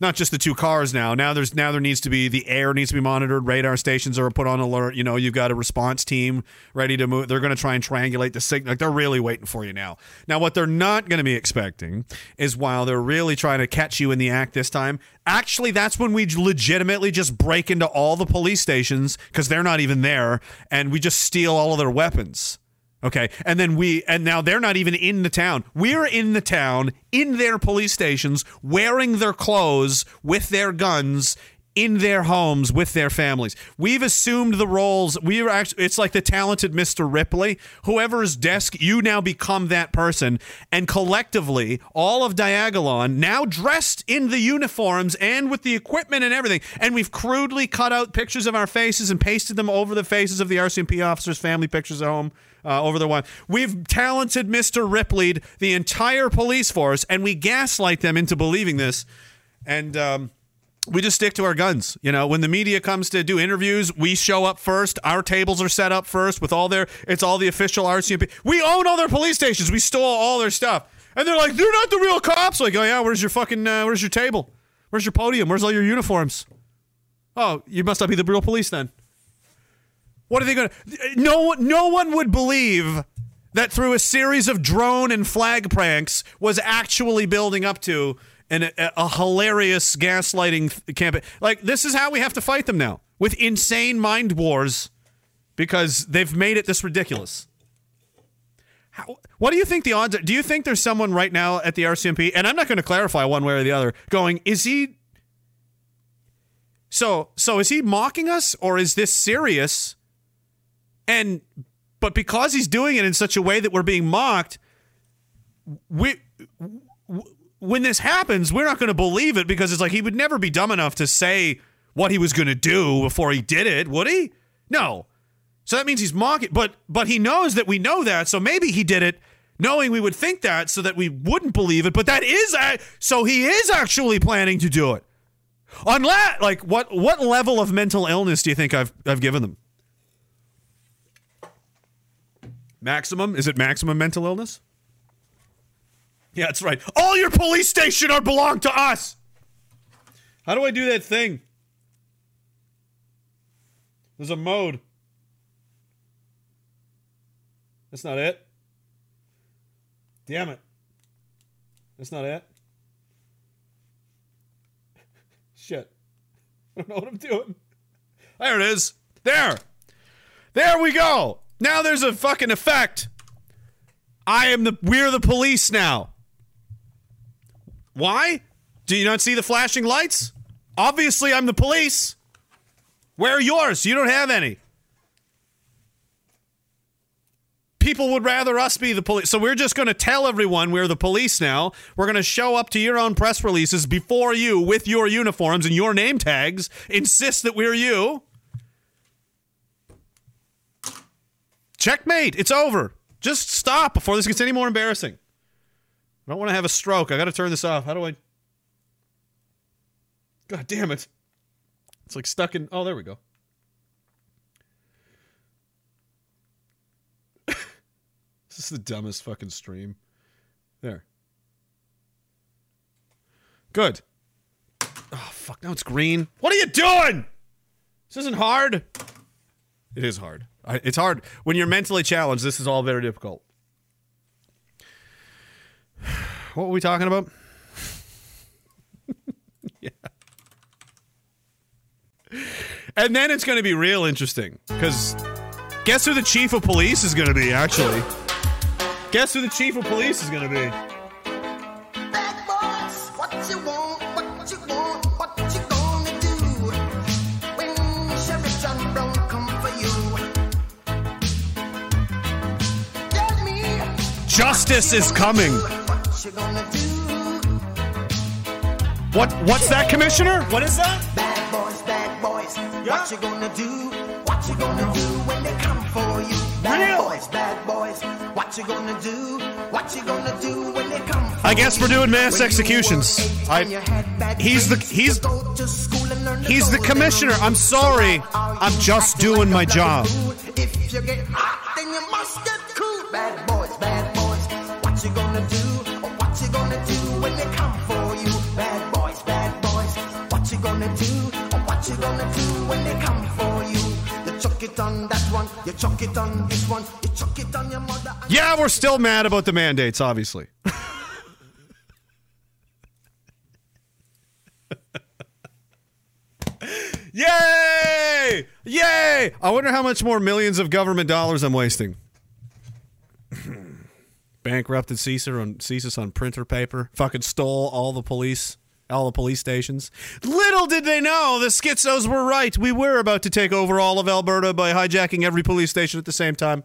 not just the two cars now. Now there's now there needs to be the air needs to be monitored. Radar stations are put on alert. You know, you've got a response team ready to move. They're going to try and triangulate the signal. Like they're really waiting for you now. Now what they're not going to be expecting is while they're really trying to catch you in the act this time. Actually, that's when we legitimately just break into all the police stations because they're not even there, and we just steal all of their weapons. Okay. And then we, and now they're not even in the town. We're in the town, in their police stations, wearing their clothes with their guns in their homes with their families. We've assumed the roles. We are actually, it's like the talented Mr. Ripley. Whoever's desk, you now become that person. And collectively, all of Diagolon, now dressed in the uniforms and with the equipment and everything, and we've crudely cut out pictures of our faces and pasted them over the faces of the RCMP officers' family pictures at home uh, over the one. We've talented Mr. Ripleyed the entire police force, and we gaslight them into believing this. And um, we just stick to our guns. You know, when the media comes to do interviews, we show up first. Our tables are set up first with all their. It's all the official RCMP. We own all their police stations. We stole all their stuff, and they're like, they're not the real cops. Like, oh yeah, where's your fucking? Uh, where's your table? Where's your podium? Where's all your uniforms? Oh, you must not be the real police then. What are they going to? No one, no one would believe that through a series of drone and flag pranks was actually building up to an, a, a hilarious gaslighting campaign. Like this is how we have to fight them now with insane mind wars because they've made it this ridiculous. How, what do you think the odds are? Do you think there's someone right now at the RCMP, and I'm not going to clarify one way or the other, going, is he. So, so is he mocking us or is this serious? And, but because he's doing it in such a way that we're being mocked, we, when this happens, we're not going to believe it because it's like he would never be dumb enough to say what he was going to do before he did it, would he? No. So that means he's mocking, but but he knows that we know that, so maybe he did it knowing we would think that, so that we wouldn't believe it. But that is so he is actually planning to do it. Unless, like, what what level of mental illness do you think I've I've given them? Maximum? Is it maximum mental illness? Yeah, that's right. All your police station are belong to us. How do I do that thing? There's a mode. That's not it. Damn it. That's not it. Shit. I don't know what I'm doing. There it is. There. There we go. Now there's a fucking effect. I am the we're the police now. Why? Do you not see the flashing lights? Obviously I'm the police. Where are yours? You don't have any. People would rather us be the police. So we're just going to tell everyone we're the police now. We're going to show up to your own press releases before you with your uniforms and your name tags, insist that we're you. Checkmate. It's over. Just stop before this gets any more embarrassing. I don't want to have a stroke. I got to turn this off. How do I? God damn it. It's like stuck in. Oh, there we go. this is the dumbest fucking stream. There. Good. Oh, fuck. Now it's green. What are you doing? This isn't hard. It is hard. It's hard. When you're mentally challenged, this is all very difficult. What were we talking about? yeah. And then it's going to be real interesting because guess who the chief of police is going to be, actually? Guess who the chief of police is going to be? Justice is coming. what you gonna do. What? What's that, Commissioner? What is that? Bad boys, bad boys, what you gonna do? What you gonna do when they come for you? Bad Real. boys, bad boys, what you gonna do? What you gonna do when they come for I guess we're doing mass executions. I- and you had bad he's the he's go to school and learn He's the commissioner. I'm sorry. So I'm just doing my job. If you get hot, then you must get cool. Bad boys, you gonna do? Or what you gonna do when they come for you? Bad boys, bad boys, What you gonna do Oh, what you gonna do when they come for you? You chuck it on that one, you chuck it on this one, you chuck it on your mother. Yeah, we're still mad about the mandates, obviously. Yay! Yay! I wonder how much more millions of government dollars I'm wasting. Bankrupted Caesar on CSIS on printer paper. Fucking stole all the police, all the police stations. Little did they know the schizos were right. We were about to take over all of Alberta by hijacking every police station at the same time.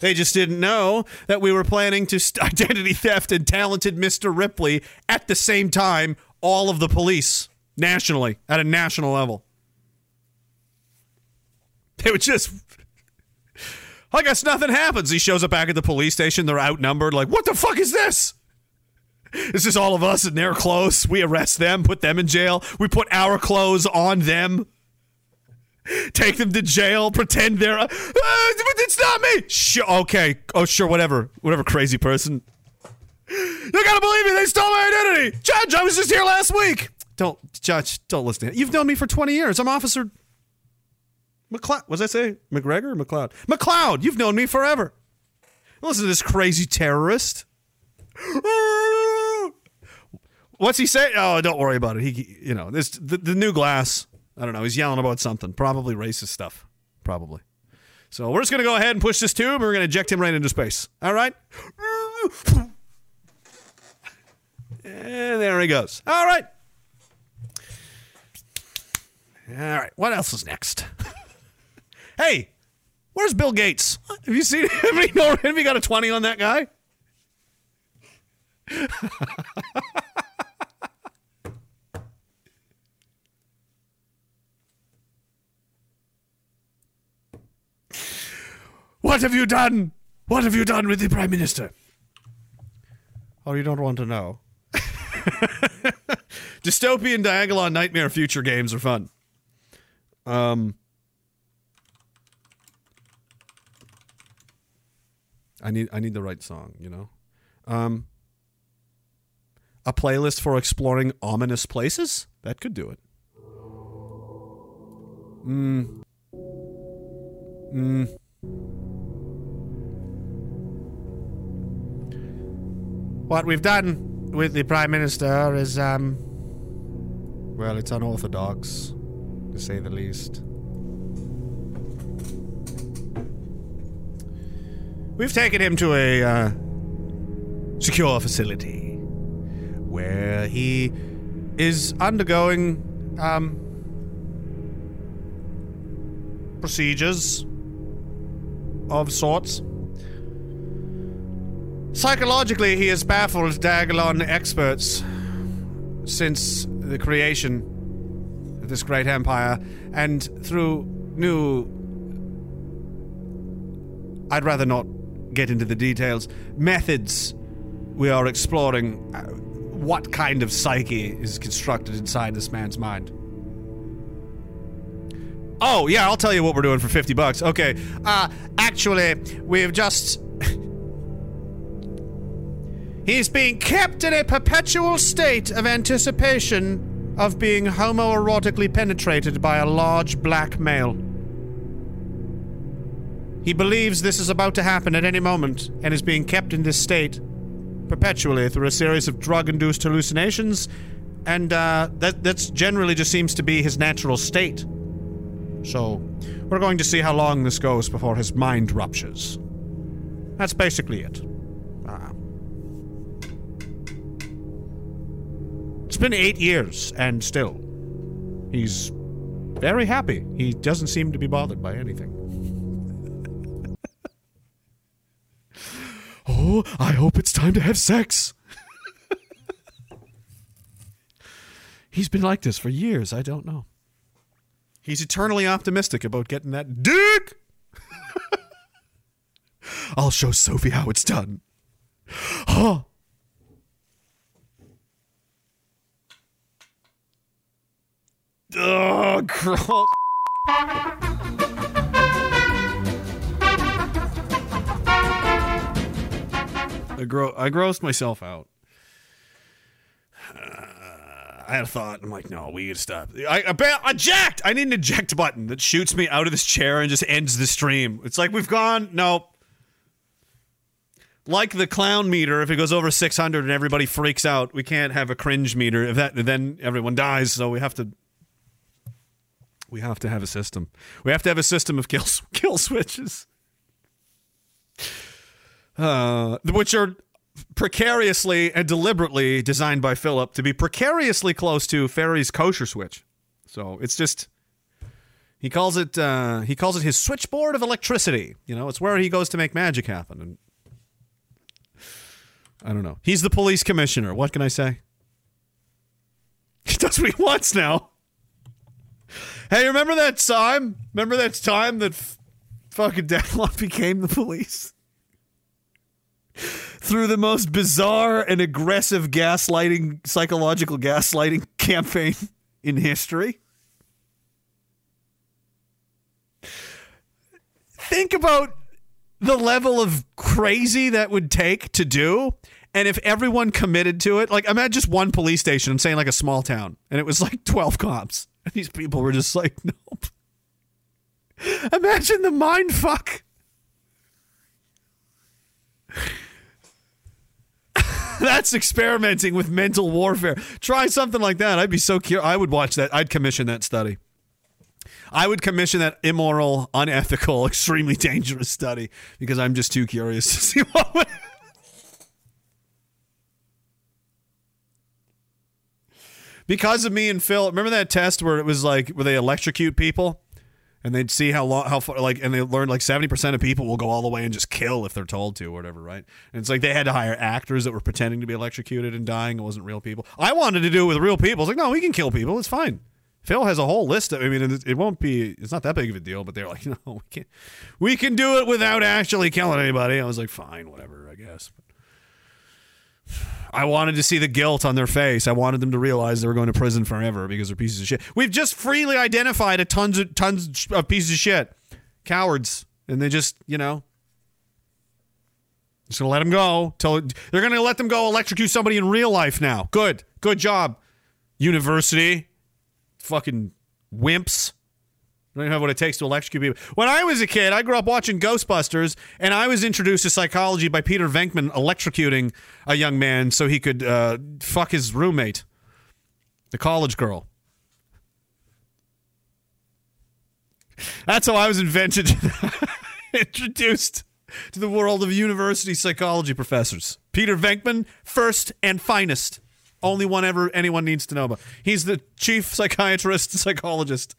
They just didn't know that we were planning to st- identity theft and talented Mr. Ripley at the same time, all of the police nationally, at a national level. They were just. I guess nothing happens. He shows up back at the police station. They're outnumbered. Like, what the fuck is this? This is all of us in their clothes. We arrest them, put them in jail. We put our clothes on them. Take them to jail. Pretend they're. Uh, it's not me. Sure. Okay. Oh, sure. Whatever. Whatever. Crazy person. You gotta believe me. They stole my identity. Judge, I was just here last week. Don't, Judge. Don't listen. to You've known me for twenty years. I'm Officer McLeod. Was I say? McGregor or McLeod? McLeod. You've known me forever. Listen to this crazy terrorist. What's he say? Oh, don't worry about it. He, you know, this the, the new glass. I don't know. He's yelling about something. Probably racist stuff. Probably. So we're just gonna go ahead and push this tube, and we're gonna eject him right into space. All right. And there he goes. All right. All right. What else is next? hey, where's Bill Gates? Have you seen him? Have you, know, have you got a 20 on that guy? What have you done? What have you done with the Prime Minister? Oh, you don't want to know. Dystopian Diagolon Nightmare Future games are fun. Um, I need I need the right song, you know. Um, a playlist for exploring ominous places that could do it. Mm. Mm. What we've done with the Prime Minister is, um, well, it's unorthodox, to say the least. We've taken him to a uh, secure facility where he is undergoing um, procedures of sorts. Psychologically, he has baffled Diagolon experts since the creation of this great empire, and through new. I'd rather not get into the details. Methods we are exploring uh, what kind of psyche is constructed inside this man's mind. Oh, yeah, I'll tell you what we're doing for 50 bucks. Okay. Uh, actually, we've just. He's being kept in a perpetual state of anticipation of being homoerotically penetrated by a large black male. He believes this is about to happen at any moment and is being kept in this state perpetually through a series of drug induced hallucinations, and uh, that that's generally just seems to be his natural state. So, we're going to see how long this goes before his mind ruptures. That's basically it. Uh, it's been eight years, and still, he's very happy. He doesn't seem to be bothered by anything. Oh, I hope it's time to have sex. He's been like this for years. I don't know. He's eternally optimistic about getting that dick. I'll show Sophie how it's done. Huh. Oh, girl. I, gro- I grossed myself out. Uh, I had a thought. I'm like, no, we gotta stop. I, I eject. I need an eject button that shoots me out of this chair and just ends the stream. It's like we've gone. No. Like the clown meter, if it goes over 600 and everybody freaks out, we can't have a cringe meter. If that, then everyone dies. So we have to. We have to have a system. We have to have a system of kill kill switches, uh, which are precariously and deliberately designed by Philip to be precariously close to Ferry's kosher switch. So it's just he calls it uh, he calls it his switchboard of electricity. You know, it's where he goes to make magic happen. And I don't know. He's the police commissioner. What can I say? He does what he wants now. Hey, remember that time? Remember that time that f- fucking Declan became the police? Through the most bizarre and aggressive gaslighting, psychological gaslighting campaign in history. Think about the level of crazy that would take to do. And if everyone committed to it, like imagine just one police station, I'm saying like a small town, and it was like 12 cops. And these people were just like, nope. Imagine the mind fuck. That's experimenting with mental warfare. Try something like that. I'd be so curious. I would watch that. I'd commission that study. I would commission that immoral, unethical, extremely dangerous study because I'm just too curious to see what would. because of me and Phil, remember that test where it was like where they electrocute people and they'd see how long, how far, like, and they learned like 70% of people will go all the way and just kill if they're told to or whatever, right? And it's like they had to hire actors that were pretending to be electrocuted and dying. It wasn't real people. I wanted to do it with real people. It's like, no, we can kill people. It's fine. Phil has a whole list. Of, I mean, it, won't be. It's not that big of a deal. But they're like, no, we can't. We can do it without actually killing anybody. I was like, fine, whatever, I guess. I wanted to see the guilt on their face. I wanted them to realize they were going to prison forever because they're pieces of shit. We've just freely identified a tons of tons of pieces of shit, cowards, and they just, you know, just gonna let them go. Till they're gonna let them go electrocute somebody in real life now. Good, good job, university, fucking wimps. Don't even have what it takes to electrocute people. When I was a kid, I grew up watching Ghostbusters, and I was introduced to psychology by Peter Venkman electrocuting a young man so he could uh, fuck his roommate, the college girl. That's how I was invented, introduced to the world of university psychology professors. Peter Venkman, first and finest. Only one ever anyone needs to know about. He's the chief psychiatrist psychologist.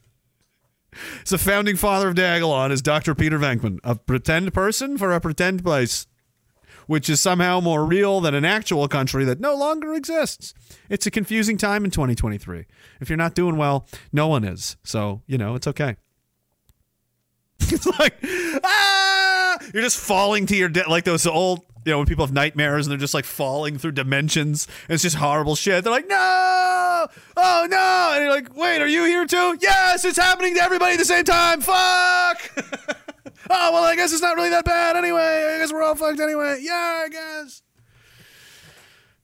He's the founding father of Diagolon is Dr. Peter Venkman, a pretend person for a pretend place, which is somehow more real than an actual country that no longer exists. It's a confusing time in 2023. If you're not doing well, no one is. So, you know, it's okay. it's like, ah! You're just falling to your death, like those old, you know, when people have nightmares and they're just like falling through dimensions. It's just horrible shit. They're like, no, oh no, and you're like, wait, are you here too? Yes, it's happening to everybody at the same time. Fuck. oh well, I guess it's not really that bad anyway. I guess we're all fucked anyway. Yeah, I guess.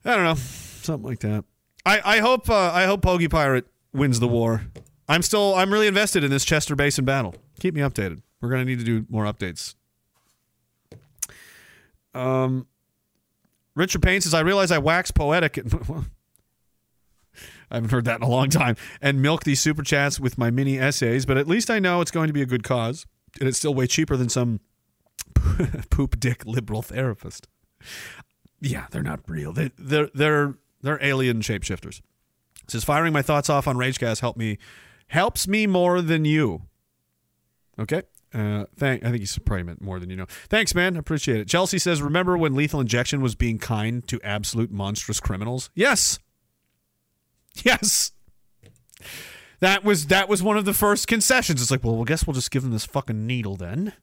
I don't know, something like that. I I hope uh, I hope Pogey Pirate wins the war. I'm still I'm really invested in this Chester Basin battle. Keep me updated. We're gonna need to do more updates. Um, Richard Payne says, I realize I wax poetic. I haven't heard that in a long time. And milk these super chats with my mini essays, but at least I know it's going to be a good cause. And it's still way cheaper than some poop dick liberal therapist. Yeah, they're not real. They, they're they're they're alien shapeshifters. It says firing my thoughts off on Ragecast help me helps me more than you. Okay. Uh, thank. I think he's probably meant more than you know. Thanks, man. Appreciate it. Chelsea says, "Remember when Lethal Injection was being kind to absolute monstrous criminals?" Yes. Yes. That was that was one of the first concessions. It's like, well, I guess we'll just give them this fucking needle then.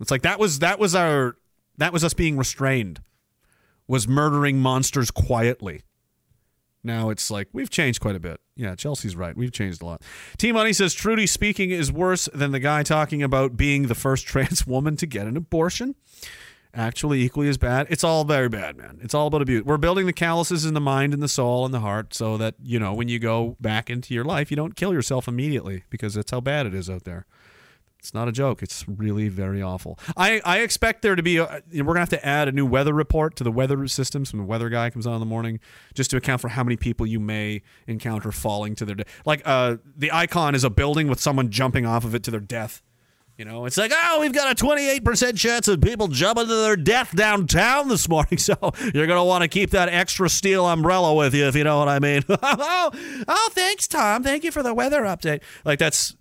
It's like that was that was our that was us being restrained. Was murdering monsters quietly. Now it's like we've changed quite a bit. Yeah, Chelsea's right. We've changed a lot. T Money says Trudy speaking is worse than the guy talking about being the first trans woman to get an abortion. actually equally as bad. It's all very bad, man. It's all about abuse. We're building the calluses in the mind and the soul and the heart so that, you know, when you go back into your life, you don't kill yourself immediately because that's how bad it is out there. It's not a joke. It's really very awful. I, I expect there to be, a, we're going to have to add a new weather report to the weather systems when the weather guy comes on in the morning just to account for how many people you may encounter falling to their death. Like uh, the icon is a building with someone jumping off of it to their death. You know, it's like, oh, we've got a 28% chance of people jumping to their death downtown this morning. So you're going to want to keep that extra steel umbrella with you, if you know what I mean. oh, oh, thanks, Tom. Thank you for the weather update. Like, that's.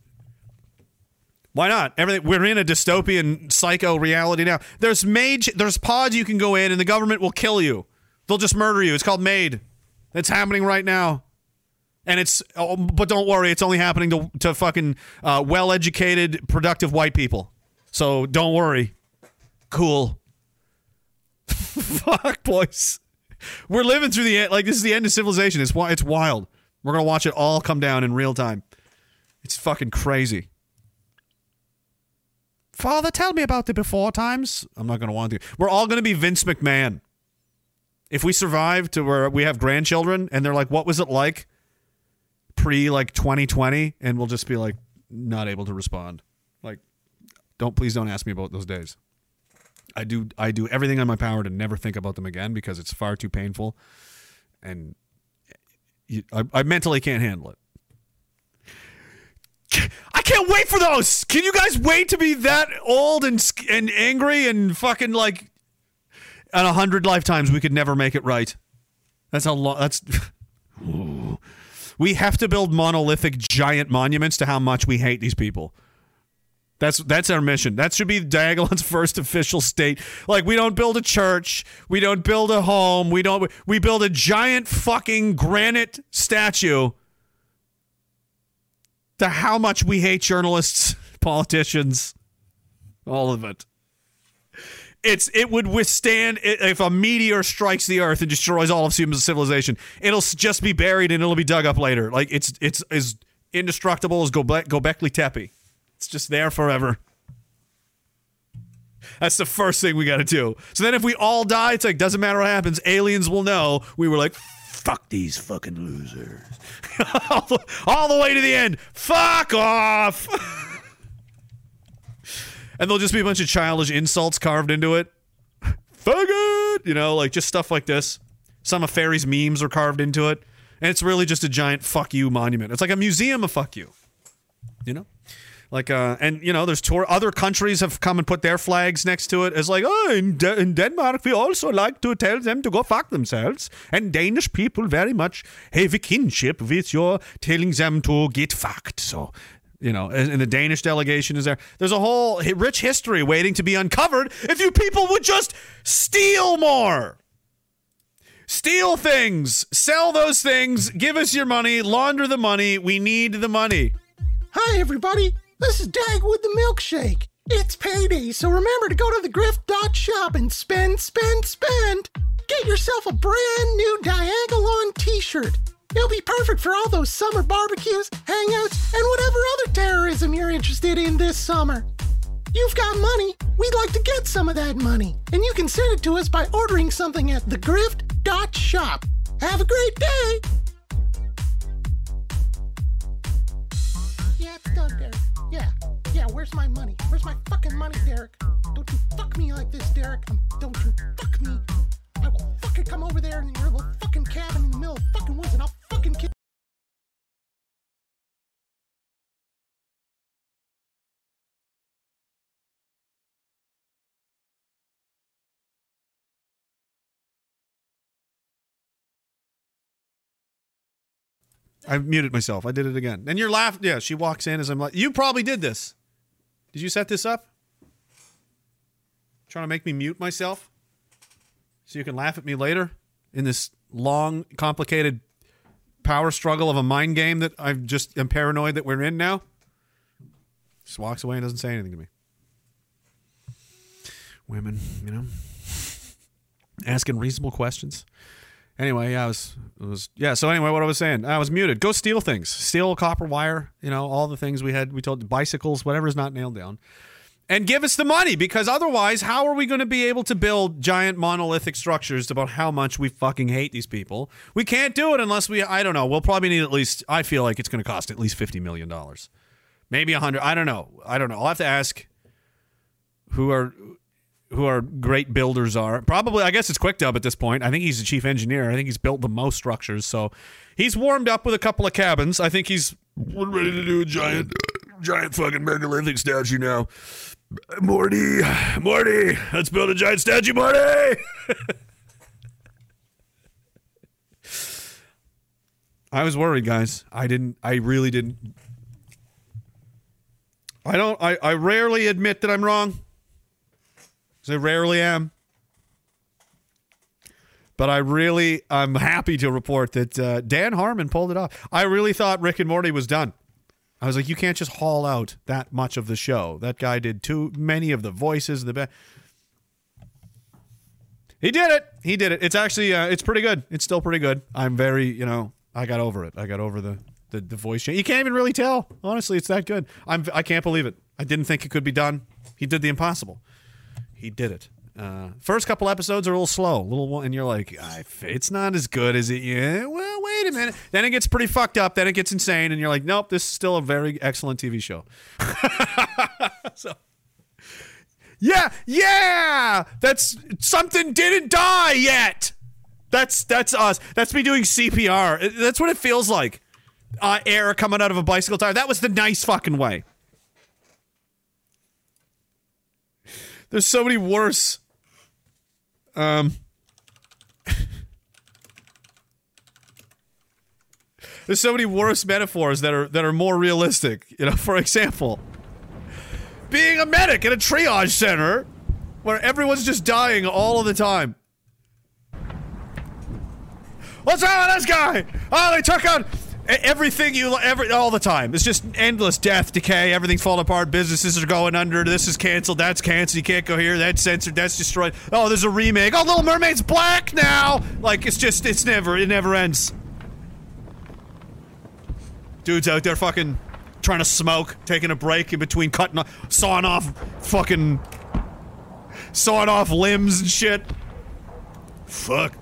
Why not? Everything we're in a dystopian psycho reality now. There's mage there's pods you can go in and the government will kill you. They'll just murder you. It's called MAID. It's happening right now. And it's oh, but don't worry, it's only happening to to fucking uh, well-educated, productive white people. So don't worry. Cool. Fuck, boys. We're living through the end. Like this is the end of civilization. It's it's wild. We're gonna watch it all come down in real time. It's fucking crazy. Father, tell me about the before times. I'm not going to want to. We're all going to be Vince McMahon. If we survive to where we have grandchildren and they're like, what was it like pre like 2020? And we'll just be like, not able to respond. Like, don't, please don't ask me about those days. I do, I do everything in my power to never think about them again because it's far too painful. And I, I mentally can't handle it. Can't wait for those. Can you guys wait to be that old and and angry and fucking like at a hundred lifetimes we could never make it right. That's how long. That's we have to build monolithic giant monuments to how much we hate these people. That's that's our mission. That should be Diagolon's first official state. Like we don't build a church, we don't build a home, we don't we build a giant fucking granite statue to how much we hate journalists, politicians, all of it. It's it would withstand if a meteor strikes the earth and destroys all of human civilization. It'll just be buried and it'll be dug up later. Like it's it's as indestructible as Gobe- Gobekli Tepe. It's just there forever. That's the first thing we got to do. So then, if we all die, it's like doesn't matter what happens. Aliens will know we were like, fuck these fucking losers, all, the, all the way to the end. Fuck off. and there'll just be a bunch of childish insults carved into it. Faggot, you know, like just stuff like this. Some of Fairy's memes are carved into it, and it's really just a giant fuck you monument. It's like a museum of fuck you. You know. Like uh, and you know, there's tour. Other countries have come and put their flags next to it It's like, oh, in, De- in Denmark we also like to tell them to go fuck themselves, and Danish people very much have a kinship with your telling them to get fucked. So, you know, and, the Danish delegation is there. There's a whole rich history waiting to be uncovered if you people would just steal more. Steal things, sell those things, give us your money, launder the money. We need the money. Hi, everybody. This is Dag with the milkshake. It's payday, so remember to go to the grift.shop and spend, spend, spend. Get yourself a brand new Diagolon t shirt. It'll be perfect for all those summer barbecues, hangouts, and whatever other terrorism you're interested in this summer. You've got money. We'd like to get some of that money, and you can send it to us by ordering something at thegrift.shop. Have a great day. Yeah. Yeah, where's my money? Where's my fucking money, Derek? Don't you fuck me like this, Derek. Um, don't you fuck me. I will fucking come over there in your little fucking cabin in the middle of fucking woods and I'll fucking kill I muted myself. I did it again. And you're laughing. Yeah, she walks in as I'm like, you probably did this. Did you set this up? Trying to make me mute myself so you can laugh at me later in this long, complicated power struggle of a mind game that I'm just am paranoid that we're in now. Just walks away and doesn't say anything to me. Women, you know, asking reasonable questions. Anyway, yeah, I was, was, yeah. So anyway, what I was saying, I was muted. Go steal things, steal copper wire. You know, all the things we had. We told bicycles, whatever is not nailed down, and give us the money because otherwise, how are we going to be able to build giant monolithic structures about how much we fucking hate these people? We can't do it unless we, I don't know, we'll probably need at least, I feel like it's going to cost at least $50 million. Maybe a 100 I don't know. I don't know. I'll have to ask who are who our great builders are. Probably, I guess it's Quick Dub at this point. I think he's the chief engineer. I think he's built the most structures. So he's warmed up with a couple of cabins. I think he's ready to do a giant, giant fucking megalithic statue now. Morty, Morty, let's build a giant statue, Morty. I was worried, guys. I didn't. I really didn't. I don't. I, I rarely admit that I'm wrong. 'Cause I rarely am. But I really, I'm happy to report that uh, Dan Harmon pulled it off. I really thought Rick and Morty was done. I was like, you can't just haul out that much of the show. That guy did too many of the voices. The be- he did it. He did it. It's actually, uh, it's pretty good. It's still pretty good. I'm very, you know, I got over it. I got over the the, the voice change. You can't even really tell. Honestly, it's that good. I'm, I can't believe it. I didn't think it could be done. He did the impossible he did it. Uh, first couple episodes are a little slow, a little, and you're like, it's not as good as it. Yeah, well, wait a minute. Then it gets pretty fucked up. Then it gets insane, and you're like, nope, this is still a very excellent TV show. so, yeah, yeah, that's something didn't die yet. That's that's us. That's me doing CPR. That's what it feels like. Uh, air coming out of a bicycle tire. That was the nice fucking way. There's so many worse. Um. There's so many worse metaphors that are that are more realistic. You know, for example, being a medic in a triage center where everyone's just dying all of the time. What's wrong with this guy? Oh, they took out everything you every all the time. It's just endless death, decay, everything's falling apart. Businesses are going under. This is canceled. That's canceled. You can't go here. That's censored. That's destroyed. Oh, there's a remake. Oh, Little Mermaid's black now. Like it's just it's never it never ends. Dudes out there fucking trying to smoke, taking a break in between cutting, off, sawing off, fucking sawing off limbs and shit. Fuck.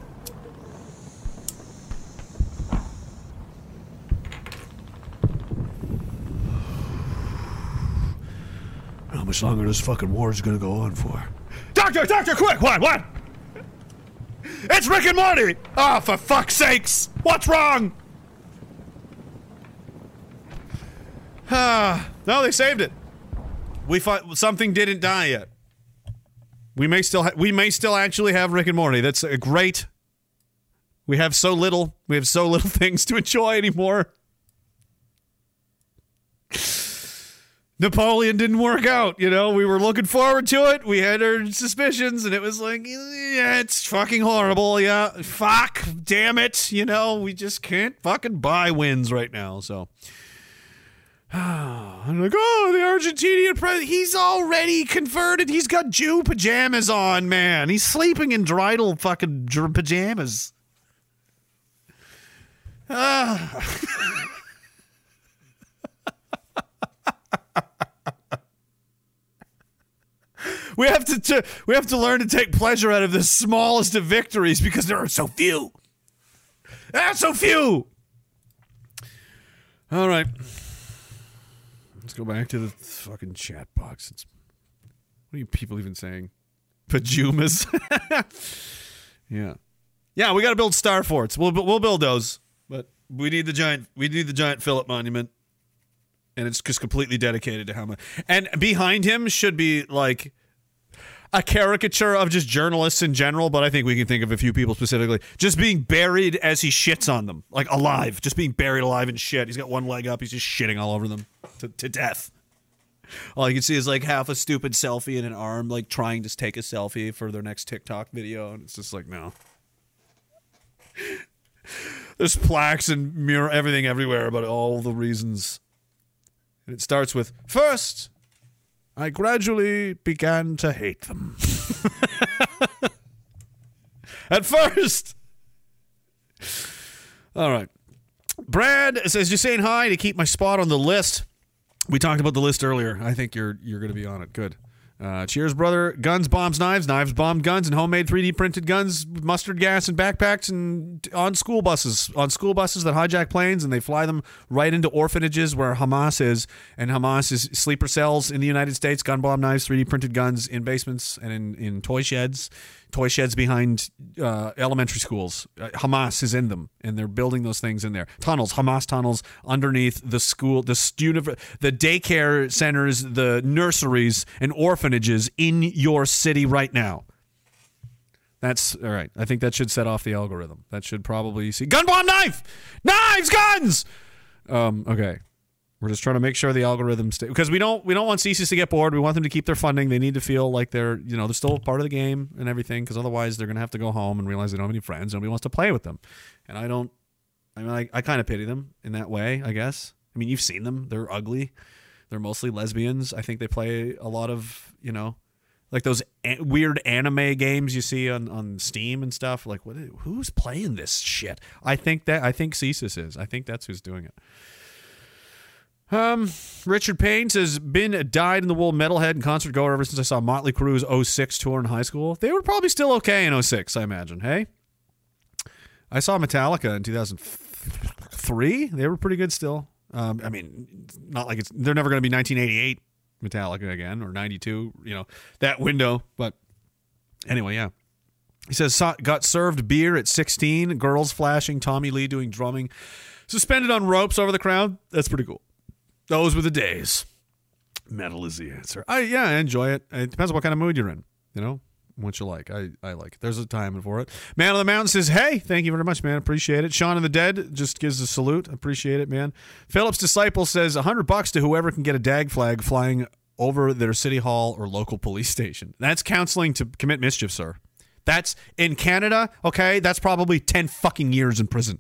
How much longer this fucking war is gonna go on for? Doctor, doctor, quick! What, what? It's Rick and Morty! Oh, for fuck's sakes! What's wrong? Ah, no, they saved it. We thought something didn't die yet. We may still, we may still actually have Rick and Morty. That's a great. We have so little. We have so little things to enjoy anymore. Napoleon didn't work out. You know, we were looking forward to it. We had our suspicions, and it was like, yeah, it's fucking horrible. Yeah, fuck, damn it. You know, we just can't fucking buy wins right now. So. I'm like, oh, the Argentinian president. He's already converted. He's got Jew pajamas on, man. He's sleeping in dreidel fucking pajamas. Ah. we have to, to we have to learn to take pleasure out of the smallest of victories because there are so few. There are so few. All right. Let's go back to the fucking chat box. It's, what are you people even saying? Pajamas. yeah, yeah. We got to build star forts. We'll we'll build those, but we need the giant. We need the giant Philip monument, and it's just completely dedicated to how much. And behind him should be like a caricature of just journalists in general, but I think we can think of a few people specifically just being buried as he shits on them, like alive, just being buried alive in shit. He's got one leg up, he's just shitting all over them to, to death. All you can see is like half a stupid selfie and an arm, like trying to take a selfie for their next TikTok video, and it's just like no. There's plaques and mirror everything everywhere about all the reasons. And it starts with first, I gradually began to hate them. At first. All right. Brad says you're saying hi to keep my spot on the list. We talked about the list earlier. I think you're you're going to be on it. Good. Uh, cheers, brother. Guns, bombs, knives, knives, bombed guns, and homemade 3D printed guns, mustard gas, and backpacks, and on school buses, on school buses that hijack planes, and they fly them right into orphanages where Hamas is, and Hamas is sleeper cells in the United States. Gun, bomb, knives, 3D printed guns in basements and in, in toy sheds, toy sheds behind uh, elementary schools. Uh, Hamas is in them, and they're building those things in there. Tunnels, Hamas tunnels underneath the school, the student, the daycare centers, the nurseries, and orphanages in your city right now. That's all right. I think that should set off the algorithm. That should probably see gun bomb knife, knives, guns. Um, okay. We're just trying to make sure the algorithm stay because we don't we don't want CSIS to get bored. We want them to keep their funding. They need to feel like they're you know they're still part of the game and everything because otherwise they're gonna have to go home and realize they don't have any friends. Nobody wants to play with them, and I don't. I mean, I, I kind of pity them in that way. I guess. I mean, you've seen them. They're ugly. They're mostly lesbians. I think they play a lot of you know like those a- weird anime games you see on, on Steam and stuff. Like, what? Who's playing this shit? I think that I think CSIS is. I think that's who's doing it. Um, Richard Payne says, been a dyed in the wool metalhead and concert goer ever since I saw Motley Crue's 06 tour in high school. They were probably still okay in 06, I imagine. Hey, I saw Metallica in 2003. They were pretty good still. Um, I mean, not like it's they're never going to be 1988 Metallica again or 92. You know that window, but anyway, yeah. He says got served beer at 16. Girls flashing. Tommy Lee doing drumming. Suspended on ropes over the crowd. That's pretty cool. Those were the days. Metal is the answer. I yeah, I enjoy it. It depends on what kind of mood you're in. You know, what you like. I, I like it. There's a time for it. Man of the Mountain says, Hey, thank you very much, man. Appreciate it. Sean of the Dead just gives a salute. Appreciate it, man. Phillips Disciple says, 100 bucks to whoever can get a DAG flag flying over their city hall or local police station. That's counseling to commit mischief, sir. That's in Canada, okay? That's probably 10 fucking years in prison.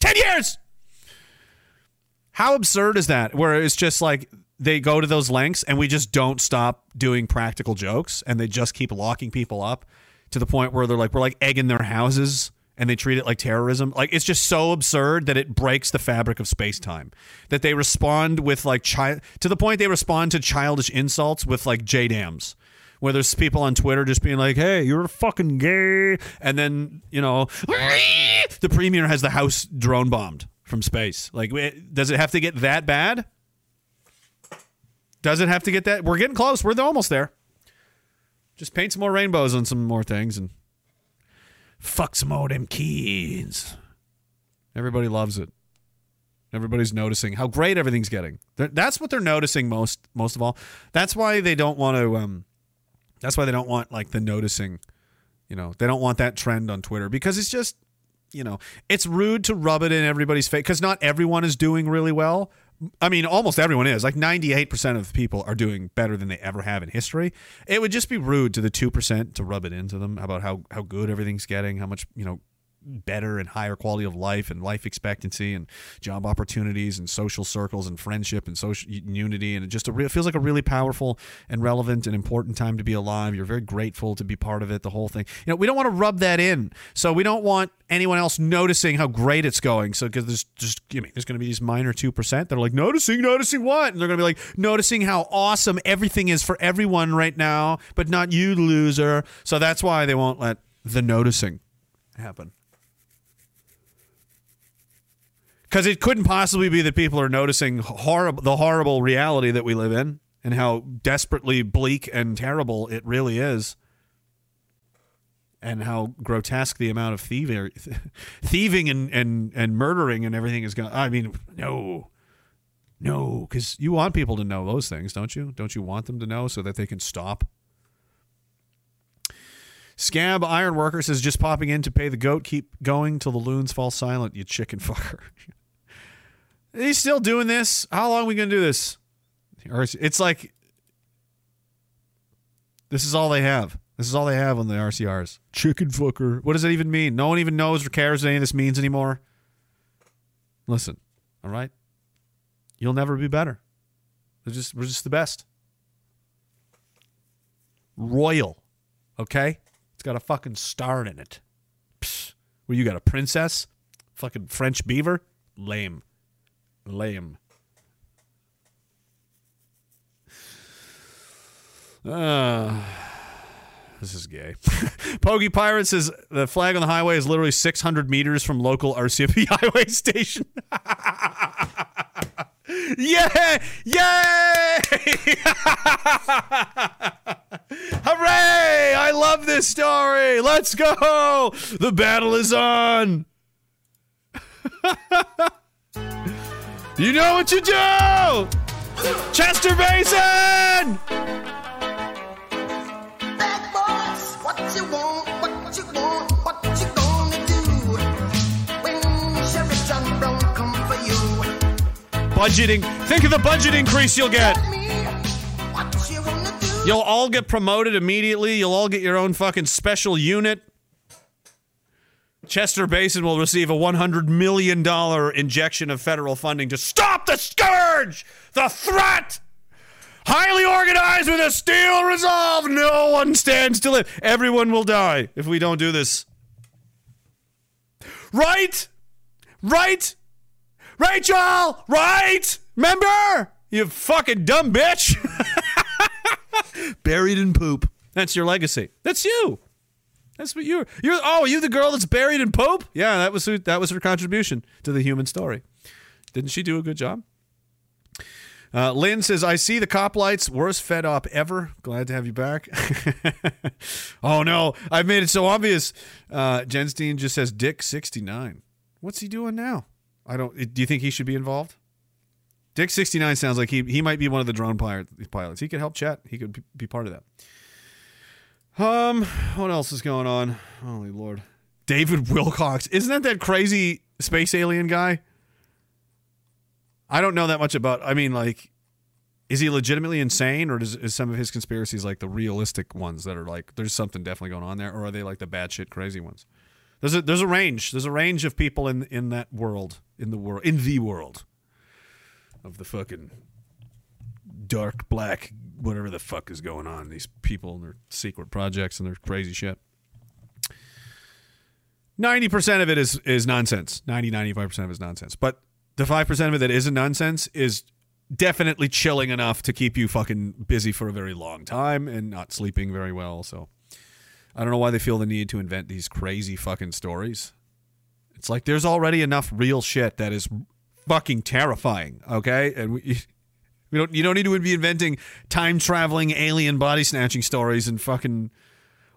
10 years! How absurd is that? Where it's just like they go to those lengths and we just don't stop doing practical jokes and they just keep locking people up to the point where they're like, we're like egging their houses and they treat it like terrorism. Like it's just so absurd that it breaks the fabric of space time. That they respond with like child to the point they respond to childish insults with like JDAMs. Where there's people on Twitter just being like, "Hey, you're fucking gay," and then you know, the premier has the house drone bombed from space. Like, does it have to get that bad? Does it have to get that? We're getting close. We're almost there. Just paint some more rainbows on some more things and fuck some of them kids. Everybody loves it. Everybody's noticing how great everything's getting. That's what they're noticing most most of all. That's why they don't want to um that's why they don't want like the noticing, you know. They don't want that trend on Twitter because it's just you know, it's rude to rub it in everybody's face because not everyone is doing really well. I mean, almost everyone is. Like 98% of people are doing better than they ever have in history. It would just be rude to the 2% to rub it into them about how, how good everything's getting, how much, you know, better and higher quality of life and life expectancy and job opportunities and social circles and friendship and social unity. And it just a feels like a really powerful and relevant and important time to be alive. You're very grateful to be part of it the whole thing. You know we don't want to rub that in. So we don't want anyone else noticing how great it's going. So because there's just I mean, there's going to be these minor 2% that are like noticing noticing what? And they're going to be like noticing how awesome everything is for everyone right now but not you loser. So that's why they won't let the noticing happen because it couldn't possibly be that people are noticing horrible the horrible reality that we live in and how desperately bleak and terrible it really is and how grotesque the amount of thieving, thieving and, and, and murdering and everything is going i mean no no because you want people to know those things don't you don't you want them to know so that they can stop Scab Ironworker says just popping in to pay the goat. Keep going till the loons fall silent, you chicken fucker. He's still doing this. How long are we gonna do this? Or it's- like this is all they have. This is all they have on the RCRs. Chicken fucker. What does that even mean? No one even knows or cares what any of this means anymore. Listen, all right. You'll never be better. We're just we're just the best. Royal, okay? It's got a fucking star in it. Psst. Where you got a princess? Fucking French beaver? Lame. Lame. Uh, this is gay. Pogey Pirate says the flag on the highway is literally 600 meters from local RCMP highway station. yeah! Yay! Hooray! I love this story. Let's go. The battle is on. You know what you do. Chester Basin. Bad boys, what you want, what you want, what you gonna do when Sheriff John Brown come for you? Budgeting. Think of the budget increase you'll get. Tell me what you wanna do. You'll all get promoted immediately. You'll all get your own fucking special unit. Chester Basin will receive a $100 million injection of federal funding to stop the scourge, the threat. Highly organized with a steel resolve. No one stands to live. Everyone will die if we don't do this. Right? Right? Rachel! Right? Remember? You fucking dumb bitch. buried in poop. That's your legacy. That's you. That's what you're. You're. Oh, are you the girl that's buried in Pope? Yeah, that was who, that was her contribution to the human story. Didn't she do a good job? Uh, Lynn says, "I see the cop lights. Worst fed up ever. Glad to have you back." oh no, I've made it so obvious. Uh, Jenstein just says, "Dick sixty nine. What's he doing now? I don't. Do you think he should be involved?" Dick sixty nine sounds like he he might be one of the drone pilot, pilots. He could help chat. He could be part of that. Um, what else is going on? Holy Lord, David Wilcock. Isn't that that crazy space alien guy? I don't know that much about. I mean, like, is he legitimately insane, or does, is some of his conspiracies like the realistic ones that are like there's something definitely going on there, or are they like the batshit crazy ones? There's a there's a range. There's a range of people in in that world, in the world, in the world of the fucking dark black whatever the fuck is going on. These people and their secret projects and their crazy shit. 90% of it is is nonsense. 90 95% of it is nonsense. But the 5% of it that isn't nonsense is definitely chilling enough to keep you fucking busy for a very long time and not sleeping very well. So I don't know why they feel the need to invent these crazy fucking stories. It's like there's already enough real shit that is fucking terrifying, okay? And we we don't you don't need to be inventing time traveling alien body snatching stories and fucking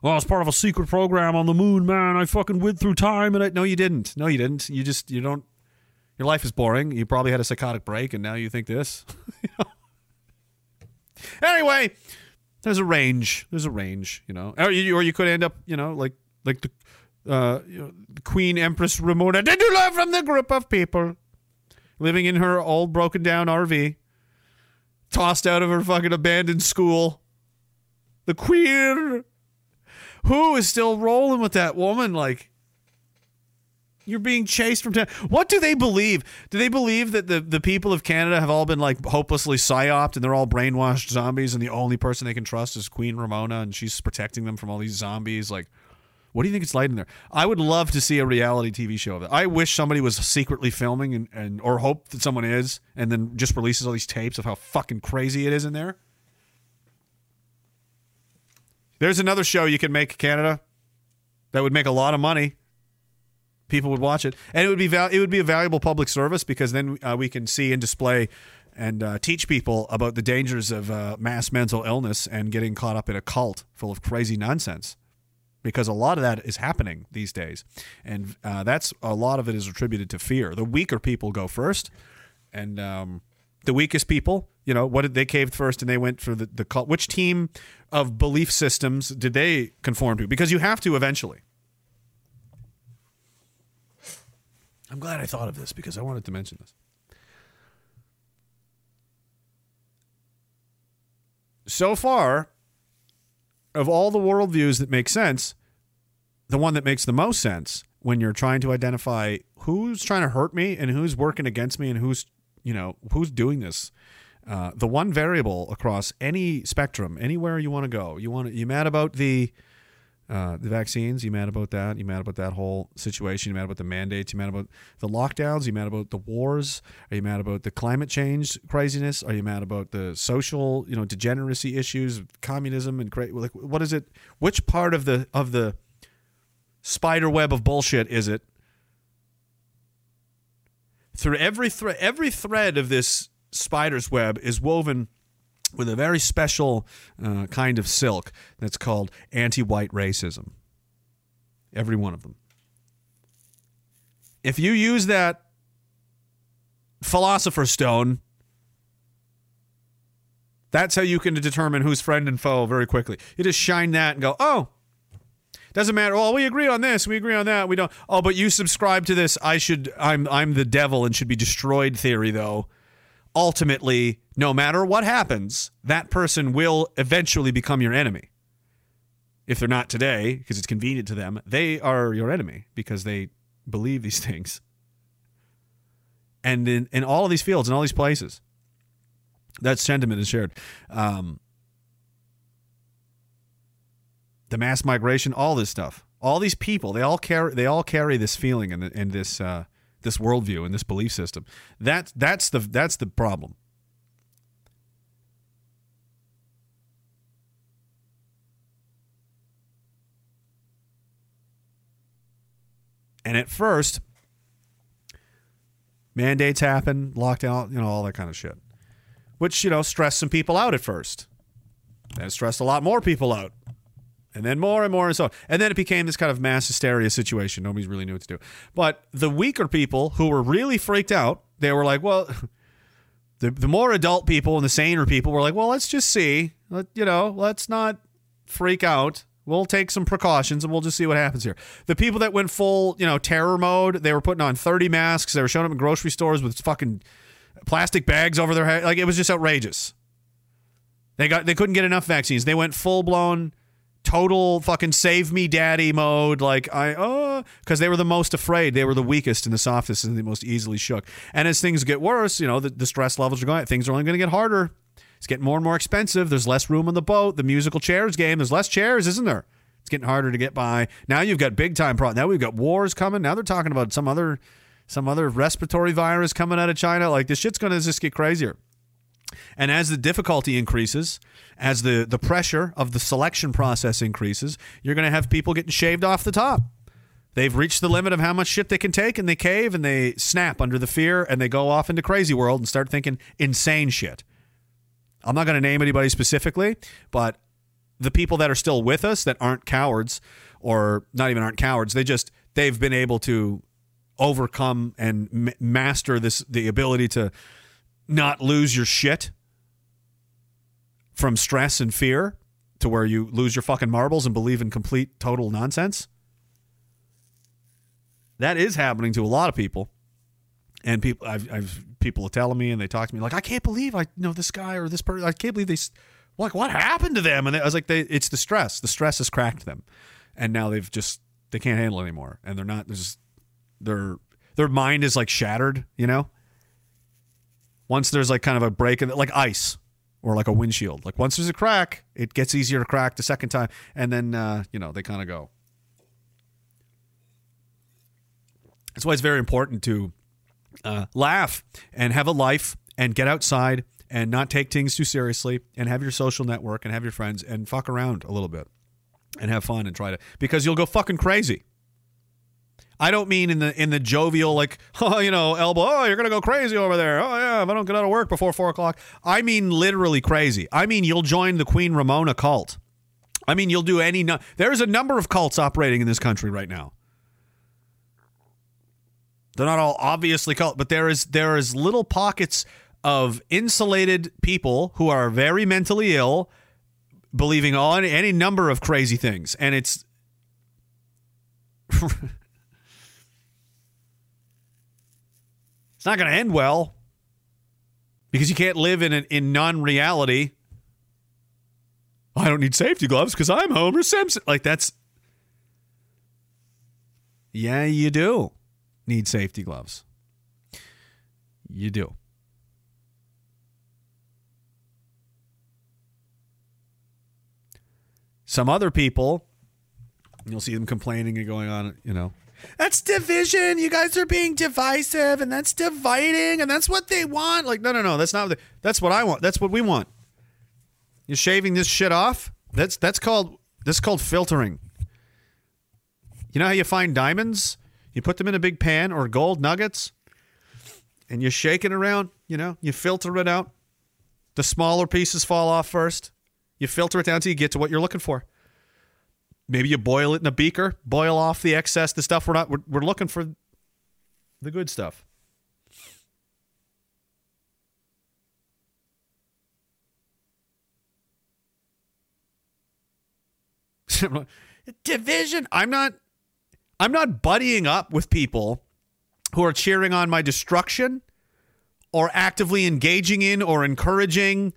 well, it's part of a secret program on the moon, man. I fucking went through time and I no you didn't. No you didn't. You just you don't your life is boring. You probably had a psychotic break and now you think this. Anyway, there's a range. There's a range, you know. Or you, or you could end up, you know, like like the uh, you know, Queen Empress Ramona. Did you learn from the group of people living in her old broken down RV, tossed out of her fucking abandoned school? The Queen, who is still rolling with that woman? Like, you're being chased from town. What do they believe? Do they believe that the, the people of Canada have all been like hopelessly psyoped and they're all brainwashed zombies and the only person they can trust is Queen Ramona and she's protecting them from all these zombies? Like, what do you think it's like in there? I would love to see a reality TV show of it. I wish somebody was secretly filming and, and or hope that someone is and then just releases all these tapes of how fucking crazy it is in there. There's another show you can make Canada that would make a lot of money people would watch it, and it would be val- it would be a valuable public service because then uh, we can see and display and uh, teach people about the dangers of uh, mass mental illness and getting caught up in a cult full of crazy nonsense. Because a lot of that is happening these days, and uh, that's a lot of it is attributed to fear. The weaker people go first, and um, the weakest people, you know, what did they caved first and they went for the, the cult? Which team of belief systems did they conform to? Because you have to eventually. I'm glad I thought of this because I wanted to mention this. So far, of all the worldviews that make sense, the one that makes the most sense when you're trying to identify who's trying to hurt me and who's working against me and who's, you know, who's doing this. Uh, the one variable across any spectrum, anywhere you want to go, you want to, you mad about the Uh, the vaccines, you mad about that? You mad about that whole situation? You mad about the mandates? You mad about the lockdowns? You mad about the wars? Are you mad about the climate change craziness? Are you mad about the social, you know, degeneracy issues, communism and cra- like what is it? Which part of the of the spider web of bullshit is it? Through every thread, every thread of this spider's web is woven with a very special uh, kind of silk that's called anti-white racism. Every one of them. If you use that philosopher's stone, that's how you can determine who's friend and foe very quickly. You just shine that and go, oh, doesn't matter. Well, we agree on this. We agree on that. We don't. Oh, but you subscribe to this. I should. I'm. I'm the devil and should be destroyed. Theory, though. Ultimately, no matter what happens, that person will eventually become your enemy. If they're not today, because it's convenient to them, they are your enemy because they believe these things. And in, in all of these fields, in all these places, that sentiment is shared. Um, the mass migration, all this stuff, all these people, they all carry they all carry this feeling and, and this uh, this worldview and this belief system. That's that's the that's the problem. And at first, mandates happen, lockdown, you know, all that kind of shit, which you know stressed some people out at first. That stressed a lot more people out and then more and more and so on. And then it became this kind of mass hysteria situation. Nobody's really knew what to do. But the weaker people who were really freaked out, they were like, well, the, the more adult people and the saner people were like, well, let's just see. Let, you know, let's not freak out. We'll take some precautions and we'll just see what happens here. The people that went full, you know, terror mode, they were putting on 30 masks. They were showing up in grocery stores with fucking plastic bags over their head. Like it was just outrageous. They got they couldn't get enough vaccines. They went full blown total fucking save me daddy mode like i uh, oh because they were the most afraid. They were the weakest and the softest and the most easily shook. And as things get worse you know the, the stress levels are going things are only going to get harder. It's getting more and more expensive. There's less room on the boat. The musical chairs game there's less chairs isn't there? It's getting harder to get by. Now you've got big time problems now we've got wars coming. Now they're talking about some other some other respiratory virus coming out of china. Like this shit's going to just get crazier and as the difficulty increases, as the, the pressure of the selection process increases, you're going to have people getting shaved off the top. They've reached the limit of how much shit they can take and they cave and they snap under the fear and they go off into crazy world and start thinking insane shit. I'm not going to name anybody specifically, but the people that are still with us that aren't cowards or not even aren't cowards, they just they've been able to overcome and m- master this the ability to not lose your shit from stress and fear to where you lose your fucking marbles and believe in complete total nonsense. That is happening to a lot of people. And people I've, I've people are telling me and they talk to me like I can't believe I know this guy or this person I can't believe they like what happened to them? And I was like they it's the stress. The stress has cracked them. And now they've just they can't handle it anymore. And they're not there's their their mind is like shattered you know once there's like kind of a break in it, like ice or like a windshield. Like once there's a crack, it gets easier to crack the second time, and then uh, you know they kind of go. That's why it's very important to uh, laugh and have a life and get outside and not take things too seriously and have your social network and have your friends and fuck around a little bit and have fun and try to because you'll go fucking crazy. I don't mean in the in the jovial like oh you know elbow oh you're gonna go crazy over there. Oh yeah if I don't get out of work before four o'clock. I mean literally crazy. I mean you'll join the Queen Ramona cult. I mean you'll do any nu- there's a number of cults operating in this country right now. They're not all obviously cult but there is there is little pockets of insulated people who are very mentally ill believing on any number of crazy things. And it's It's not going to end well because you can't live in an, in non-reality. I don't need safety gloves because I'm Homer Simpson. Like that's yeah, you do need safety gloves. You do. Some other people You'll see them complaining and going on, you know. That's division. You guys are being divisive, and that's dividing, and that's what they want. Like, no, no, no. That's not. The, that's what I want. That's what we want. You're shaving this shit off. That's that's called this is called filtering. You know how you find diamonds? You put them in a big pan or gold nuggets, and you shake it around. You know, you filter it out. The smaller pieces fall off first. You filter it down till you get to what you're looking for. Maybe you boil it in a beaker, boil off the excess, the stuff we're not we're, we're looking for the good stuff. Division. I'm not I'm not buddying up with people who are cheering on my destruction or actively engaging in or encouraging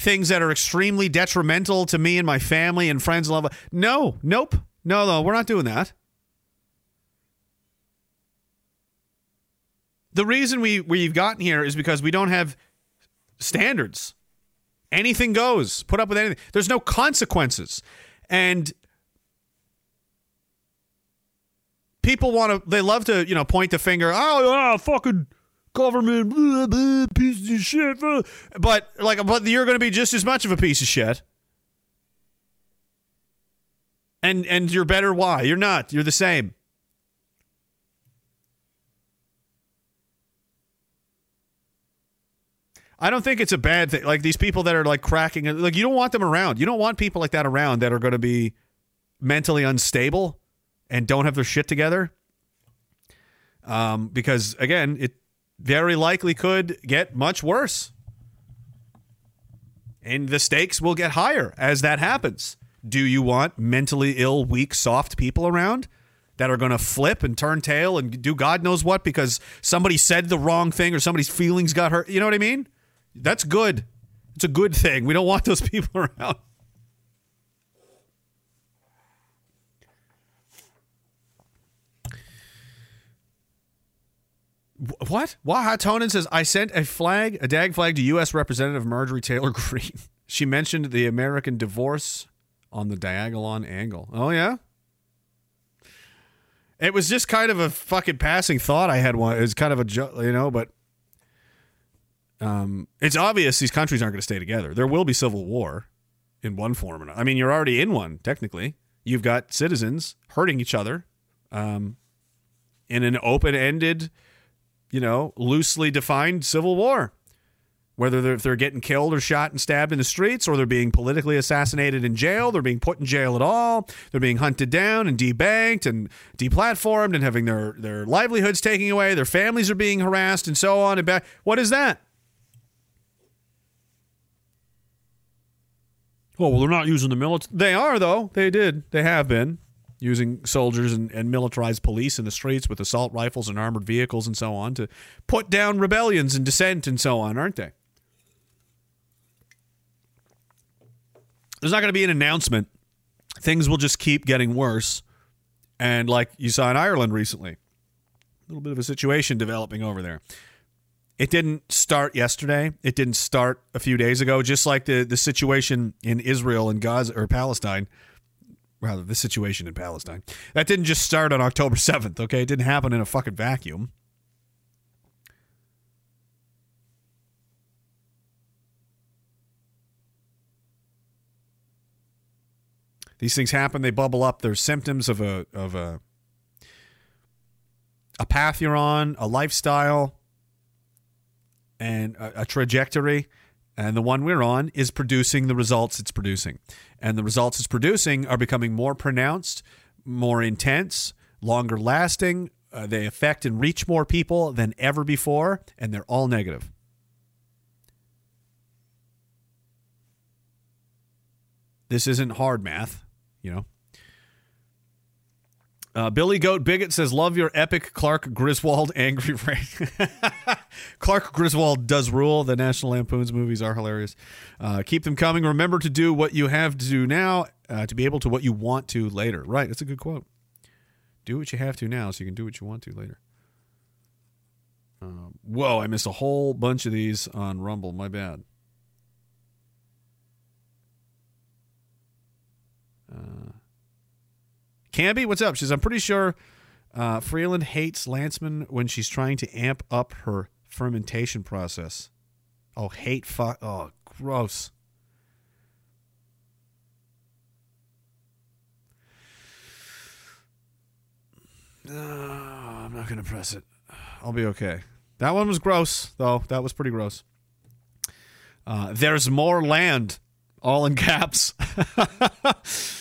things that are extremely detrimental to me and my family and friends and love. No, nope. No, no, we're not doing that. The reason we we've gotten here is because we don't have standards. Anything goes. Put up with anything. There's no consequences. And people want to they love to, you know, point the finger, "Oh, oh fucking government blah, blah, piece of shit." blah." But like but you're going to be just as much of a piece of shit. And and you're better why? You're not. You're the same. I don't think it's a bad thing. Like these people that are like cracking, like you don't want them around. You don't want people like that around that are going to be mentally unstable and don't have their shit together. Um, because again, it very likely could get much worse, and the stakes will get higher as that happens. Do you want mentally ill, weak, soft people around? That are going to flip and turn tail and do God knows what because somebody said the wrong thing or somebody's feelings got hurt. You know what I mean? That's good. It's a good thing. We don't want those people around. What? Waha Tonin says, I sent a flag, a DAG flag to U.S. Representative Marjorie Taylor Greene. She mentioned the American divorce on the Diagolon angle. Oh, yeah? It was just kind of a fucking passing thought I had one. It was kind of a, you know, but um, it's obvious these countries aren't going to stay together. There will be civil war in one form or another. I mean, you're already in one, technically. You've got citizens hurting each other um, in an open ended, you know, loosely defined civil war. Whether they're, if they're getting killed or shot and stabbed in the streets, or they're being politically assassinated in jail, they're being put in jail at all, they're being hunted down and debanked and deplatformed and having their, their livelihoods taken away, their families are being harassed and so on and back. What is that? Oh, well, they're not using the military. They are, though. They did. They have been using soldiers and, and militarized police in the streets with assault rifles and armored vehicles and so on to put down rebellions and dissent and so on, aren't they? There's not going to be an announcement. Things will just keep getting worse. And like you saw in Ireland recently, a little bit of a situation developing over there. It didn't start yesterday. It didn't start a few days ago. Just like the the situation in Israel and Gaza or Palestine, rather the situation in Palestine, that didn't just start on October seventh. Okay, it didn't happen in a fucking vacuum. These things happen. They bubble up. There's symptoms of a of a a path you're on, a lifestyle and a, a trajectory. And the one we're on is producing the results it's producing. And the results it's producing are becoming more pronounced, more intense, longer lasting. Uh, they affect and reach more people than ever before, and they're all negative. This isn't hard math, you know. Uh, Billy Goat Bigot says, "Love your epic Clark Griswold angry rant." Clark Griswold does rule. The National Lampoon's movies are hilarious. Uh, keep them coming. Remember to do what you have to do now uh, to be able to what you want to later. Right? That's a good quote. Do what you have to now, so you can do what you want to later. Uh, whoa! I missed a whole bunch of these on Rumble. My bad. Canby, what's up? She says, I'm pretty sure uh, Freeland hates Lanceman when she's trying to amp up her fermentation process. Oh, hate fuck. Oh, gross. Uh, I'm not going to press it. I'll be okay. That one was gross, though. That was pretty gross. Uh, there's more land, all in caps.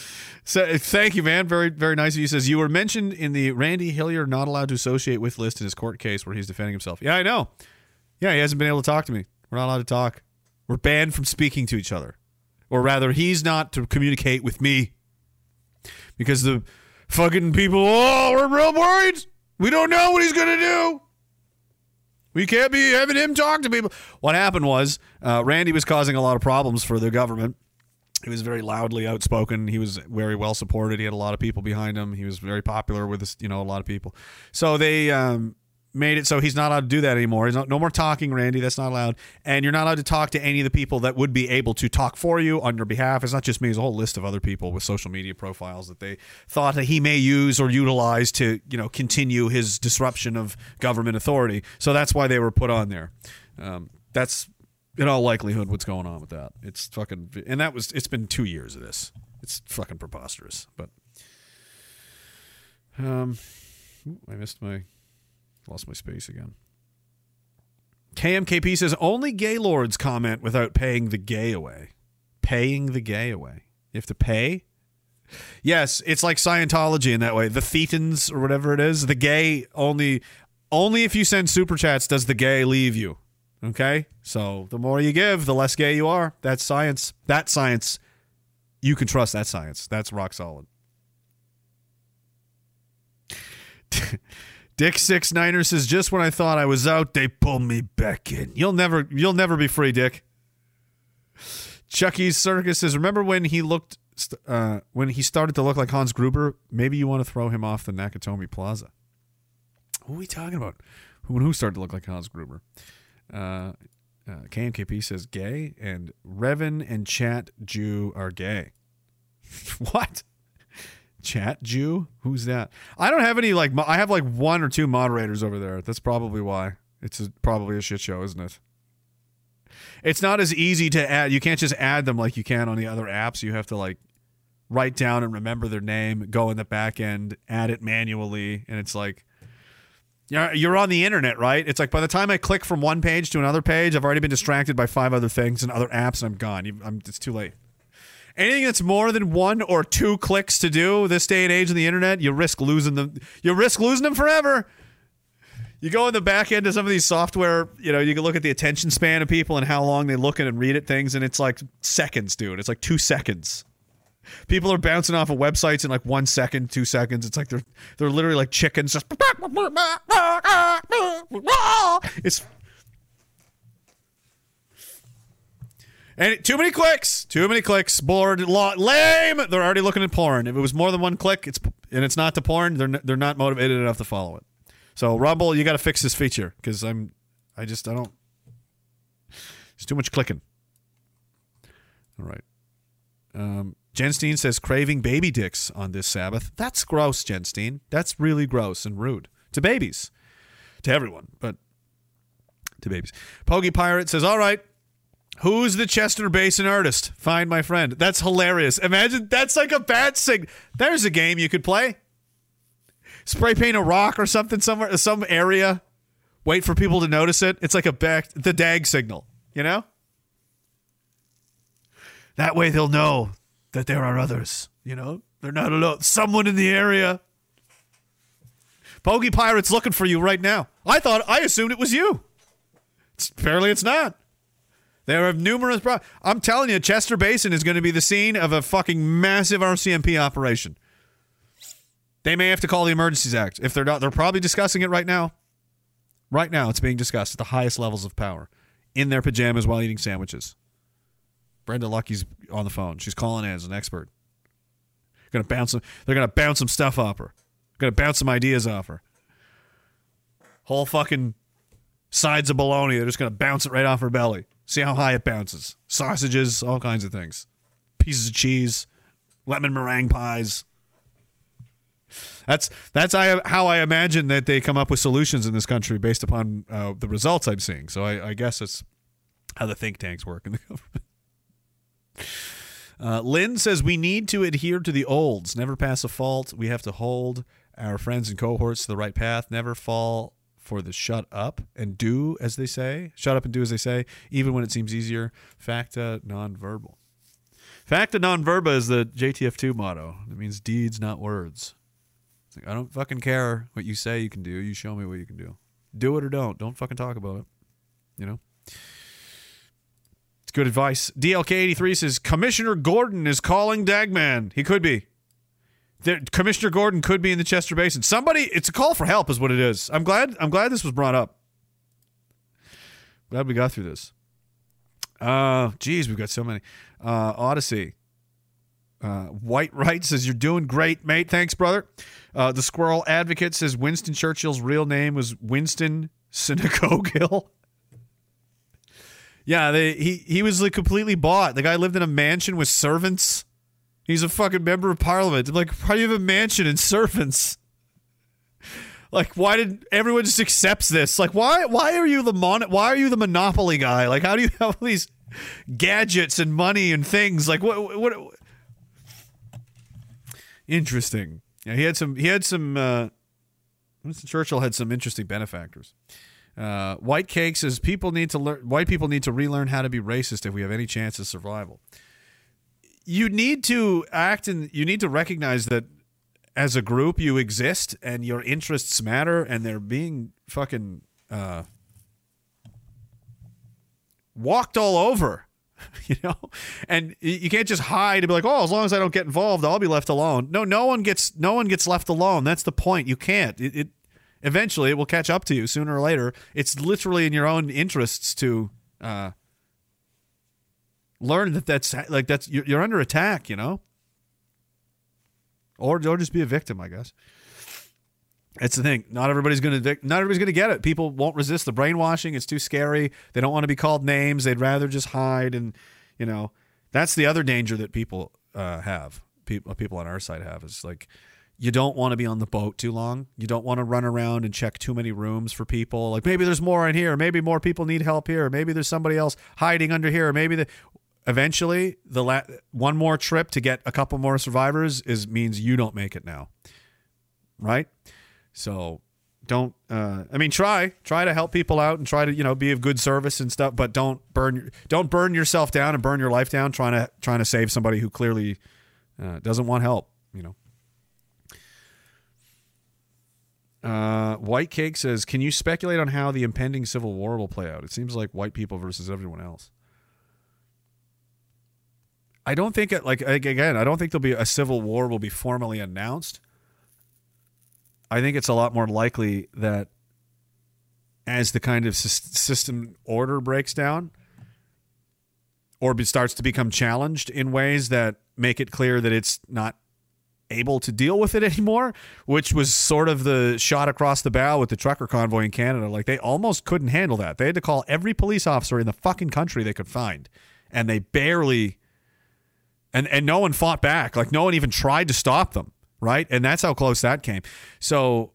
so thank you, man. Very, very nice of you. Says you were mentioned in the Randy Hillier not allowed to associate with list in his court case where he's defending himself. Yeah, I know. Yeah, he hasn't been able to talk to me. We're not allowed to talk. We're banned from speaking to each other, or rather, he's not to communicate with me because the fucking people. Oh, we're real worried. We don't know what he's gonna do. We can't be having him talk to people. What happened was uh, Randy was causing a lot of problems for the government. He was very loudly outspoken. He was very well supported. He had a lot of people behind him. He was very popular with this, you know a lot of people. So they um, made it so he's not allowed to do that anymore. He's not, no more talking, Randy. That's not allowed. And you're not allowed to talk to any of the people that would be able to talk for you on your behalf. It's not just me. It's a whole list of other people with social media profiles that they thought that he may use or utilize to, you know, continue his disruption of government authority. So that's why they were put on there. Um, that's in all likelihood what's going on with that. It's fucking, and that was. It's been two years of this. It's fucking preposterous. But, um, I missed my. Lost my space again. KMKP says only gaylords comment without paying the gay away. Paying the gay away. You have to pay? Yes, it's like Scientology in that way. The Thetans or whatever it is, the gay only only if you send super chats does the gay leave you. Okay? So the more you give, the less gay you are. That's science. That science. You can trust that science. That's rock solid. Dick Six Niner says, "Just when I thought I was out, they pulled me back in. You'll never, you'll never be free, Dick." Chucky's Circus says, "Remember when he looked, uh, when he started to look like Hans Gruber? Maybe you want to throw him off the Nakatomi Plaza." Who are we talking about? Who who started to look like Hans Gruber? Uh, uh, KMKP says gay, and Revan and Chat Jew are gay. what? Chat Jew? Who's that? I don't have any like. mo- I have like one or two moderators over there. That's probably why. It's a, probably a shit show, isn't it? It's not as easy to add. You can't just add them like you can on the other apps. You have to like write down and remember their name, go in the back end, add it manually, and it's like you're, you're on the internet, right? It's like by the time I click from one page to another page, I've already been distracted by five other things and other apps, and I'm gone. I'm, it's too late. Anything that's more than one or two clicks to do this day and age of the internet, you risk losing them. You risk losing them forever. You go in the back end of some of these software, you know, you can look at the attention span of people and how long they look at and read at things, and it's like seconds, dude. It's like two seconds. People are bouncing off of websites in like one second, two seconds. It's like they're they're literally like chickens. Just it's and too many clicks, too many clicks. Bored, lo- lame. They're already looking at porn. If it was more than one click, it's and it's not to porn. They're n- they're not motivated enough to follow it. So Rumble, you got to fix this feature because I'm I just I don't. It's too much clicking. All right. Um, Jenstein says craving baby dicks on this Sabbath. That's gross, Jenstein. That's really gross and rude to babies, to everyone, but to babies. Pogey Pirate says, "All right, who's the Chester Basin artist? Find my friend." That's hilarious. Imagine that's like a bad sig. There's a game you could play. Spray paint a rock or something somewhere, some area. Wait for people to notice it. It's like a back the dag signal, you know. That way they'll know that there are others. You know, they're not alone. Someone in the area. Pogey Pirate's looking for you right now. I thought, I assumed it was you. It's, apparently, it's not. There are numerous. Pro- I'm telling you, Chester Basin is going to be the scene of a fucking massive RCMP operation. They may have to call the Emergencies Act. If they're not, they're probably discussing it right now. Right now, it's being discussed at the highest levels of power in their pajamas while eating sandwiches. Brenda Lucki's on the phone. She's calling in as an expert. Gonna bounce some. They're gonna bounce some stuff off her. Gonna bounce some ideas off her. Whole fucking sides of bologna. They're just gonna bounce it right off her belly. See how high it bounces. Sausages, all kinds of things. Pieces of cheese, lemon meringue pies. That's that's I, how I imagine that they come up with solutions in this country based upon uh, the results I'm seeing. So I, I guess it's how the think tanks work in the government. Uh, Lynn says we need to adhere to the olds, never pass a fault. We have to hold our friends and cohorts to the right path, never fall for the shut up and do as they say, shut up and do as they say, even when it seems easier. Facta non-verbal. Facta non-verba is the JTF2 motto. It means deeds, not words. Like, I don't fucking care what you say you can do. You show me what you can do. Do it or don't. Don't fucking talk about it. You know? It's good advice. DLK83 says Commissioner Gordon is calling Dagman. He could be. There, Commissioner Gordon could be in the Chester Basin. Somebody, it's a call for help, is what it is. I'm glad. I'm glad this was brought up. Glad we got through this. Uh, geez, we've got so many. Uh, Odysee. Uh, White Right says you're doing great, mate. Thanks, brother. Uh, the Squirrel Advocate says Winston Churchill's real name was Winston Synagogill. Yeah, they, he he was like completely bought. The guy lived in a mansion with servants. He's a fucking member of parliament. I'm like, why do you have a mansion and servants? Like, why did everyone just accepts this? Like, why why are you the mon? Why are you the monopoly guy? Like, how do you have all these gadgets and money and things? Like, what what? what? Interesting. Yeah, he had some. He had some. Uh, Winston Churchill had some interesting benefactors. Uh, White Cake says people need to learn. White people need to relearn how to be racist if we have any chance of survival. You need to act and you need to recognize that as a group you exist and your interests matter and they're being fucking uh, walked all over. You know, and you can't just hide and be like, "Oh, as long as I don't get involved, I'll be left alone." No, no one gets no one gets left alone. That's the point. You can't. It, it eventually it will catch up to you sooner or later. It's literally in your own interests to uh, learn that that's like that's you're, you're under attack. You know, or or just be a victim. I guess. It's the thing. Not everybody's gonna not everybody's gonna get it. People won't resist the brainwashing. It's too scary. They don't want to be called names. They'd rather just hide. And you know, that's the other danger that people uh, have. People people on our side have is like you don't want to be on the boat too long. You don't want to run around and check too many rooms for people. Like maybe there's more in here. Maybe more people need help here. Maybe there's somebody else hiding under here. Maybe the eventually the la- one more trip to get a couple more survivors is means you don't make it now. Right? So don't uh, I mean try try to help people out and try to you know be of good service and stuff, but don't burn don't burn yourself down and burn your life down trying to trying to save somebody who clearly uh, doesn't want help. You know. Uh, White Cake says, "Can you speculate on how the impending civil war will play out? It seems like white people versus everyone else." I don't think it like again. I don't think there'll be a civil war will be formally announced. I think it's a lot more likely that as the kind of system order breaks down or starts to become challenged in ways that make it clear that it's not able to deal with it anymore, which was sort of the shot across the bow with the trucker convoy in Canada. Like they almost couldn't handle that. They had to call every police officer in the fucking country they could find, and they barely and and no one fought back. Like no one even tried to stop them, right? And that's how close that came. So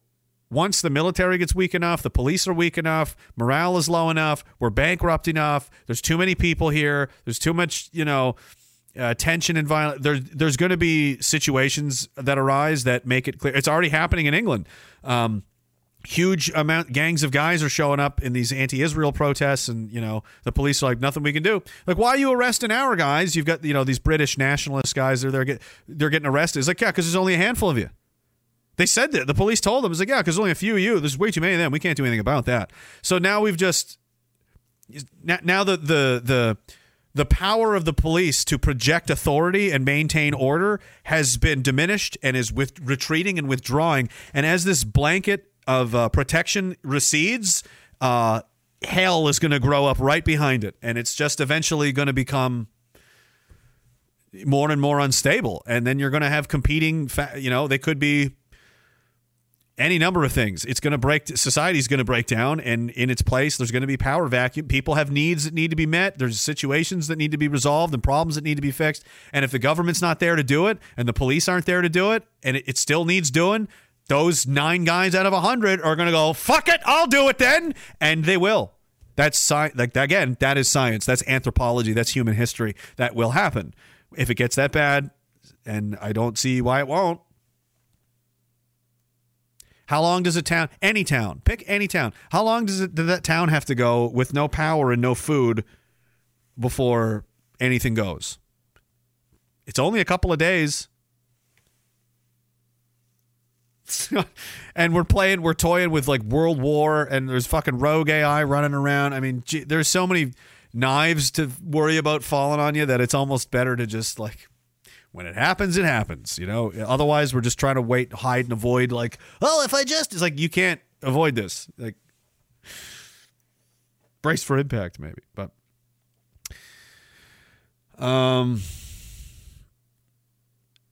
once the military gets weak enough, the police are weak enough, morale is low enough, we're bankrupt enough. There's too many people here. There's too much, you know, uh, tension and violence. There's there's going to be situations that arise that make it clear. It's already happening in England. Um, huge amount gangs of guys are showing up in these anti-Israel protests, and you know the police are like nothing we can do. Like, why are you arresting our guys? You've got you know these British nationalist guys. They're they're, get, they're getting arrested. It's like yeah, because there's only a handful of you. They said that the police told them it's like yeah, because only a few of you. There's way too many of them. We can't do anything about that. So now we've just now the the the the power of the police to project authority and maintain order has been diminished and is with retreating and withdrawing. And as this blanket of uh, protection recedes, uh, hell is going to grow up right behind it, and it's just eventually going to become more and more unstable. And then you're going to have competing. Fa- you know, they could be any number of things. It's going to break. Society's going to break down, and in its place, there's going to be power vacuum. People have needs that need to be met. There's situations that need to be resolved and problems that need to be fixed. And if the government's not there to do it, and the police aren't there to do it, and it, it still needs doing, those nine guys out of a hundred are going to go, "Fuck it, I'll do it then," and they will. That's science. like again, that is science. That's anthropology. That's human history. That will happen if it gets that bad, and I don't see why it won't. How long does a town, any town, pick any town, how long does it, does that town have to go with no power and no food before anything goes? It's only a couple of days. and we're playing, we're toying with like World War, and there's fucking rogue AI running around. I mean, gee, there's so many knives to worry about falling on you that it's almost better to just like when it happens, it happens. You know. Otherwise, we're just trying to wait, hide, and avoid. Like, oh, if I just, it's like you can't avoid this. Like, brace for impact, maybe. But, um,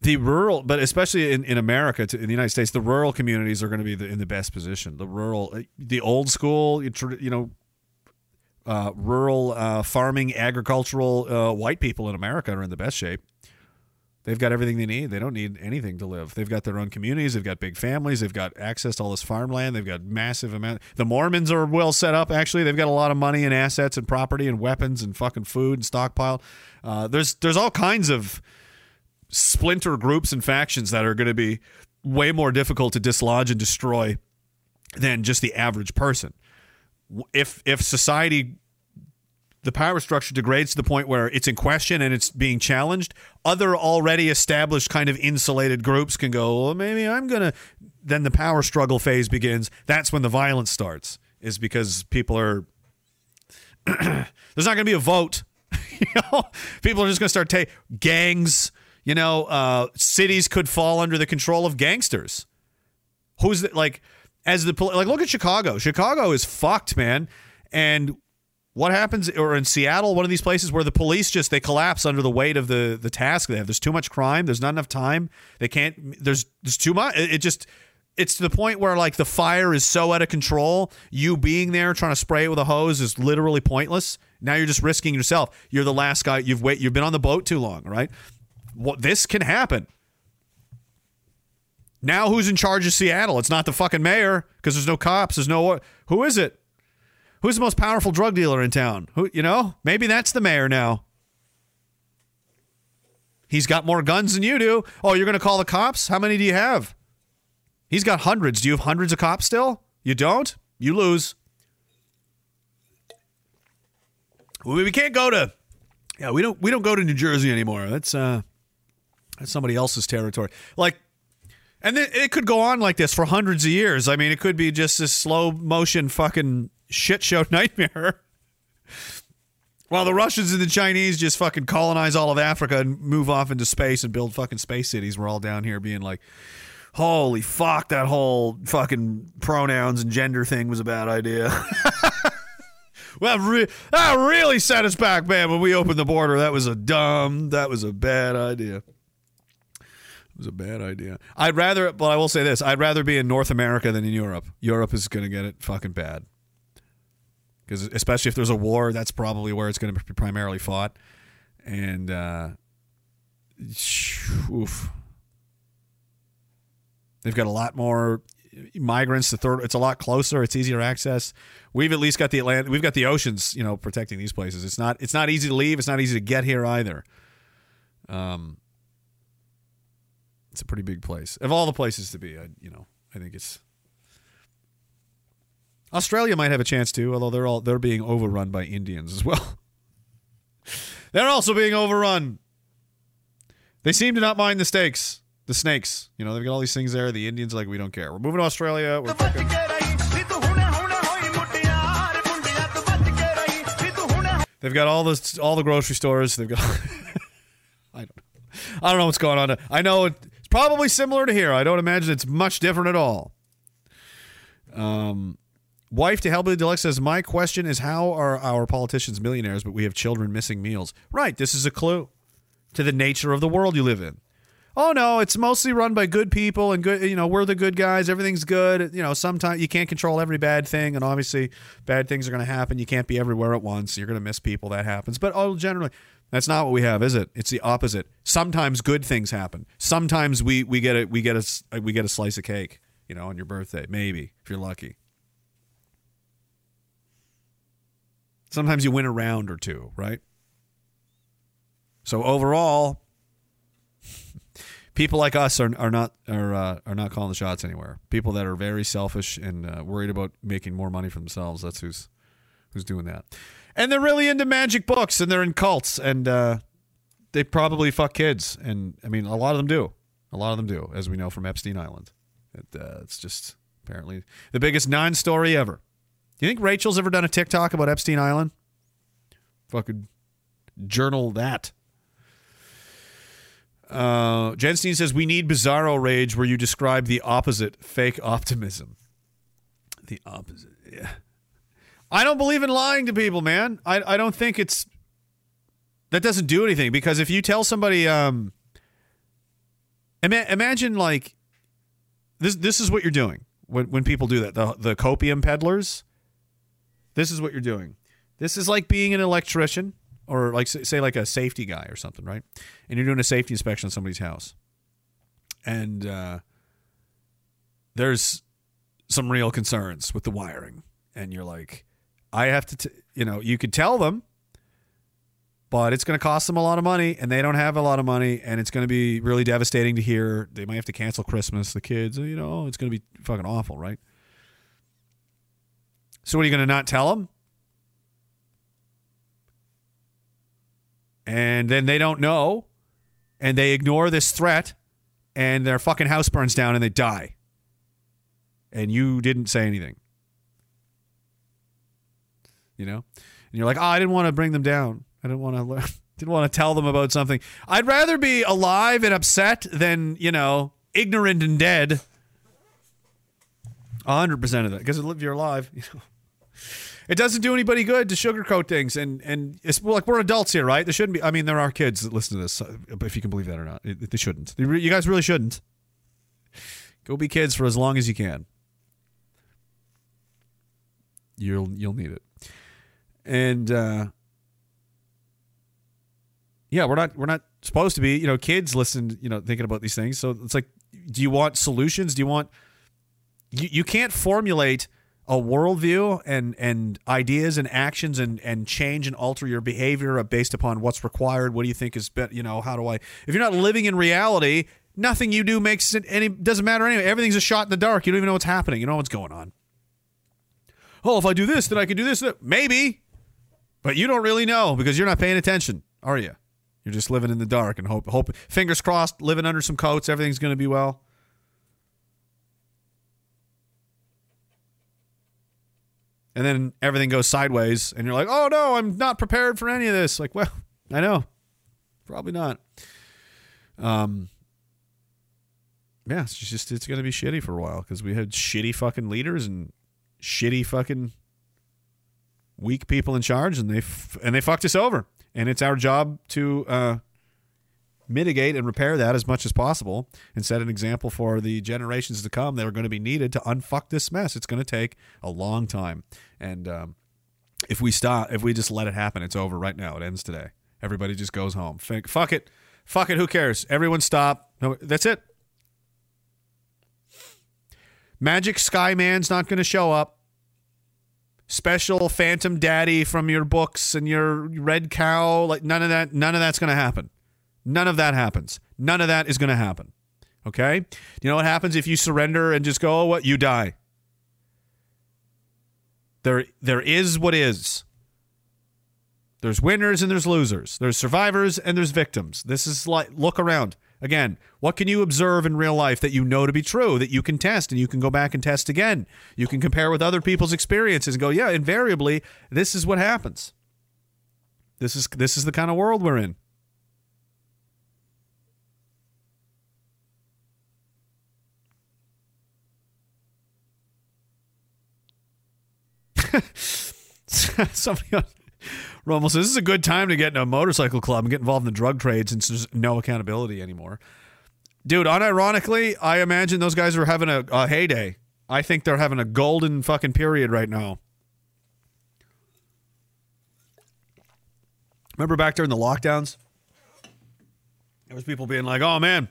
the rural, but especially in, in America, in the United States, the rural communities are going to be the, in the best position. The rural, the old school, you know, uh, rural uh, farming, agricultural uh, white people in America are in the best shape. They've got everything they need. They don't need anything to live. They've got their own communities. They've got big families. They've got access to all this farmland. They've got massive amount. The Mormons are well set up. Actually, they've got a lot of money and assets and property and weapons and fucking food and stockpile. Uh, there's there's all kinds of splinter groups and factions that are going to be way more difficult to dislodge and destroy than just the average person. If if society the power structure degrades to the point where it's in question and it's being challenged, other already established kind of insulated groups can go, well, maybe I'm going to. Then the power struggle phase begins. That's when the violence starts, is because people are. There's not going to be a vote. you know, people are just going to start taking gangs. You know, uh, cities could fall under the control of gangsters. Who's the, like, as the like, look at Chicago. Chicago is fucked, man. And what happens or in Seattle, one of these places where the police just they collapse under the weight of the the task they have. There's too much crime. There's not enough time. They can't. There's there's too much. It, it just it's to the point where like the fire is so out of control. You being there trying to spray it with a hose is literally pointless. Now you're just risking yourself. You're the last guy. You've wait. You've been on the boat too long, right? What this can happen. Now who's in charge of Seattle? It's not the fucking mayor because there's no cops. There's no who is it? Who's the most powerful drug dealer in town? Who you know? Maybe that's the mayor now. He's got more guns than you do. Oh, you're going to call the cops? How many do you have? He's got hundreds. Do you have hundreds of cops still? You don't? You lose. We can't go to Yeah, we don't we don't go to New Jersey anymore. That's uh that's somebody else's territory. Like and then it could go on like this for hundreds of years. I mean, it could be just this slow motion fucking shit show nightmare. While the Russians and the Chinese just fucking colonize all of Africa and move off into space and build fucking space cities, we're all down here being like, holy fuck, that whole fucking pronouns and gender thing was a bad idea. well, re- that really set us back, man. When we opened the border, that was a dumb, that was a bad idea. It was a bad idea. I'd rather, but I will say this: I'd rather be in North America than in Europe. Europe is going to get it fucking bad because especially if there's a war, that's probably where it's going to be primarily fought. And uh, oof, they've got a lot more migrants. The third, it's a lot closer. It's easier access. We've at least got the Atlantic. We've got the oceans, you know, protecting these places. It's not. It's not easy to leave. It's not easy to get here either. Um, it's a pretty big place. Of all the places to be, I, you know, I think it's Australia might have a chance too, although they're all they're being overrun by Indians as well. they're also being overrun. They seem to not mind the stakes, the snakes. You know, they've got all these things there. The Indians are like, we don't care. We're moving to Australia. We're fucking- They've got all the all the grocery stores. They've got. I don't. know. I don't know what's going on. I know it's probably similar to here. I don't imagine it's much different at all. Um, wife to Hellbilly Deluxe says, "My question is, how are our politicians millionaires, but we have children missing meals?" Right. This is a clue to the nature of the world you live in. oh no, it's mostly run by good people and good, you know, we're the good guys. Everything's good. You know, sometimes you can't control every bad thing, and obviously bad things are going to happen. You can't be everywhere at once. You're going to miss people. That happens. But oh, generally, that's not what we have, is it? It's the opposite. Sometimes good things happen. Sometimes we we get a we get a we get a slice of cake. You know, on your birthday, maybe if you're lucky. Sometimes you win a round or two, right? So overall, people like us are, are not are uh, are not calling the shots anywhere. People that are very selfish and uh, worried about making more money for themselves. That's who's who's doing that. And they're really into magic books and they're in cults and uh, they probably fuck kids. And I mean, a lot of them do. A lot of them do, as we know from Epstein Island. It, uh, it's just apparently the biggest non-story ever. Do you think Rachel's ever done a TikTok about Epstein Island? Fucking journal that. Uh, Jenstein says we need bizarro rage where you describe the opposite, fake optimism. The opposite, yeah. I don't believe in lying to people, man. I I don't think it's that doesn't do anything because if you tell somebody, um, ima- imagine like this. This is what you're doing when when people do that. The the copium peddlers. This is what you're doing. This is like being an electrician or like say like a safety guy or something, right? And you're doing a safety inspection on somebody's house, and uh, there's some real concerns with the wiring, and you're like, I have to, t-, you know, you could tell them, but it's going to cost them a lot of money, and they don't have a lot of money, and it's going to be really devastating to hear. They might have to cancel Christmas. The kids, you know, it's going to be fucking awful, right? So, what are you going to not tell them? and then they don't know and they ignore this threat and their fucking house burns down and they die. And you didn't say anything. You know? And you're like oh i didn't want to bring them down. I didn't want to learn didn't want to tell them about something. I'd rather be alive and upset than you know ignorant and dead. 100% of that. Because if you're alive you know it doesn't do anybody good to sugarcoat things. And and it's like we're adults here right? There shouldn't be i mean there are kids that listen to this uh, if you can believe that or not. They shouldn't. You guys really shouldn't. Go be kids for as long as you can. You'll you'll need it. And uh yeah we're not we're not supposed to be you know kids listen you know thinking about these things. So it's like do you want solutions? Do you want you, you can't formulate a worldview and and ideas and actions and and change and alter your behavior based upon what's required. What do you think is better? You know, how do I? If you're not living in reality, nothing you do makes it any doesn't matter anyway. Everything's a shot in the dark. You don't even know what's happening. You know what's going on. Oh, if I do this, then I can do this. Maybe, but you don't really know because you're not paying attention, are you? You're just living in the dark and hope hope fingers crossed, living under some coats. Everything's going to be well. And then everything goes sideways and you're like oh no i'm not prepared for any of this. Like well i know. Probably not. Um yeah it's just it's gonna be shitty for a while because we had shitty fucking leaders and shitty fucking weak people in charge and they f- and they fucked us over. And it's our job to uh mitigate and repair that as much as possible and set an example for the generations to come that are going to be needed to unfuck this mess. It's going to take a long time. And um, if we stop, if we just let it happen, it's over right now. It ends today. Everybody just goes home. F- fuck it. Fuck it. Who cares? Everyone stop. No, that's it. Magic Sky Man's not going to show up. Special Phantom Daddy from your books and your Red Cow, like none of that. None of that's going to happen. None of that happens. None of that is going to happen. Okay? You know what happens if you surrender and just go, oh, what? You die. There, there is what is. There's winners and there's losers. There's survivors and there's victims. This is like, look around. Again, what can you observe in real life that you know to be true, that you can test and you can go back and test again? You can compare with other people's experiences and go, yeah, invariably, this is what happens. This is this is the kind of world we're in. Somebody on Rumble says this is a good time to get in a motorcycle club and get involved in the drug trade since there's no accountability anymore. Dude, unironically, I imagine those guys are having a, a heyday. I think they're having a golden fucking period right now. Remember back during the lockdowns? There was people being like, "Oh man,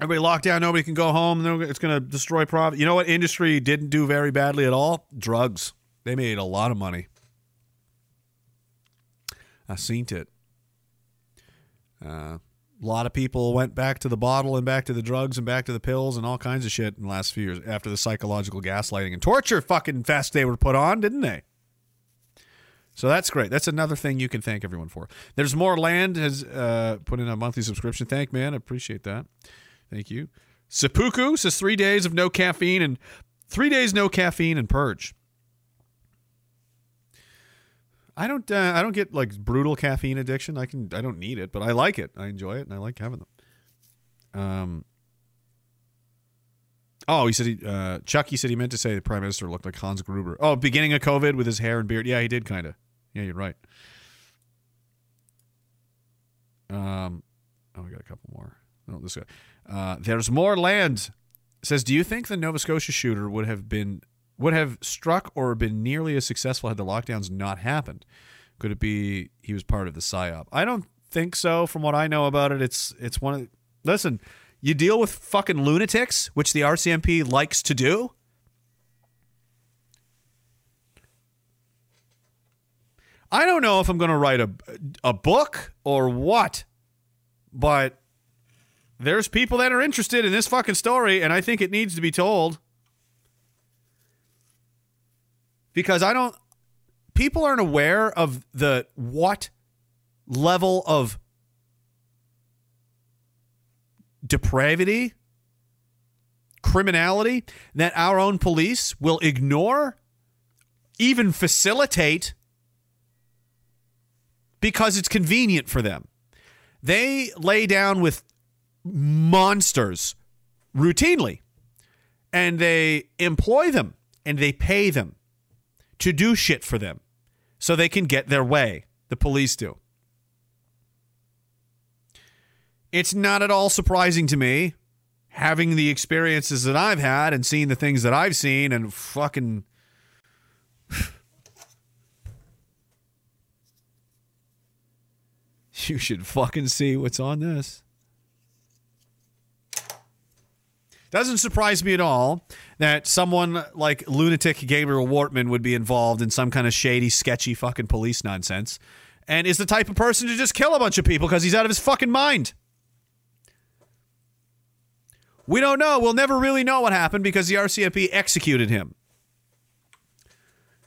everybody locked down, nobody can go home. It's going to destroy profit." You know what industry didn't do very badly at all? Drugs. They made a lot of money. I seen it. Uh, a lot of people went back to the bottle and back to the drugs and back to the pills and all kinds of shit in the last few years after the psychological gaslighting and torture fucking fest they were put on, didn't they? So that's great. That's another thing you can thank everyone for. There's more land has uh, put in a monthly subscription. Thank man, I appreciate that. Thank you. Seppuku says three days of no caffeine and three days no caffeine and purge. I don't. Uh, I don't get like brutal caffeine addiction. I can. I don't need it, but I like it. I enjoy it, and I like having them. Um. Oh, he said he. Uh, Chuck. He said he meant to say the prime minister looked like Hans Gruber. Oh, beginning of COVID with his hair and beard. Yeah, he did kind of. Yeah, you're right. Um. Oh, we got a couple more. Oh, this guy. Uh, there's more land. Says, do you think the Nova Scotia shooter would have been would have struck or been nearly as successful had the lockdowns not happened? Could it be he was part of the psyop? I don't think so. From what I know about it, it's it's one of. Listen, you deal with fucking lunatics, which the RCMP likes to do. I don't know if I'm going to write a a book or what, but there's people that are interested in this fucking story, and I think it needs to be told. Because I don't people aren't aware of the what level of depravity, criminality that our own police will ignore, even facilitate because it's convenient for them. They lay down with monsters routinely and they employ them and they pay them to do shit for them so they can get their way. The police do. It's not at all surprising to me having the experiences that I've had and seeing the things that I've seen and fucking you should fucking see what's on this. Doesn't surprise me at all that someone like lunatic Gabriel Wortman would be involved in some kind of shady, sketchy fucking police nonsense and is the type of person to just kill a bunch of people because he's out of his fucking mind. We don't know. We'll never really know what happened because the RCMP executed him.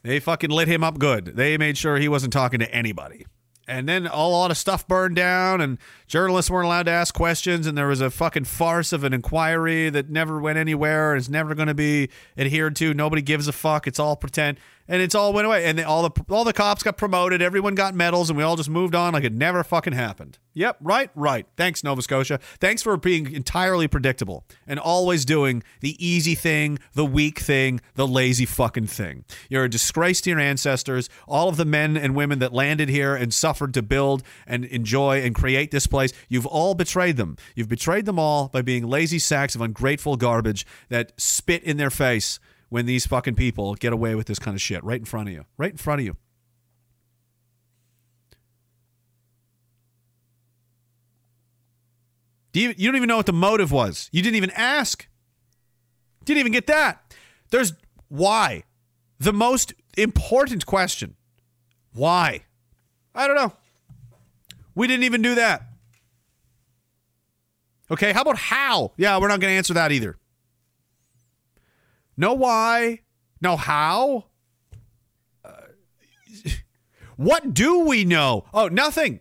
They fucking lit him up good. They made sure he wasn't talking to anybody. And then a lot of stuff burned down, and journalists weren't allowed to ask questions, and there was a fucking farce of an inquiry that never went anywhere, and it's never going to be adhered to. Nobody gives a fuck. It's all pretend, and it's all went away. And they, all the all the cops got promoted. Everyone got medals, and we all just moved on like it never fucking happened. Yep, right, right. Thanks, Nova Scotia. Thanks for being entirely predictable and always doing the easy thing, the weak thing, the lazy fucking thing. You're a disgrace to your ancestors, all of the men and women that landed here and suffered to build and enjoy and create this place. You've all betrayed them. You've betrayed them all by being lazy sacks of ungrateful garbage that spit in their face when these fucking people get away with this kind of shit right in front of you. Right in front of you. Do you, you don't even know what the motive was. You didn't even ask. Didn't even get that. There's why. The most important question. Why? I don't know. We didn't even do that. Okay, how about how? Yeah, we're not going to answer that either. No why, no how. Uh, what do we know? Oh, nothing.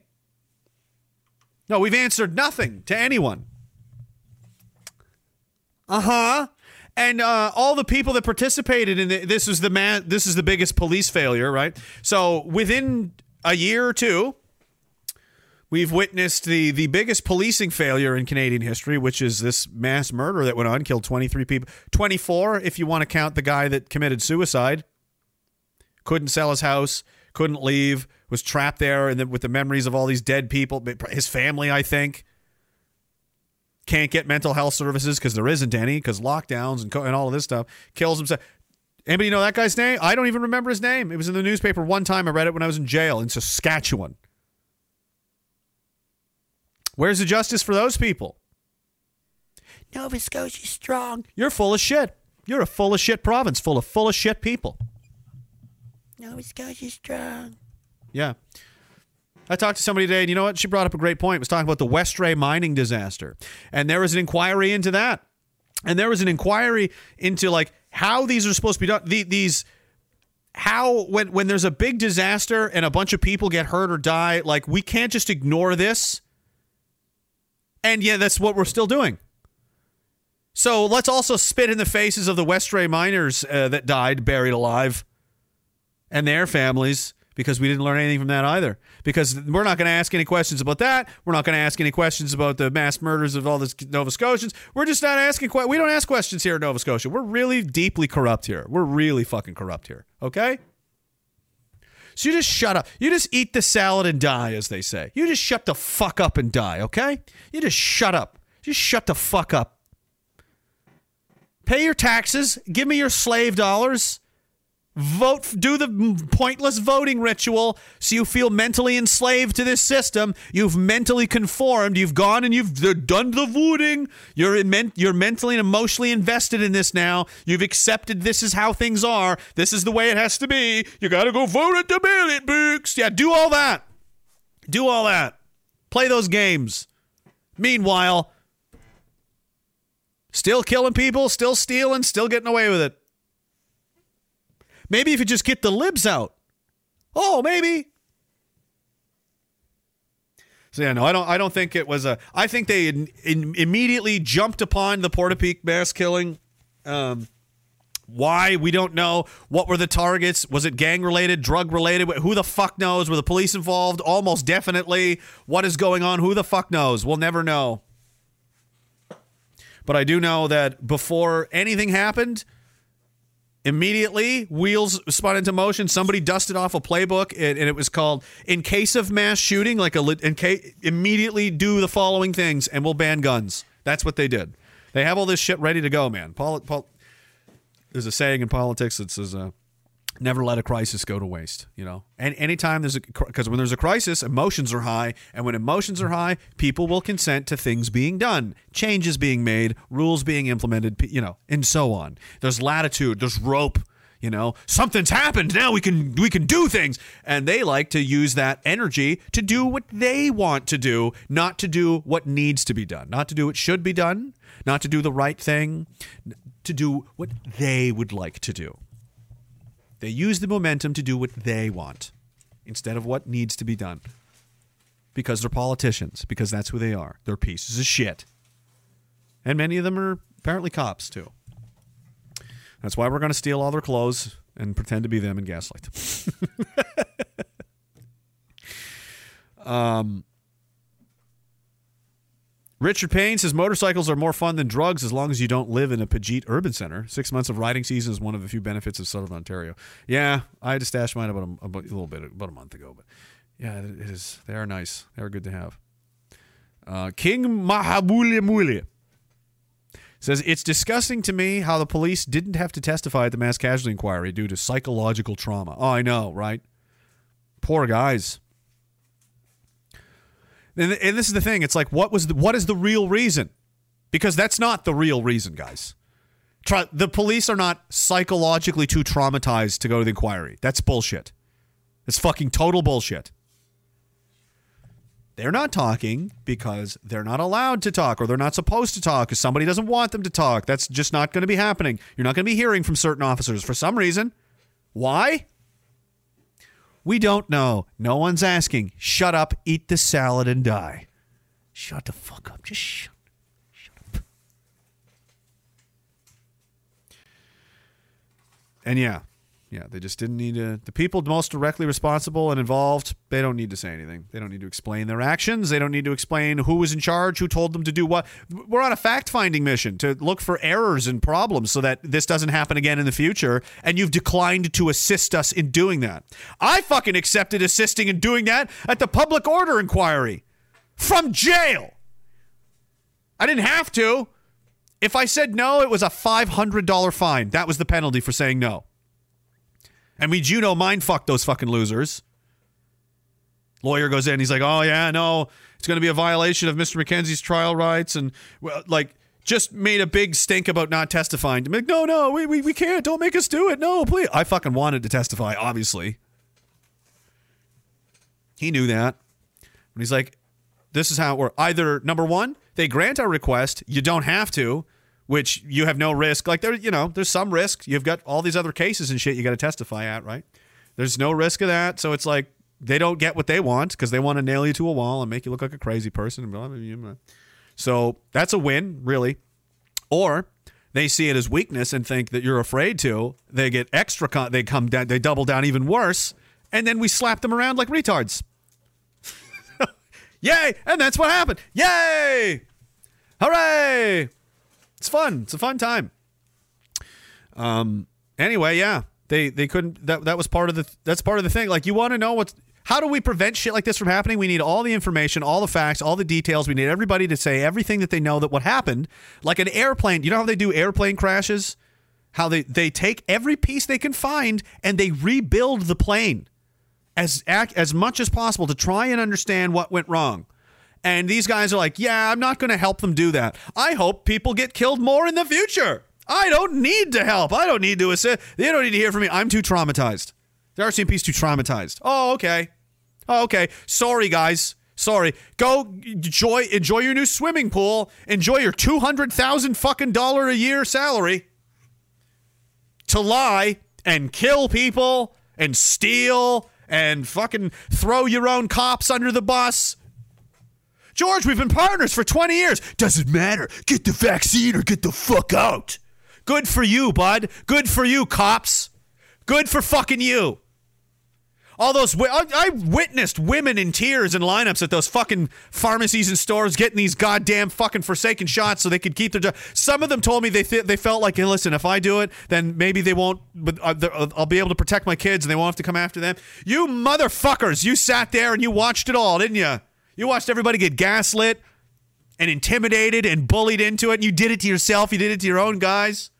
No, we've answered nothing to anyone. Uh huh. And uh, all the people that participated in the, this is the man. This is the biggest police failure, right? So within a year or two, we've witnessed the the biggest policing failure in Canadian history, which is this mass murder that went on, killed twenty three people, twenty four if you want to count the guy that committed suicide. Couldn't sell his house, couldn't leave, was trapped there, and then with the memories of all these dead people, his family, I think. can't get mental health services because there isn't any because lockdowns and, co- and all of this stuff kills himself. Anybody know that guy's name? I don't even remember his name. It was in the newspaper one time. I read it when I was in jail in Saskatchewan. Where's the justice for those people? Nova Scotia's strong. You're full of shit. You're a full of shit province, full of full of shit people. Nova Scotia's strong. Yeah. I talked to somebody today, and you know what? She brought up a great point. It was talking about the Westray mining disaster. And there was an inquiry into that. And there was an inquiry into like how these are supposed to be done. The, these how when when there's a big disaster and a bunch of people get hurt or die, like we can't just ignore this. And yeah, that's what we're still doing. So let's also spit in the faces of the Westray miners uh, that died buried alive and their families because we didn't learn anything from that either. Because we're not going to ask any questions about that. We're not going to ask any questions about the mass murders of all the Nova Scotians. We're just not asking. We don't ask questions here in Nova Scotia. We're really deeply corrupt here. We're really fucking corrupt here. Okay. So you just shut up. You just eat the salad and die, as they say. You just shut the fuck up and die. Okay. You just shut up. Just shut the fuck up. Pay your taxes. Give me your slave dollars vote do the pointless voting ritual so you feel mentally enslaved to this system. You've mentally conformed. You've gone and you've done the voting. You're in, you're mentally and emotionally invested in this now. You've accepted this is how things are. This is the way it has to be. You got to go vote at the ballot box. Yeah do all that. Do all that. Play those games. Meanwhile still killing people still stealing still getting away with it Maybe if you just get the libs out. Oh, maybe. So yeah, no, I don't. I don't think it was a. I think they in, in, immediately jumped upon the Portapique mass killing. Um, why we don't know. What were the targets? Was it gang related, drug related? Who the fuck knows? Were the police involved? Almost definitely. What is going on? Who the fuck knows? We'll never know. But I do know that before anything happened, immediately wheels spun into motion. Somebody dusted off a playbook and, and it was called in case of mass shooting like a in case immediately do the following things and we'll ban guns. That's what they did. They have all this shit ready to go man. Paul, Paul there's a saying in politics that says uh, never let a crisis go to waste you know? And anytime there's a because when there's a crisis emotions are high and when emotions are high people will consent to things being done changes being made rules being implemented you know and so on. There's latitude there's rope you know? Something's happened now we can we can do things. And they like to use that energy to do what they want to do not to do what needs to be done not to do what should be done not to do the right thing to do what they would like to do they use the momentum to do what they want instead of what needs to be done. Because they're politicians, because that's who they are. They're pieces of shit. And many of them are apparently cops, too. That's why we're going to steal all their clothes and pretend to be them and gaslight them. um, Richard Payne says motorcycles are more fun than drugs as long as you don't live in a Pajeet urban center. Six months of riding season is one of the few benefits of Southern Ontario. Yeah, I had to stash mine about a, about a little bit, about a month ago, but yeah, it is. They are nice. They are good to have. Uh, King Mahabulimuli says it's disgusting to me how the police didn't have to testify at the mass casualty inquiry due to psychological trauma. Oh, I know, right? Poor guys. And, and this is the thing. It's like, what was the, what is the real reason? Because that's not the real reason, guys. Try, the police are not psychologically too traumatized to go to the inquiry. That's bullshit. It's fucking total bullshit. They're not talking because they're not allowed to talk or they're not supposed to talk because somebody doesn't want them to talk. That's just not going to be happening. You're not going to be hearing from certain officers for some reason. Why? We don't know. No one's asking. Shut up, eat the salad, and die. Shut the fuck up. Just shut, shut up. And yeah, yeah, they just didn't need to. The people most directly responsible and involved, they don't need to say anything. They don't need to explain their actions. They don't need to explain who was in charge, who told them to do what. We're on a fact finding mission to look for errors and problems so that this doesn't happen again in the future. And you've declined to assist us in doing that. I fucking accepted assisting in doing that at the public order inquiry from jail. I didn't have to. If I said no, it was a $500 fine. That was the penalty for saying no. And we Juno mind fuck those fucking losers. Lawyer goes in. He's like, "Oh yeah, no, it's going to be a violation of Mr. McKenzie's trial rights," and like just made a big stink about not testifying. Like, "No, no, we, we we can't. Don't make us do it. No, please." I fucking wanted to testify. Obviously, he knew that. And he's like, "This is how it works. Either number one, they grant our request. You don't have to." Which you have no risk. Like there, you know, there's some risk. You've got all these other cases and shit you got to testify at, right? There's no risk of that. So it's like they don't get what they want because they want to nail you to a wall and make you look like a crazy person. So that's a win, really. Or they see it as weakness and think that you're afraid to. They get extra. Con- they come down. They double down even worse, and then we slap them around like retards. Yay! And that's what happened. Yay! Hooray! It's fun. It's a fun time. Um. Anyway, yeah, they they couldn't. That that was part of the. That's part of the thing. Like you want to know what's. How do we prevent shit like this from happening? We need all the information, all the facts, all the details. We need everybody to say everything that they know that what happened. Like an airplane. You know how they do airplane crashes? How they they take every piece they can find and they rebuild the plane as as much as possible to try and understand what went wrong. And these guys are like, "Yeah, I'm not going to help them do that. I hope people get killed more in the future. I don't need to help. I don't need to assist. They don't need to hear from me. I'm too traumatized. The RCMP's too traumatized. Oh, okay. Oh, okay. Sorry, guys. Sorry. Go enjoy enjoy your new swimming pool. Enjoy your two hundred thousand fucking dollar a year salary. To lie and kill people and steal and fucking throw your own cops under the bus. George, we've been partners for 20 years. Doesn't matter. Get the vaccine or get the fuck out. Good for you, bud. Good for you, cops. Good for fucking you. All those, I, witnessed women in tears in lineups at those fucking pharmacies and stores getting these goddamn fucking forsaken shots so they could keep their job. Some of them told me they th- they felt like, hey, listen, if I do it, then maybe they won't. But uh, uh, I'll be able to protect my kids and they won't have to come after them. You motherfuckers, you sat there and you watched it all, didn't you? You watched everybody get gaslit and intimidated and bullied into it. And you did it to yourself. You did it to your own guys.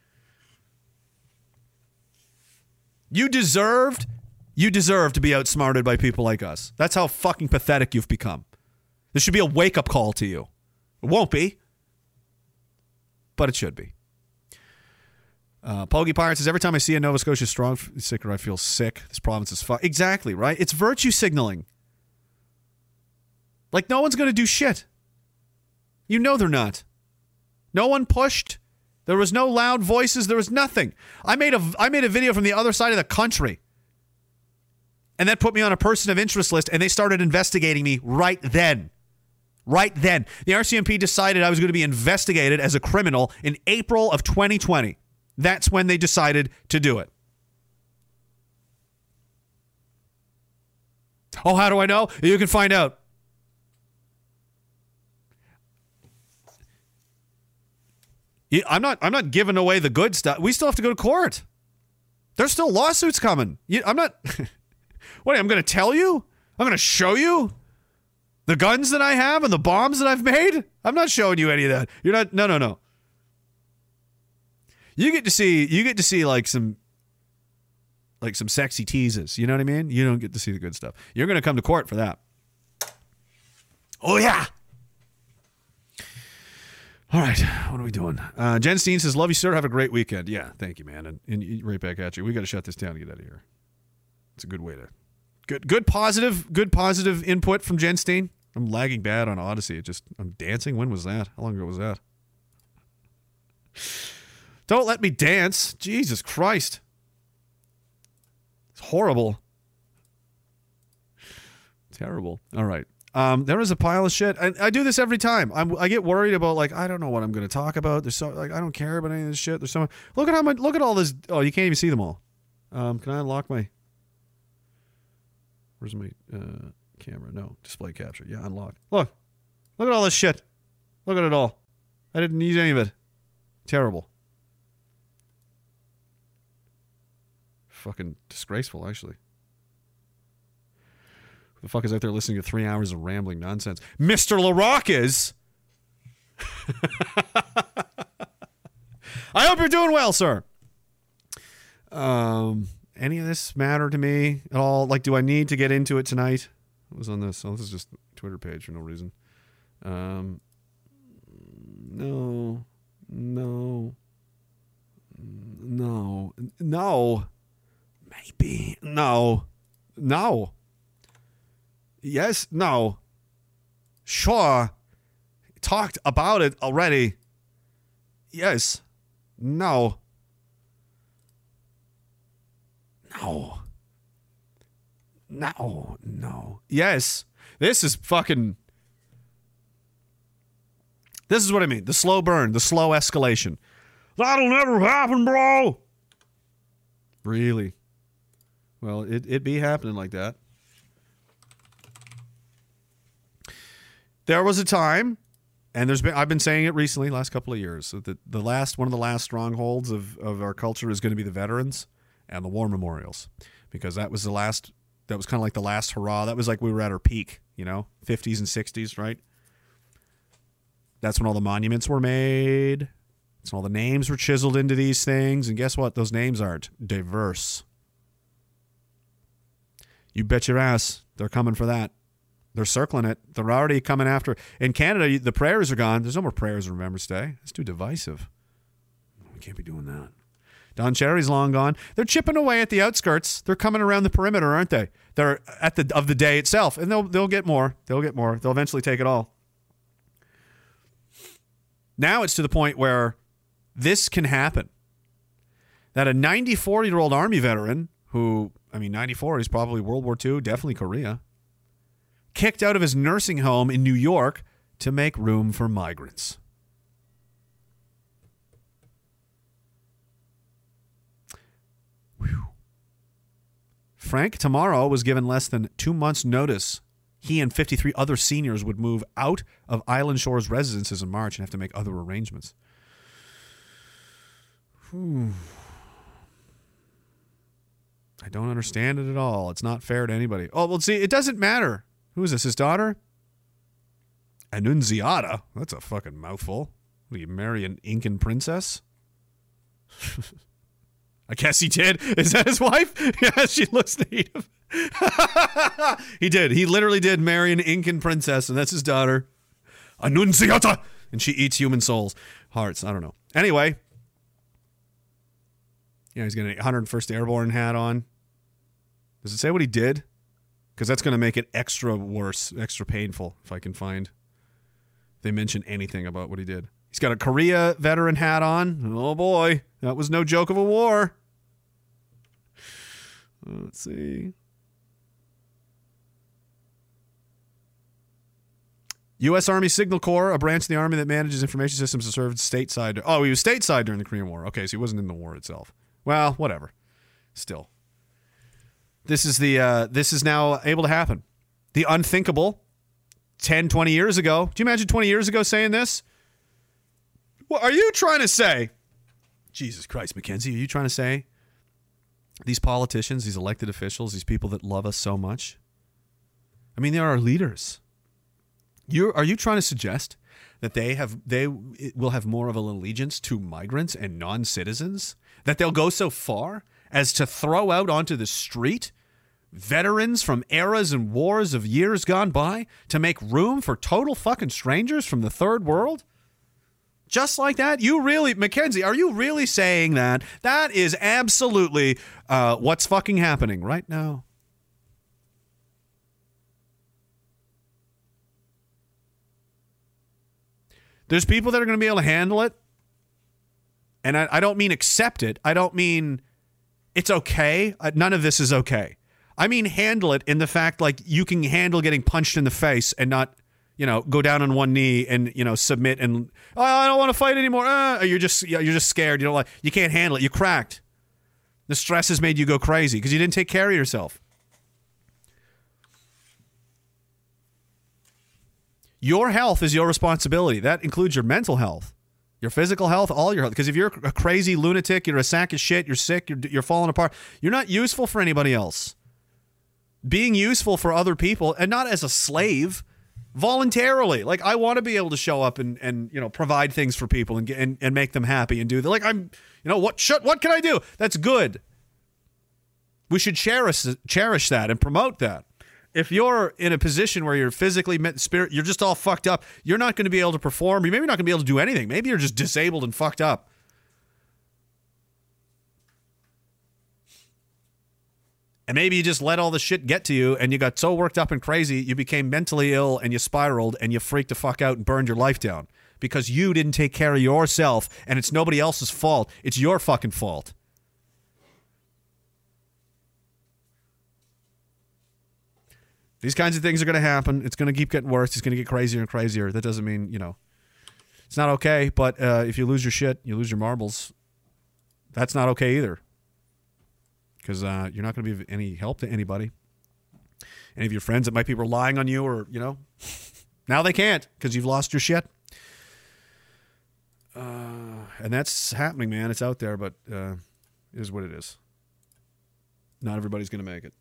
You deserved, you deserve to be outsmarted by people like us. That's how fucking pathetic you've become. This should be a wake up call to you. It won't be, but it should be. Uh, Pogey Pirate says every time I see a Nova Scotia strong sticker, I feel sick. This province is fuck. Exactly right. It's virtue signaling. Like no one's going to do shit. You know they're not. No one pushed. There was no loud voices. There was nothing. I made a I made a video from the other side of the country. And that put me on a person of interest list and they started investigating me right then. Right then. The RCMP decided I was going to be investigated as a criminal in April of 2020. That's when they decided to do it. Oh, how do I know? You can find out. I'm not. I'm not giving away the good stuff. We still have to go to court. There's still lawsuits coming. I'm not. what? I'm going to tell you. I'm going to show you the guns that I have and the bombs that I've made. I'm not showing you any of that. You're not. No, no, no. You get to see. You get to see like some. Like some sexy teases. You know what I mean? You don't get to see the good stuff. You're going to come to court for that. Oh yeah. All right, what are we doing? Uh, Jen Steen says, "Love you, sir. Have a great weekend." Yeah, thank you, man. And, and right back at you. We got to shut this down and get out of here. It's a good way to good, good positive, good positive input from Jen Steen. I'm lagging bad on Odysee. It just I'm dancing. When was that? How long ago was that? Don't let me dance. Jesus Christ. It's horrible. Terrible. All right. Um, there was a pile of shit. I, I do this every time. I'm, I get worried about like I don't know what I'm going to talk about. There's so like I don't care about any of this shit. There's so much. Look at how much. Look at all this. Oh, you can't even see them all. Um, can I unlock my? Where's my uh, camera? No display capture. Yeah, unlock. Look, look at all this shit. Look at it all. I didn't need any of it. Terrible. Fucking disgraceful, actually. The fuck is out there listening to three hours of rambling nonsense? Mr. LaRock is. I hope you're doing well, sir. Um, any of this matter to me at all? Like, do I need to get into it tonight? What was on this? Oh, this is just Twitter page for no reason. Um, no, no, no, no, maybe no, no. Yes, no. Sure. Talked about it already. Yes. No. No. No. No. Yes. This is fucking. This is what I mean. The slow burn, the slow escalation. That'll never happen, bro. Really? Well, it it be happening like that. There was a time, and there's been I've been saying it recently, last couple of years, that the, the last one of the last strongholds of, of our culture is going to be the veterans and the war memorials. Because that was the last that was kind of like the last hurrah. That was like we were at our peak, you know, 50s and 60s, right? That's when all the monuments were made. That's when all the names were chiseled into these things. And guess what? Those names aren't diverse. You bet your ass they're coming for that. They're circling it. They're already coming after. In Canada, the prayers are gone. There's no more prayers on Remembrance Day. It's too divisive. We can't be doing that. Don Cherry's long gone. They're chipping away at the outskirts. They're coming around the perimeter, aren't they? They're at the of the day itself, and they'll they'll get more. They'll get more. They'll eventually take it all. Now it's to the point where this can happen. That a 94 year old Army veteran, who, I mean, 94, he's probably World War II, definitely Korea, kicked out of his nursing home in New York to make room for migrants. Whew. Frank tomorrow was given less than two months' notice. He and 53 other seniors would move out of Island Shores residences in March and have to make other arrangements. Whew. I don't understand it at all. It's not fair to anybody. Oh, well, see, it doesn't matter. Who is this? His daughter? Annunziata? That's a fucking mouthful. Will you marry an Incan princess? I guess he did. Is that his wife? Yeah, she looks native. he did. He literally did marry an Incan princess, and that's his daughter. Annunziata! And she eats human souls. Hearts. I don't know. Anyway. Yeah, he's got an 101st Airborne hat on. Does it say what he did? Because that's going to make it extra worse, extra painful if I can find. They mention anything about what he did. He's got a Korea veteran hat on. Oh boy, that was no joke of a war. Let's see. U.S. Army Signal Corps, a branch of the Army that manages information systems, served stateside. Oh, he was stateside during the Korean War. Okay, so he wasn't in the war itself. Well, whatever. Still, this is the uh, this is now able to happen. The unthinkable. 10, 20 years ago. Do you imagine 20 years ago saying this? What are you trying to say? Jesus Christ, Mackenzie, are you trying to say these politicians, these elected officials, these people that love us so much? I mean, they're our leaders. You are you trying to suggest that they have they will have more of an allegiance to migrants and non-citizens? That they'll go so far as to throw out onto the street veterans from eras and wars of years gone by to make room for total fucking strangers from the third world? Just like that? You really, Mackenzie, are you really saying that? That is absolutely uh, what's fucking happening right now. There's people that are going to be able to handle it. And I, I don't mean accept it. I don't mean it's okay. Uh, none of this is okay. I mean handle it in the fact like you can handle getting punched in the face and not, you know, go down on one knee and you know submit and oh, I don't want to fight anymore. Uh, you're just you're just scared. You don't like you can't handle it. You cracked. The stress has made you go crazy because you didn't take care of yourself. Your health is your responsibility. That includes your mental health, your physical health, all your health. Because if you're a crazy lunatic, you're a sack of shit, you're sick, you're, you're falling apart, you're not useful for anybody else. Being useful for other people, and not as a slave, voluntarily. Like I want to be able to show up and and you know provide things for people and and, and make them happy and do the like I'm you know what shut what can I do? That's good. We should cherish cherish that and promote that. If you're in a position where you're physically, spirit, you're just all fucked up. You're not going to be able to perform. You're maybe not going to be able to do anything. Maybe you're just disabled and fucked up. And maybe you just let all the shit get to you and you got so worked up and crazy, you became mentally ill and you spiraled and you freaked the fuck out and burned your life down because you didn't take care of yourself and it's nobody else's fault. It's your fucking fault. These kinds of things are going to happen. It's going to keep getting worse. It's going to get crazier and crazier. That doesn't mean, you know, it's not okay. But uh, if you lose your shit, you lose your marbles. That's not okay either because uh, you're not going to be of any help to anybody. Any of your friends that might be relying on you, or you know, now they can't because you've lost your shit. Uh, and that's happening, man. It's out there, but uh, it is what it is. Not everybody's going to make it.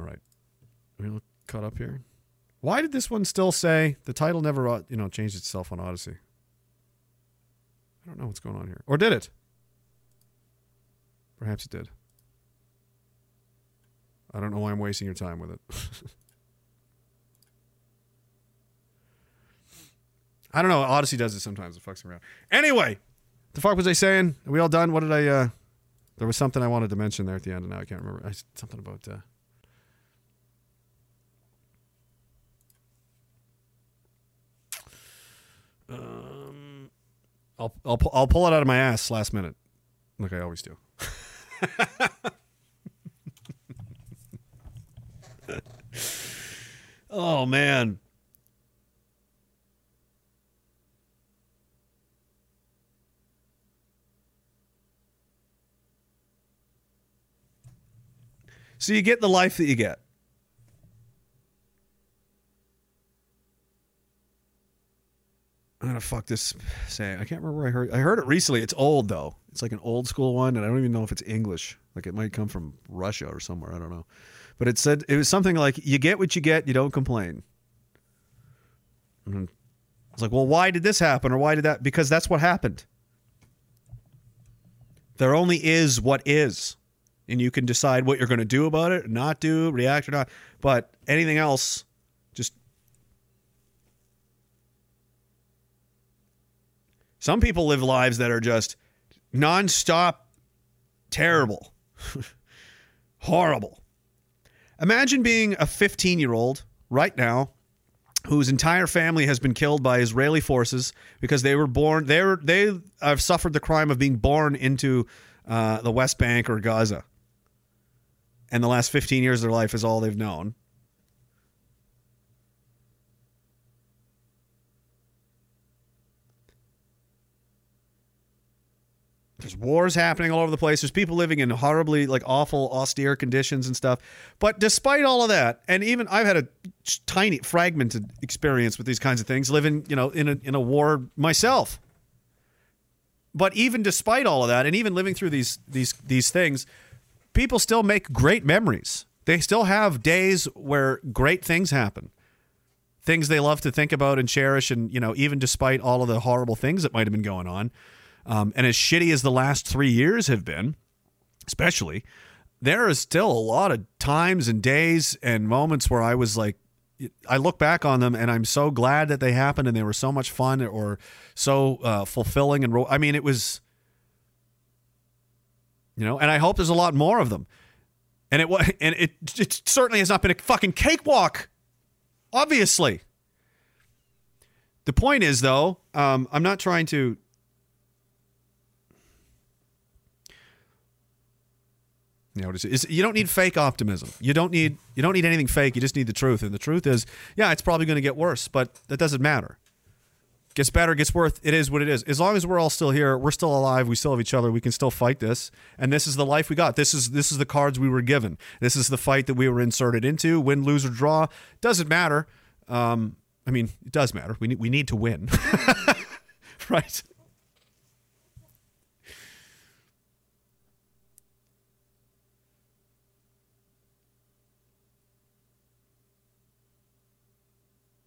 All right, we look caught up here. Why did this one still say the title never, uh, you know, changed itself on Odysee? I don't know what's going on here, or did it? Perhaps it did. I don't know why I'm wasting your time with it. I don't know. Odysee does it sometimes. It fucks me around. Anyway, the fuck was I saying? Are we all done? What did I? uh There was something I wanted to mention there at the end, and now I can't remember. I, something about. uh Um, I'll I'll I'll pull it out of my ass last minute, like I always do. oh man. So you get the life that you get. I'm gonna fuck this say. I can't remember where I heard. I heard it recently. It's old though. It's like an old school one, and I don't even know if it's English. Like it might come from Russia or somewhere. I don't know. But it said it was something like, "You get what you get. You don't complain." And I was like, "Well, why did this happen, or why did that?" Because that's what happened. There only is what is, and you can decide what you're going to do about it, not do, react or not. But anything else, just Some people live lives that are just nonstop terrible, horrible. Imagine being a 15 year old right now whose entire family has been killed by Israeli forces because they were born, they, were, they have suffered the crime of being born into uh, the West Bank or Gaza. And the last 15 years of their life is all they've known. There's wars happening all over the place. There's people living in horribly, like, awful, austere conditions and stuff. But despite all of that, and even I've had a tiny, fragmented experience with these kinds of things, living, you know, in a in a war myself. But even despite all of that, and even living through these these these things, people still make great memories. They still have days where great things happen. Things they love to think about and cherish, and you know, even despite all of the horrible things that might have been going on. Um, and as shitty as the last three years have been, especially, there is still a lot of times and days and moments where I was like, I look back on them and I'm so glad that they happened and they were so much fun or so uh, fulfilling. And ro- I mean, it was, you know, and I hope there's a lot more of them. And it wa- and it, it certainly has not been a fucking cakewalk, obviously. The point is, though, um, I'm not trying to You know it is? You don't need fake optimism. You don't need you don't need anything fake. You just need the truth. And the truth is, yeah, it's probably going to get worse, but that doesn't matter. Gets better, gets worse. It is what it is. As long as we're all still here, we're still alive. We still have each other. We can still fight this. And this is the life we got. This is this is the cards we were given. This is the fight that we were inserted into. Win, lose, or draw doesn't matter. Um, I mean, it does matter. We need we need to win, right?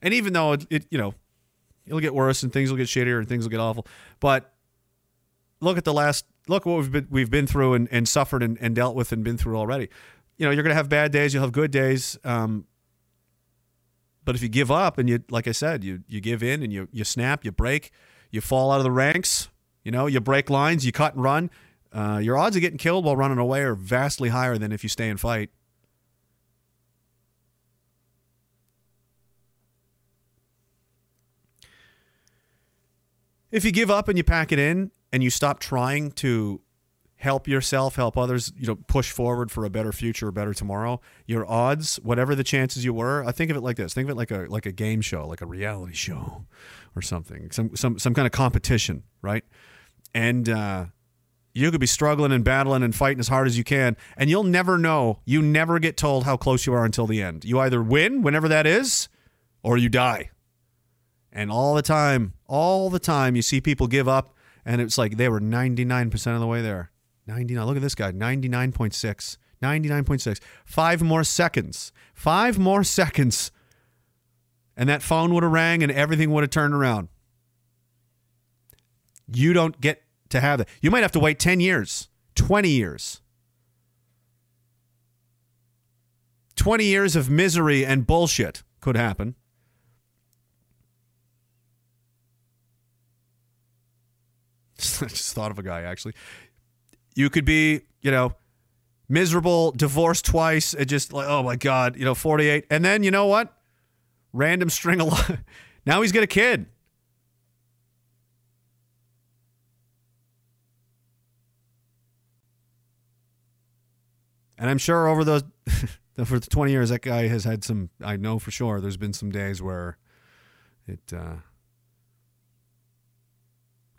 And even though it, it you know, it'll get worse and things will get shittier and things will get awful, but look at the last look what we've been we've been through and, and suffered and, and dealt with and been through already. You know, you're gonna have bad days, you'll have good days. Um, but if you give up and you like I said, you you give in and you you snap, you break, you fall out of the ranks, you know, you break lines, you cut and run, uh, your odds of getting killed while running away are vastly higher than if you stay and fight. If you give up and you pack it in and you stop trying to help yourself, help others, you know, push forward for a better future, a better tomorrow, your odds, whatever the chances you were, I think of it like this. Think of it like a like a game show, like a reality show or something. Some some some kind of competition, right? And uh you could be struggling and battling and fighting as hard as you can, and you'll never know. You never get told how close you are until the end. You either win, whenever that is, or you die. And all the time, all the time, you see people give up, and it's like they were 99% of the way there. 99. Look at this guy, 99.6. 99.6. Five more seconds. Five more seconds. And that phone would have rang and everything would have turned around. You don't get to have that. You might have to wait 10 years, 20 years. 20 years of misery and bullshit could happen. I just thought of a guy actually. You could be, you know, miserable, divorced twice, and just like, oh my God, you know, 48. And then you know what? Random string of now he's got a kid. And I'm sure over those for the 20 years that guy has had some I know for sure there's been some days where it uh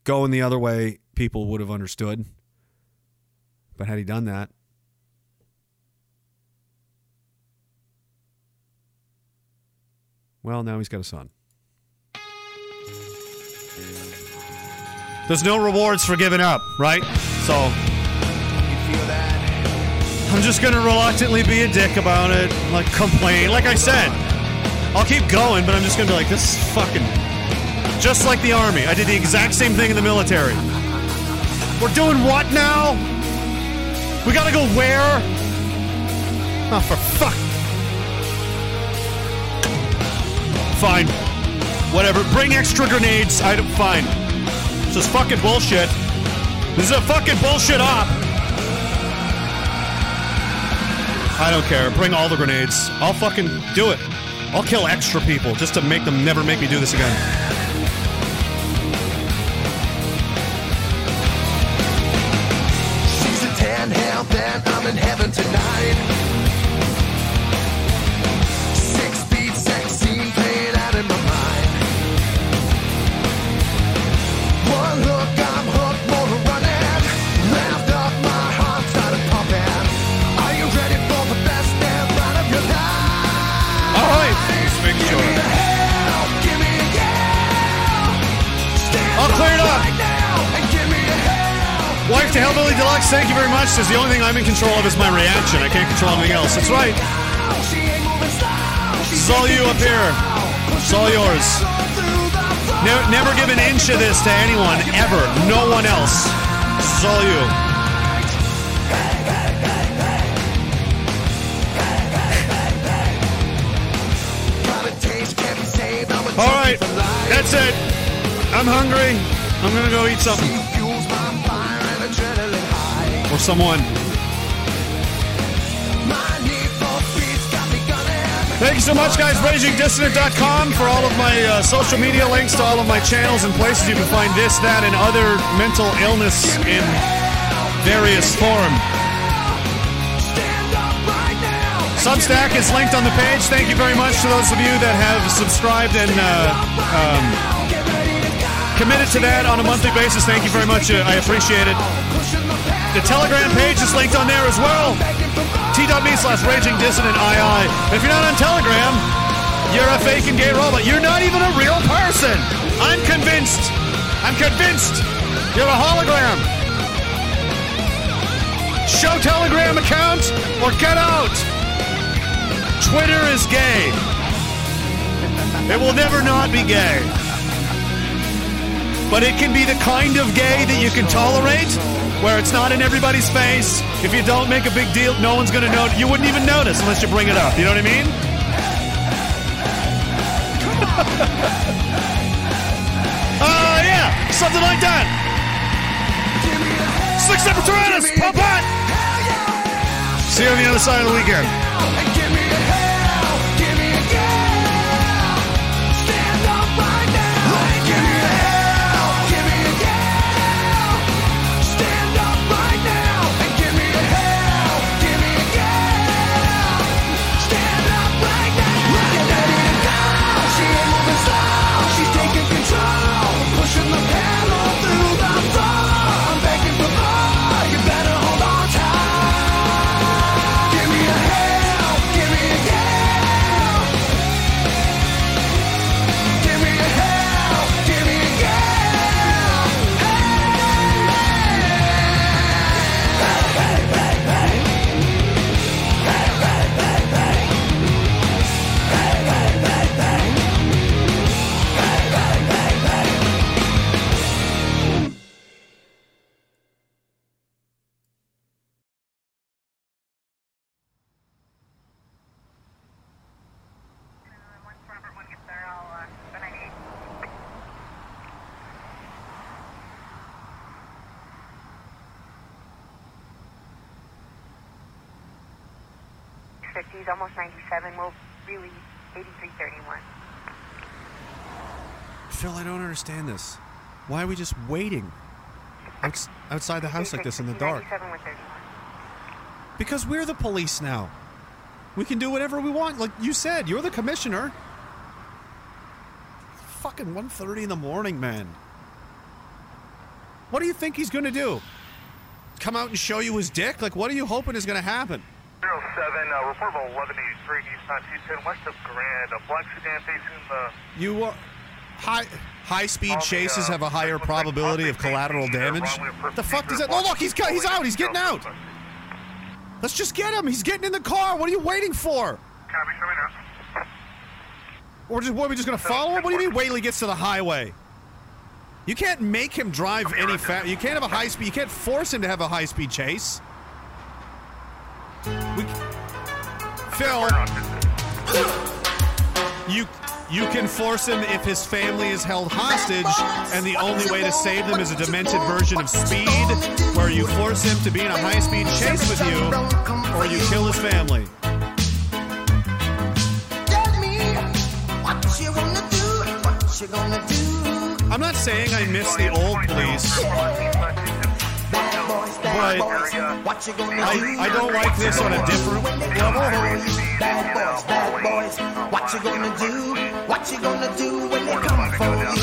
going the other way people would have understood. But had he done that, well, now he's got a son. There's no rewards for giving up, right? So I'm just gonna reluctantly be a dick about it, like complain. Like I said, I'll keep going, but I'm just gonna be like, this is fucking just like the army. I did the exact same thing in the military. We're doing what now? We gotta go where? Oh, for fuck. Fine. Whatever. Bring extra grenades. I don't. Fine. This is fucking bullshit. This is a fucking bullshit op. I don't care. Bring all the grenades. I'll fucking do it. I'll kill extra people just to make them never make me do this again. In heaven tonight. Six feet, sex scene playing out in my mind. One look, I'm hooked, more to running. Wrapped up, my heart started pumping. Are you ready for the best damn ride of your life? All right. Just making Give sure. a hell, give me a yeah. Stand I'll clear it up. To Hellbilly Deluxe, thank you very much. Says the only thing I'm in control of is my reaction. I can't control anything else. That's right. This is all you up here. It's all yours. Ne- never give an inch of this to anyone, ever. No one else. This is all you. All right, that's it. I'm hungry. I'm gonna go eat something or someone. Thank you so much, guys. RagingDissident.com for all of my uh, social media links to all of my channels and places you can find this, that, and other mental illness in various form. Substack is linked on the page. Thank you very much to those of you that have subscribed and uh, um, committed to that on a monthly basis. Thank you very much. Uh, I appreciate it. The Telegram page is linked on there as well. T.me slash Raging Dissident II. If you're not on Telegram, you're a fake and gay robot. You're not even a real person. I'm convinced. I'm convinced. You're a hologram. Show Telegram account or get out. Twitter is gay. It will never not be gay. But it can be the kind of gay that you can tolerate, where it's not in everybody's face. If you don't make a big deal, no one's going to know. You wouldn't even notice unless you bring it up. You know what I mean? Oh, yeah. Something like that. Six apparatus. Pop it. See you on the other side of the weekend. Fifties, almost ninety-seven. We'll really eighty-three thirty-one. Phil, I don't understand this. Why are we just waiting outs- outside the house like this in the dark? Ninety-seven with thirty-one. Because we're the police now. We can do whatever we want. Like you said, you're the commissioner. Fucking 1.30 in the morning, man. What do you think he's going to do? Come out and show you his dick? Like, what are you hoping is going to happen? 07, uh, report about 1183 East on 210 west of Grand. A black sedan facing the. You are high high speed the, chases uh, have a higher like probability of collateral damage. The fuck does that? Oh look, he's got, he's out. He's getting out. Let's just get him. He's getting in the car. What are you waiting for? Copy, coming out. Or just what? Are we just gonna follow him? What do you mean? Wait till he gets to the highway. You can't make him drive any fast. You can't have a high speed. You can't force him to have a high speed chase. We, Phil, you you can force him if his family is held hostage, and the only way to save them is a demented version of Speed, where you force him to be in a high speed chase with you, or you kill his family. Tell me what you wanna do, what you gonna do. I'm not saying I miss the old police. But boys, what you gonna I, do? I don't like this on a different level. Bad boys, bad boys, what you gonna do? What you gonna do when they come for you?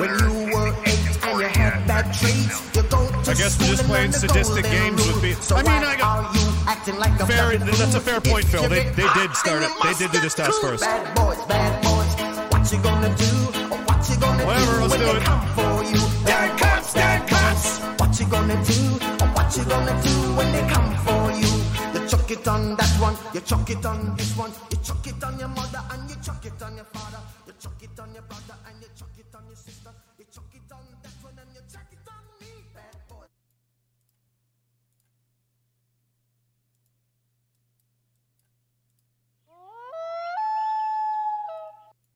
When you were eight and you had bad traits, you go to I guess we're just playing sadistic games with. So I mean, I got- are you acting like a Fair, that's a fair point, Phil. They- they did start it- they did do this get to us true. first. Bad boys, bad boys, what you gonna do? Or what you gonna Whatever, do let's when do they it. come for you? Bad cops, bad cops, what you gonna do? What you gonna do when they come for you? You chuck it on that one, you chuck it on this one, you chuck it on your mother